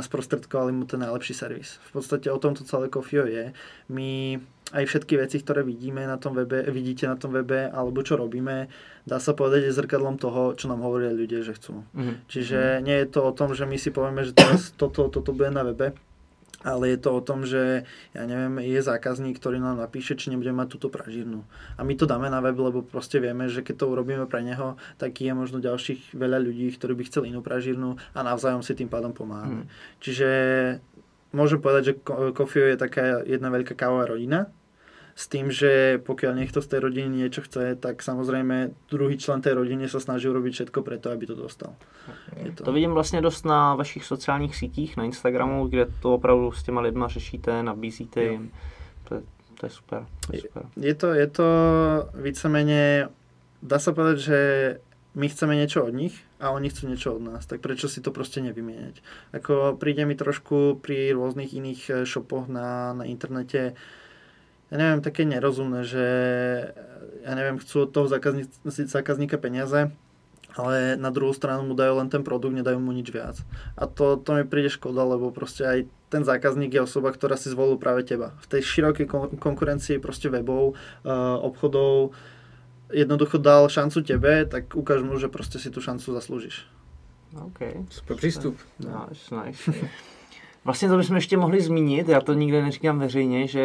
sprostredkovali mu ten najlepší servis. V podstate o tomto celé Kofio je. My aj všetky veci, ktoré vidíme na tom webe, vidíte na tom webe, alebo čo robíme, dá sa povedať, je zrkadlom toho, čo nám hovoria ľudia, že chcú. Mhm. Čiže nie je to o tom, že my si povieme, že teraz toto, toto bude na webe, ale je to o tom, že ja neviem, je zákazník, ktorý nám napíše, či nebudeme mať túto pražírnu. A my to dáme na web, lebo proste vieme, že keď to urobíme pre neho, tak je možno ďalších veľa ľudí, ktorí by chceli inú pražírnu a navzájom si tým pádom pomáhame. Hmm. Čiže môžem povedať, že Ko- Kofio je taká jedna veľká kávová rodina, s tým, že pokiaľ niekto z tej rodiny niečo chce, tak samozrejme druhý člen tej rodiny sa snaží urobiť všetko preto, aby to dostal. Je To vidím vlastně dost na vašich sociálních sítích, na Instagramu, kde to opravdu s těma lidma řešíte, nabízíte Jo. jim. To je, to je super. To je super. Je to, je to vícemeně, dá sa povedať, že my chceme niečo od nich a oni chcú niečo od nás, tak prečo si to proste nevymieňať? Ako príde mi trošku pri rôznych iných shopoch na, na internete, ja neviem, také nerozumné, že e, ja neviem, chcú od toho zákazníka, zákazníka peniaze, ale na druhú stranu mu dajú len ten produkt, nedajú mu nič viac. A to, to mi príde škoda, lebo proste aj ten zákazník je osoba, ktorá si zvolil práve teba. V tej širokej kon- konkurencii proste webov, uh, obchodov, jednoducho dal šancu tebe, tak ukáž mu, že proste si tú šancu zaslúžiš. OK. Super přístup. Nice, nice. Vlastně to bychom ještě mohli zmínit, já to nikde neříkám veřejně, že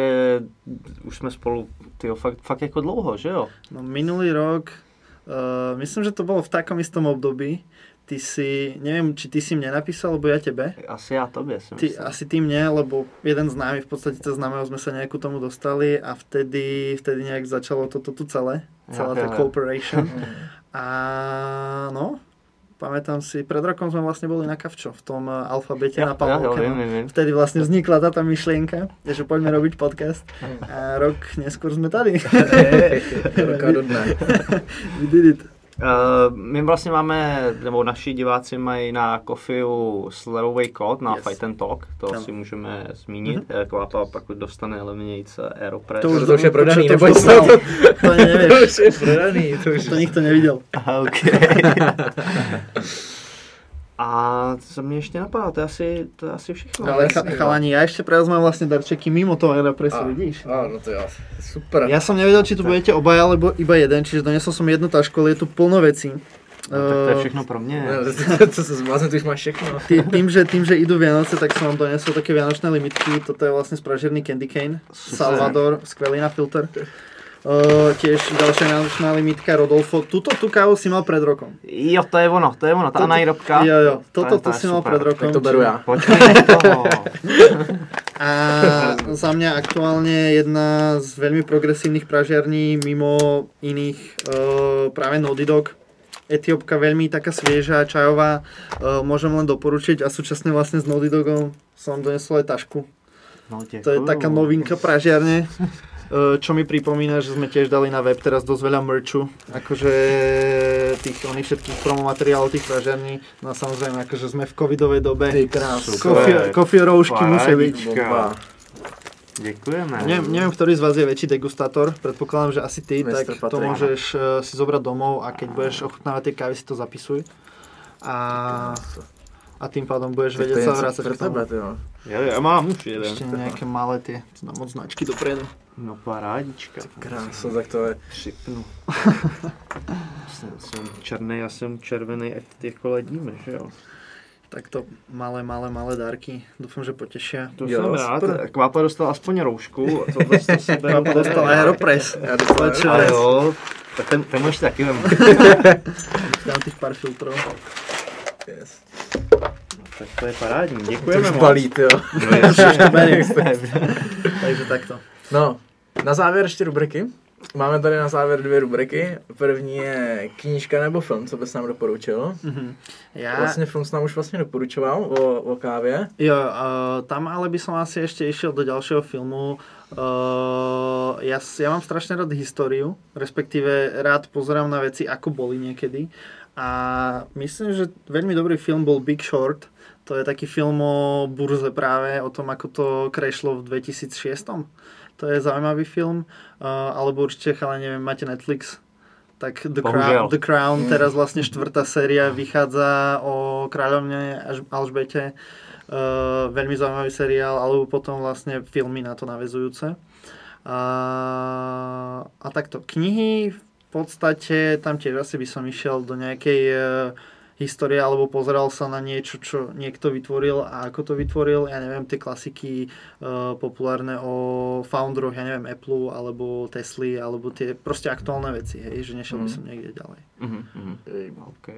už jsme spolu tyjo, fakt, fakt jako dlouho, že jo? No minulý rok, uh, myslím, že to bolo v takom istom období, ty si, neviem, či ty si mne napísal, alebo ja tebe. Asi já tobě si Ty, asi ty mne, lebo jeden z námi, v podstate cez známeho sme sa nejakú tomu dostali a vtedy, vtedy nejak začalo toto tu celé, celá tá jo. cooperation. <laughs> A no, pamätám si, pred rokom sme vlastne boli na Kavčo, v tom eh, alfabete na jo, jo, Pavlovke. vím, vím. Vtedy vlastne vznikla táto myšlienka, že poďme robiť podcast. A rok neskôr sme tady. <laughs> <laughs> Roka do dne. We did it. Uh, my vlastně máme, nebo naši diváci mají na Kofiu slevový kód na Yes. Fight and Talk, to Ano. si můžeme zmínit, mm-hmm. Kvapa pak dostane levnějce Aeropress. To už, to už je prodaný, to už dostal. se. To ani To už je prodaný, to už To nikto nevidel. Aha, OK. <laughs> A co mě ještě napadá, to je asi, to je asi všechno. Ale cha, chalani, ja ešte pre vás mám vlastne darčeky mimo toho Aeropressu, A, vidíš? Áno, to je super. Ja som nevedel, či tu budete obaja, alebo iba jeden, čiže donesol som jednu tašku, ale je tu plno vecí. No, tak to je Eh, všechno pro mě. Ne, <laughs> to se zmázne, ty už máš všechno. Tý, tým, že, tým, že idú Vianoce, tak som vám donesol také vianočné limitky. Toto je vlastne z pražierny Candy Cane. Super. Salvador, skvelý na filter. Uh, tiež ďalšia vianočná limitka Rodolfo. Tuto tú kávu si mal pred rokom. Jo, to je ono, to je ono, ta Toto- anaerobka. Jo, jo, To toto to tu si mal pred rokom. Tak to beru ja. Toho. A za mňa aktuálne jedna z veľmi progresívnych pražiarní mimo iných uh, práve Nody Dog. Etiópka veľmi taká svieža, čajová, uh, môžem len doporučiť a súčasne vlastne s Nody Dogom som donesol aj tašku. No, To je taká novinka pražiarne, čo mi pripomína, že sme tiež dali na web teraz dosť veľa merchu, akože tých oných všetkých promomateriálov tých pražiarní, no a samozrejme akože sme v covidovej dobe. Ty krásno. Kofie, kofie roušky musia byť. Bomba. Děkujeme. Neviem, ktorý z vás je väčší degustátor. Predpokladám, že asi ty, Mr. tak to Patrik. môžeš eh, si zobrať domov a keď budeš ochutnávať tie kávy, si to zapisuj. A, a tým pádom budeš Tak vedieť je sa vrácať k tomu. jo. Jo, já mám už jeden. Ešte nejaké malé tie, dám od značky dopredu. No parádička. Krása, tak to je. Připnu. <laughs> jsem, jsem černý a jsem červený, ať ty jako ledíme, že jo? Takto malé, malé, malé dárky. Dúfam, že potešia. To Jo, jsem rád. Kvápa dostal aspoň roušku. to si beru. Kvápa dostal Aeropress. Já dostal Čo? Ale jo, tak ten, ten máš taky vem. <laughs> Dám tých pár filtrov. Yes. Tak to je parádní. To Děkujeme už moc. balí, ty jo. No. <laughs> Takže takto. No, na závěr ještě rubriky. Máme tady na závěr dvě rubriky. První je knížka nebo film, co bys nám doporučil. Mhm. Ja, Vlastně film jsi nám už vlastně doporučoval o, o kávě. Jo, uh, tam ale by som asi ešte išiel do ďalšieho filmu. Uh, ja, ja mám strašne rád históriu, respektíve rád pozerám na veci, ako boli niekedy. A myslím, že veľmi dobrý film bol Big Short. To je taký film o burze práve, o tom, ako to krešlo v 2006. To je zaujímavý film. Uh, alebo určite, ale neviem, máte Netflix, tak The Bohužiaľ. Crown, The Crown, teraz vlastne štvrtá séria vychádza o kráľovne Alžbete. Uh, veľmi zaujímavý seriál, alebo potom vlastne filmy na to navezujúce. A, a takto, knihy v podstate, tam tiež asi by som išiel do nejakej uh, histórie, alebo pozeral sa na niečo, čo niekto vytvoril a ako to vytvoril. Ja neviem, tie klasiky uh, populárne o founderoch, ja neviem, Apple, alebo Tesly, alebo tie proste aktuálne veci, hej, že nešiel by som niekde ďalej. Mhm, mhm. OK.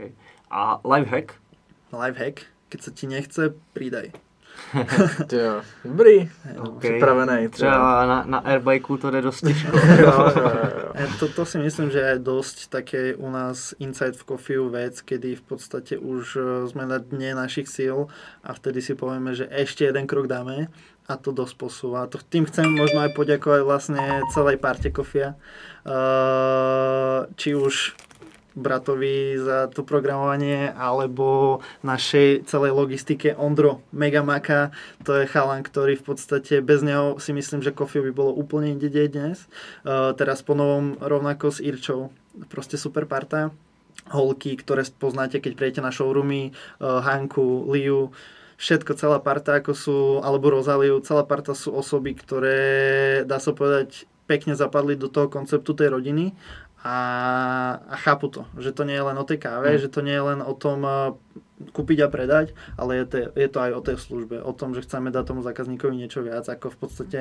A lifehack? Lifehack, keď sa ti nechce, pridaj. <laughs> Jo. Dobrý. OK. Připravený. Třeba na, na airbikeu to jde dost těžko. <laughs> Jo, jo, jo. E, To, to si myslím, že je dosť také u nás inside v Coffee vec, kedy v podstate už e, sme na dne našich síl a vtedy si povieme, že ešte jeden krok dáme a to dosť posúva. To, tým chcem možno aj poďakovať vlastne celej parte Kofia. Uh, či už bratovi za to programovanie, alebo našej celej logistike Ondro Megamaka. To je chalan, ktorý v podstate bez neho si myslím, že Kofio by bolo úplne inde dnes. Uh, teraz po novom rovnako s Irčou. Proste super parta. Holky, ktoré poznáte, keď prijete na showroomy, uh, Hanku, Liu, všetko, celá parta, ako sú, alebo Rozaliu, celá parta sú osoby, ktoré, dá sa povedať, pekne zapadli do toho konceptu tej rodiny a, a chápu to, že to nie je len o tej káve, Mm. že to nie je len o tom uh, kúpiť a predať, ale je to, je to aj o tej službe, o tom, že chceme dať tomu zákazníkovi niečo viac, ako v podstate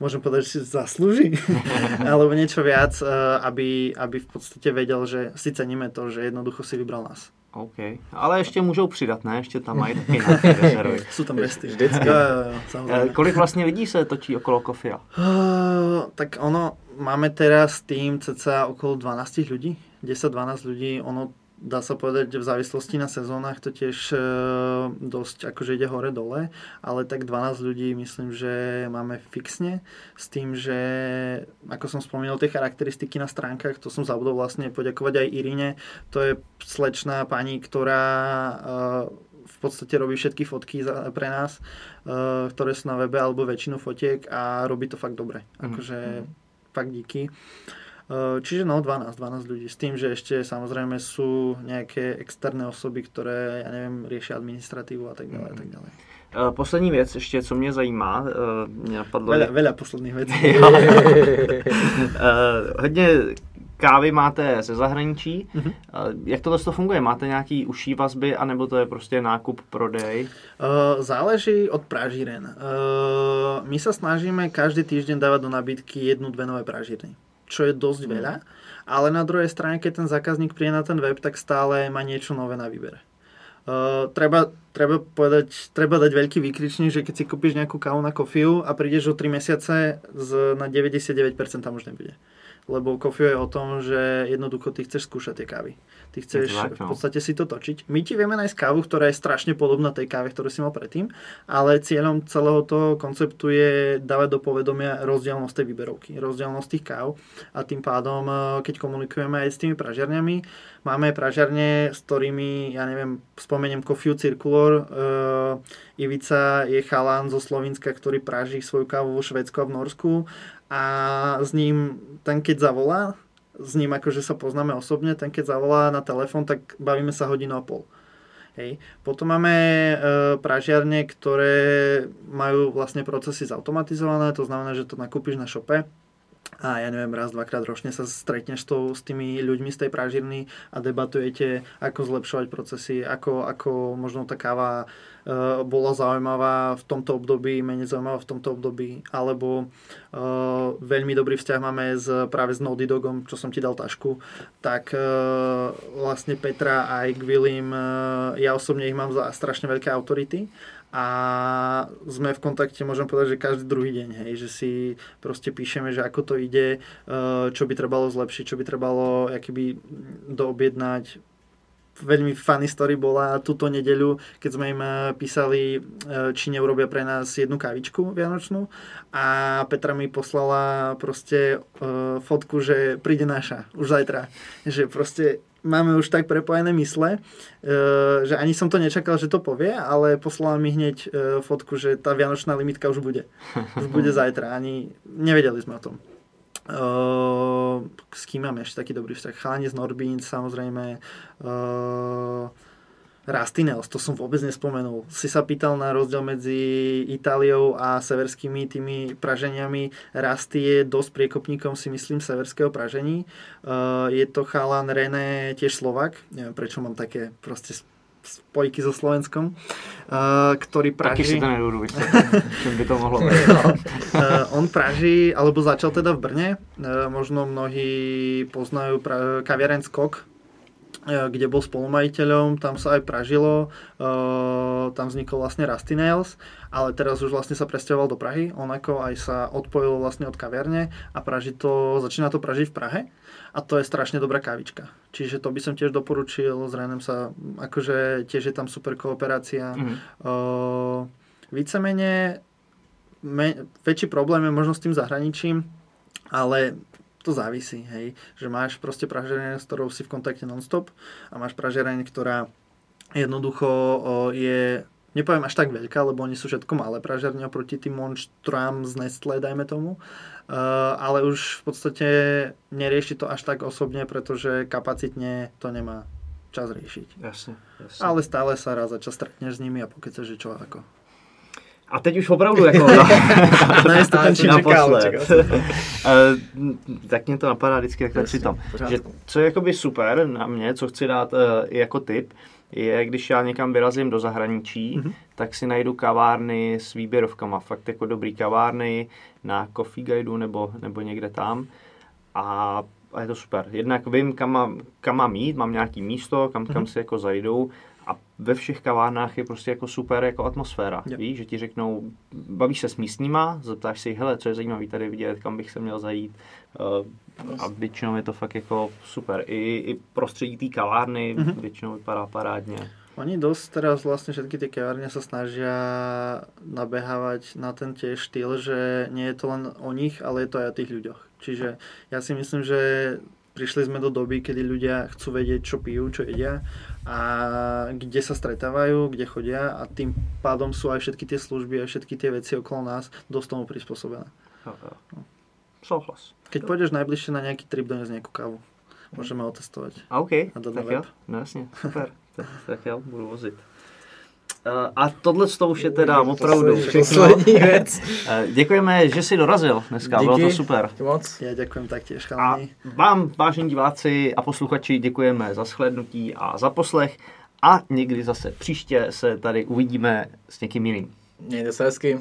môžem povedať, že si zaslúži, <laughs> alebo niečo viac, uh, aby, aby v podstate vedel, že si ceníme to, že jednoducho si vybral nás. OK. Ale ještě můžou přidat, ne? Ještě tam mají taky <laughs> nějaké rezervy. Sú tam besty. Vždycky. Jo, jo, jo, Eh. Kolik vlastně lidí se točí okolo Kofia? Uh, tak ono, máme teraz tým cca okolo 12 ľudí, 10-12 ľudí, ono dá sa povedať, v závislosti na sezónach to tiež uh, dosť akože ide hore-dole, ale tak 12 ľudí myslím, že máme fixne. S tým, že ako som spomínal tie charakteristiky na stránkach, to som zabudol vlastne poďakovať aj Irine, to je slečná pani, ktorá uh, v podstate robí všetky fotky za, pre nás, uh, ktoré sú na webe alebo väčšinu fotiek a robí to fakt dobre. Akože fakt díky. Uh, čiže no 12, 12 ľudí. S tým, že ešte samozrejme sú nejaké externé osoby, ktoré, ja neviem, riešia administratívu a tak ďalej. A tak ďalej. Eh, Poslední věc ještě, co mě zajímá, eh, mě napadlo... Veľa, veľa posledných. <laughs> Eh, hodně kávy máte ze zahraničí. Mhm. Eh, Jak tohle to funguje? Máte nějaký uší vazby, anebo to je prostě nákup, prodej? Uh, záleží od pražíren. Uh, my sa snažíme každý týždeň dávať do nabídky jednu, dve nové pražírny, čo je dosť veľa, ale na druhej strane, keď ten zákazník príde na ten web, tak stále má niečo nové na výbere. Uh, treba, treba, povedať, treba dať veľký výkričník, že keď si kúpiš nejakú kávu na kofiu a prídeš o 3 mesiace, z, na 99% tam už nebude. Lebo kofiu je o tom, že jednoducho ty chceš skúšať tie kávy. Ty chceš tak, v no. podstate si to točiť. My ti vieme nájsť kávu, ktorá je strašne podobná tej káve, ktorú si mal predtým, ale cieľom celého toho konceptu je dávať do povedomia rozdielnosť tej výberovky, rozdielnosť tých káv a tým pádom, eh, keď komunikujeme aj s tými pražiarniami, máme pražiarne, s ktorými, ja neviem, spomeniem Coffee Circulor, uh, Ivica je chalán zo Slovenska, ktorý praží svoju kávu vo Švedsku a v Norsku a s ním, ten keď zavolá, s ním akože sa poznáme osobne, ten keď zavolá na telefón, tak bavíme sa hodinu a pol. Hej. Potom máme e, pražiarne, ktoré majú vlastne procesy zautomatizované, to znamená, že to nakúpiš na šope a ja neviem, raz, dvakrát ročne sa stretneš to, s tými ľuďmi z tej pražírny a debatujete, ako zlepšovať procesy, ako, ako možno tá káva bola zaujímavá v tomto období, menej zaujímavá v tomto období, alebo uh, veľmi dobrý vzťah máme s, práve s Naughty Dogom, čo som ti dal tašku, tak uh, vlastne Petra aj Gvillim, uh, ja osobne ich mám za strašne veľké autority a sme v kontakte, môžem povedať, že každý druhý deň, hej, že si proste píšeme, že ako to ide, eh, čo by trebalo zlepšiť, čo by trebalo akýby doobjednať. Veľmi funny story bola túto nedeľu, keď sme im eh, písali, eh, či neurobia pre nás jednu kavičku vianočnú a Petra mi poslala proste fotku, že príde naša už zajtra. Že proste máme už tak prepojené mysle, e, že ani som to nečakal, že to povie, ale poslala mi hneď e, fotku, že tá vianočná limitka už bude. Už bude zajtra. Ani nevedeli sme o tom. S kým máme ešte taký dobrý vzťah? Chalani z Norbín, samozrejme. Uh, Rastinels, to som vôbec nespomenul. Si sa pýtal na rozdiel medzi Itáliou a severskými tými praženiami. Rasty je dosť priekopníkom, si myslím, severského pražení. Uh, je to chalan René, tiež Slovak. Neviem, prečo mám také proste spojky so Slovenskom, uh, ktorý praží... Taky si to nebudú <laughs> čím by to mohlo byť. uh, on praží, alebo začal teda v Brne, uh, možno mnohí poznajú pra- kaviareň Skok, kde bol spolumajiteľom, tam sa aj pražilo, uh, tam vznikol vlastne Rusty Nails, ale teraz už vlastne sa presťahoval do Prahy, on ako aj sa odpojil vlastne od kaviarne a praží to, začína to pražiť v Prahe a to je strašne dobrá kávička. Čiže to by som tiež doporučil, s Renem sa, akože tiež je tam super kooperácia. Mm. Uh, vícemene me, väčší problém je možno s tým zahraničím, ale to závisí, hej. Že máš proste pražereň, s ktorou si v kontakte non-stop a máš pražereň, ktorá jednoducho je nepoviem až tak veľká, lebo oni sú všetko malé pražerne oproti tým monštrám z Nestle, dajme tomu. Uh, ale už v podstate nerieši to až tak osobne, pretože kapacitne to nemá čas riešiť. Jasne, jasne. Ale stále sa raz za čas stretneš s nimi a pokiaľ že čo ako. A teď už opravdu jako <laughs> ne, to <laughs> ten naposled. <laughs> Eh, tak mě to napadá vždycky takhle při tom. Že co je jakoby super na mě, co chci dát uh, jako tip, je, když já někam vyrazím do zahraničí, mm-hmm. tak si najdu kavárny s výběrovkama, fakt jako dobrý kavárny na Coffee Guideu nebo, nebo někde tam. A, a je to super. Jednak vím, kam mám, kam mám jít, mám nějaký místo, kam, mm-hmm. kam si jako zajdu ve všech kavárnách je prostě jako super jako atmosféra. Yep. Víš, že ti řeknou, bavíš se s místníma, zeptáš si, hele, co je zajímavé tady vidět, kam bych se měl zajít. Uh, a většinou je to fakt jako super. I, i prostředí té kavárny mm-hmm. většinou vypadá parádně. Oni dosť teraz vlastne všetky tie kavárne sa snažia nabehávať na ten tiež štýl, že nie je to len o nich, ale je to aj o tých ľuďoch. Čiže ja si myslím, že prišli sme do doby, kedy ľudia chcú vedieť, čo pijú, čo jedia a kde sa stretávajú, kde chodia a tým pádom sú aj všetky tie služby a všetky tie veci okolo nás dosť tomu prispôsobené. No. Souhlas. Keď pôjdeš najbližšie na nejaký trip, dones nejakú kávu. Môžeme otestovať. A OK, <laughs> tak jo. No jasně, super. tak, budu vozit. Uh, a tohle to už je teda opravdu Poslední věc. Uh, děkujeme, že jsi dorazil dneska, Díky. bylo to super. Moc. Já děkujem taktiež, A vám, vážení diváci a posluchači, děkujeme za shlednutí a za poslech a někdy zase příště se tady uvidíme s někým jiným. Mějte se hezky.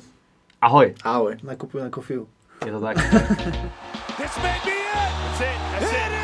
Ahoj. Ahoj. Nakupuj na kofiu. Je to tak. <laughs>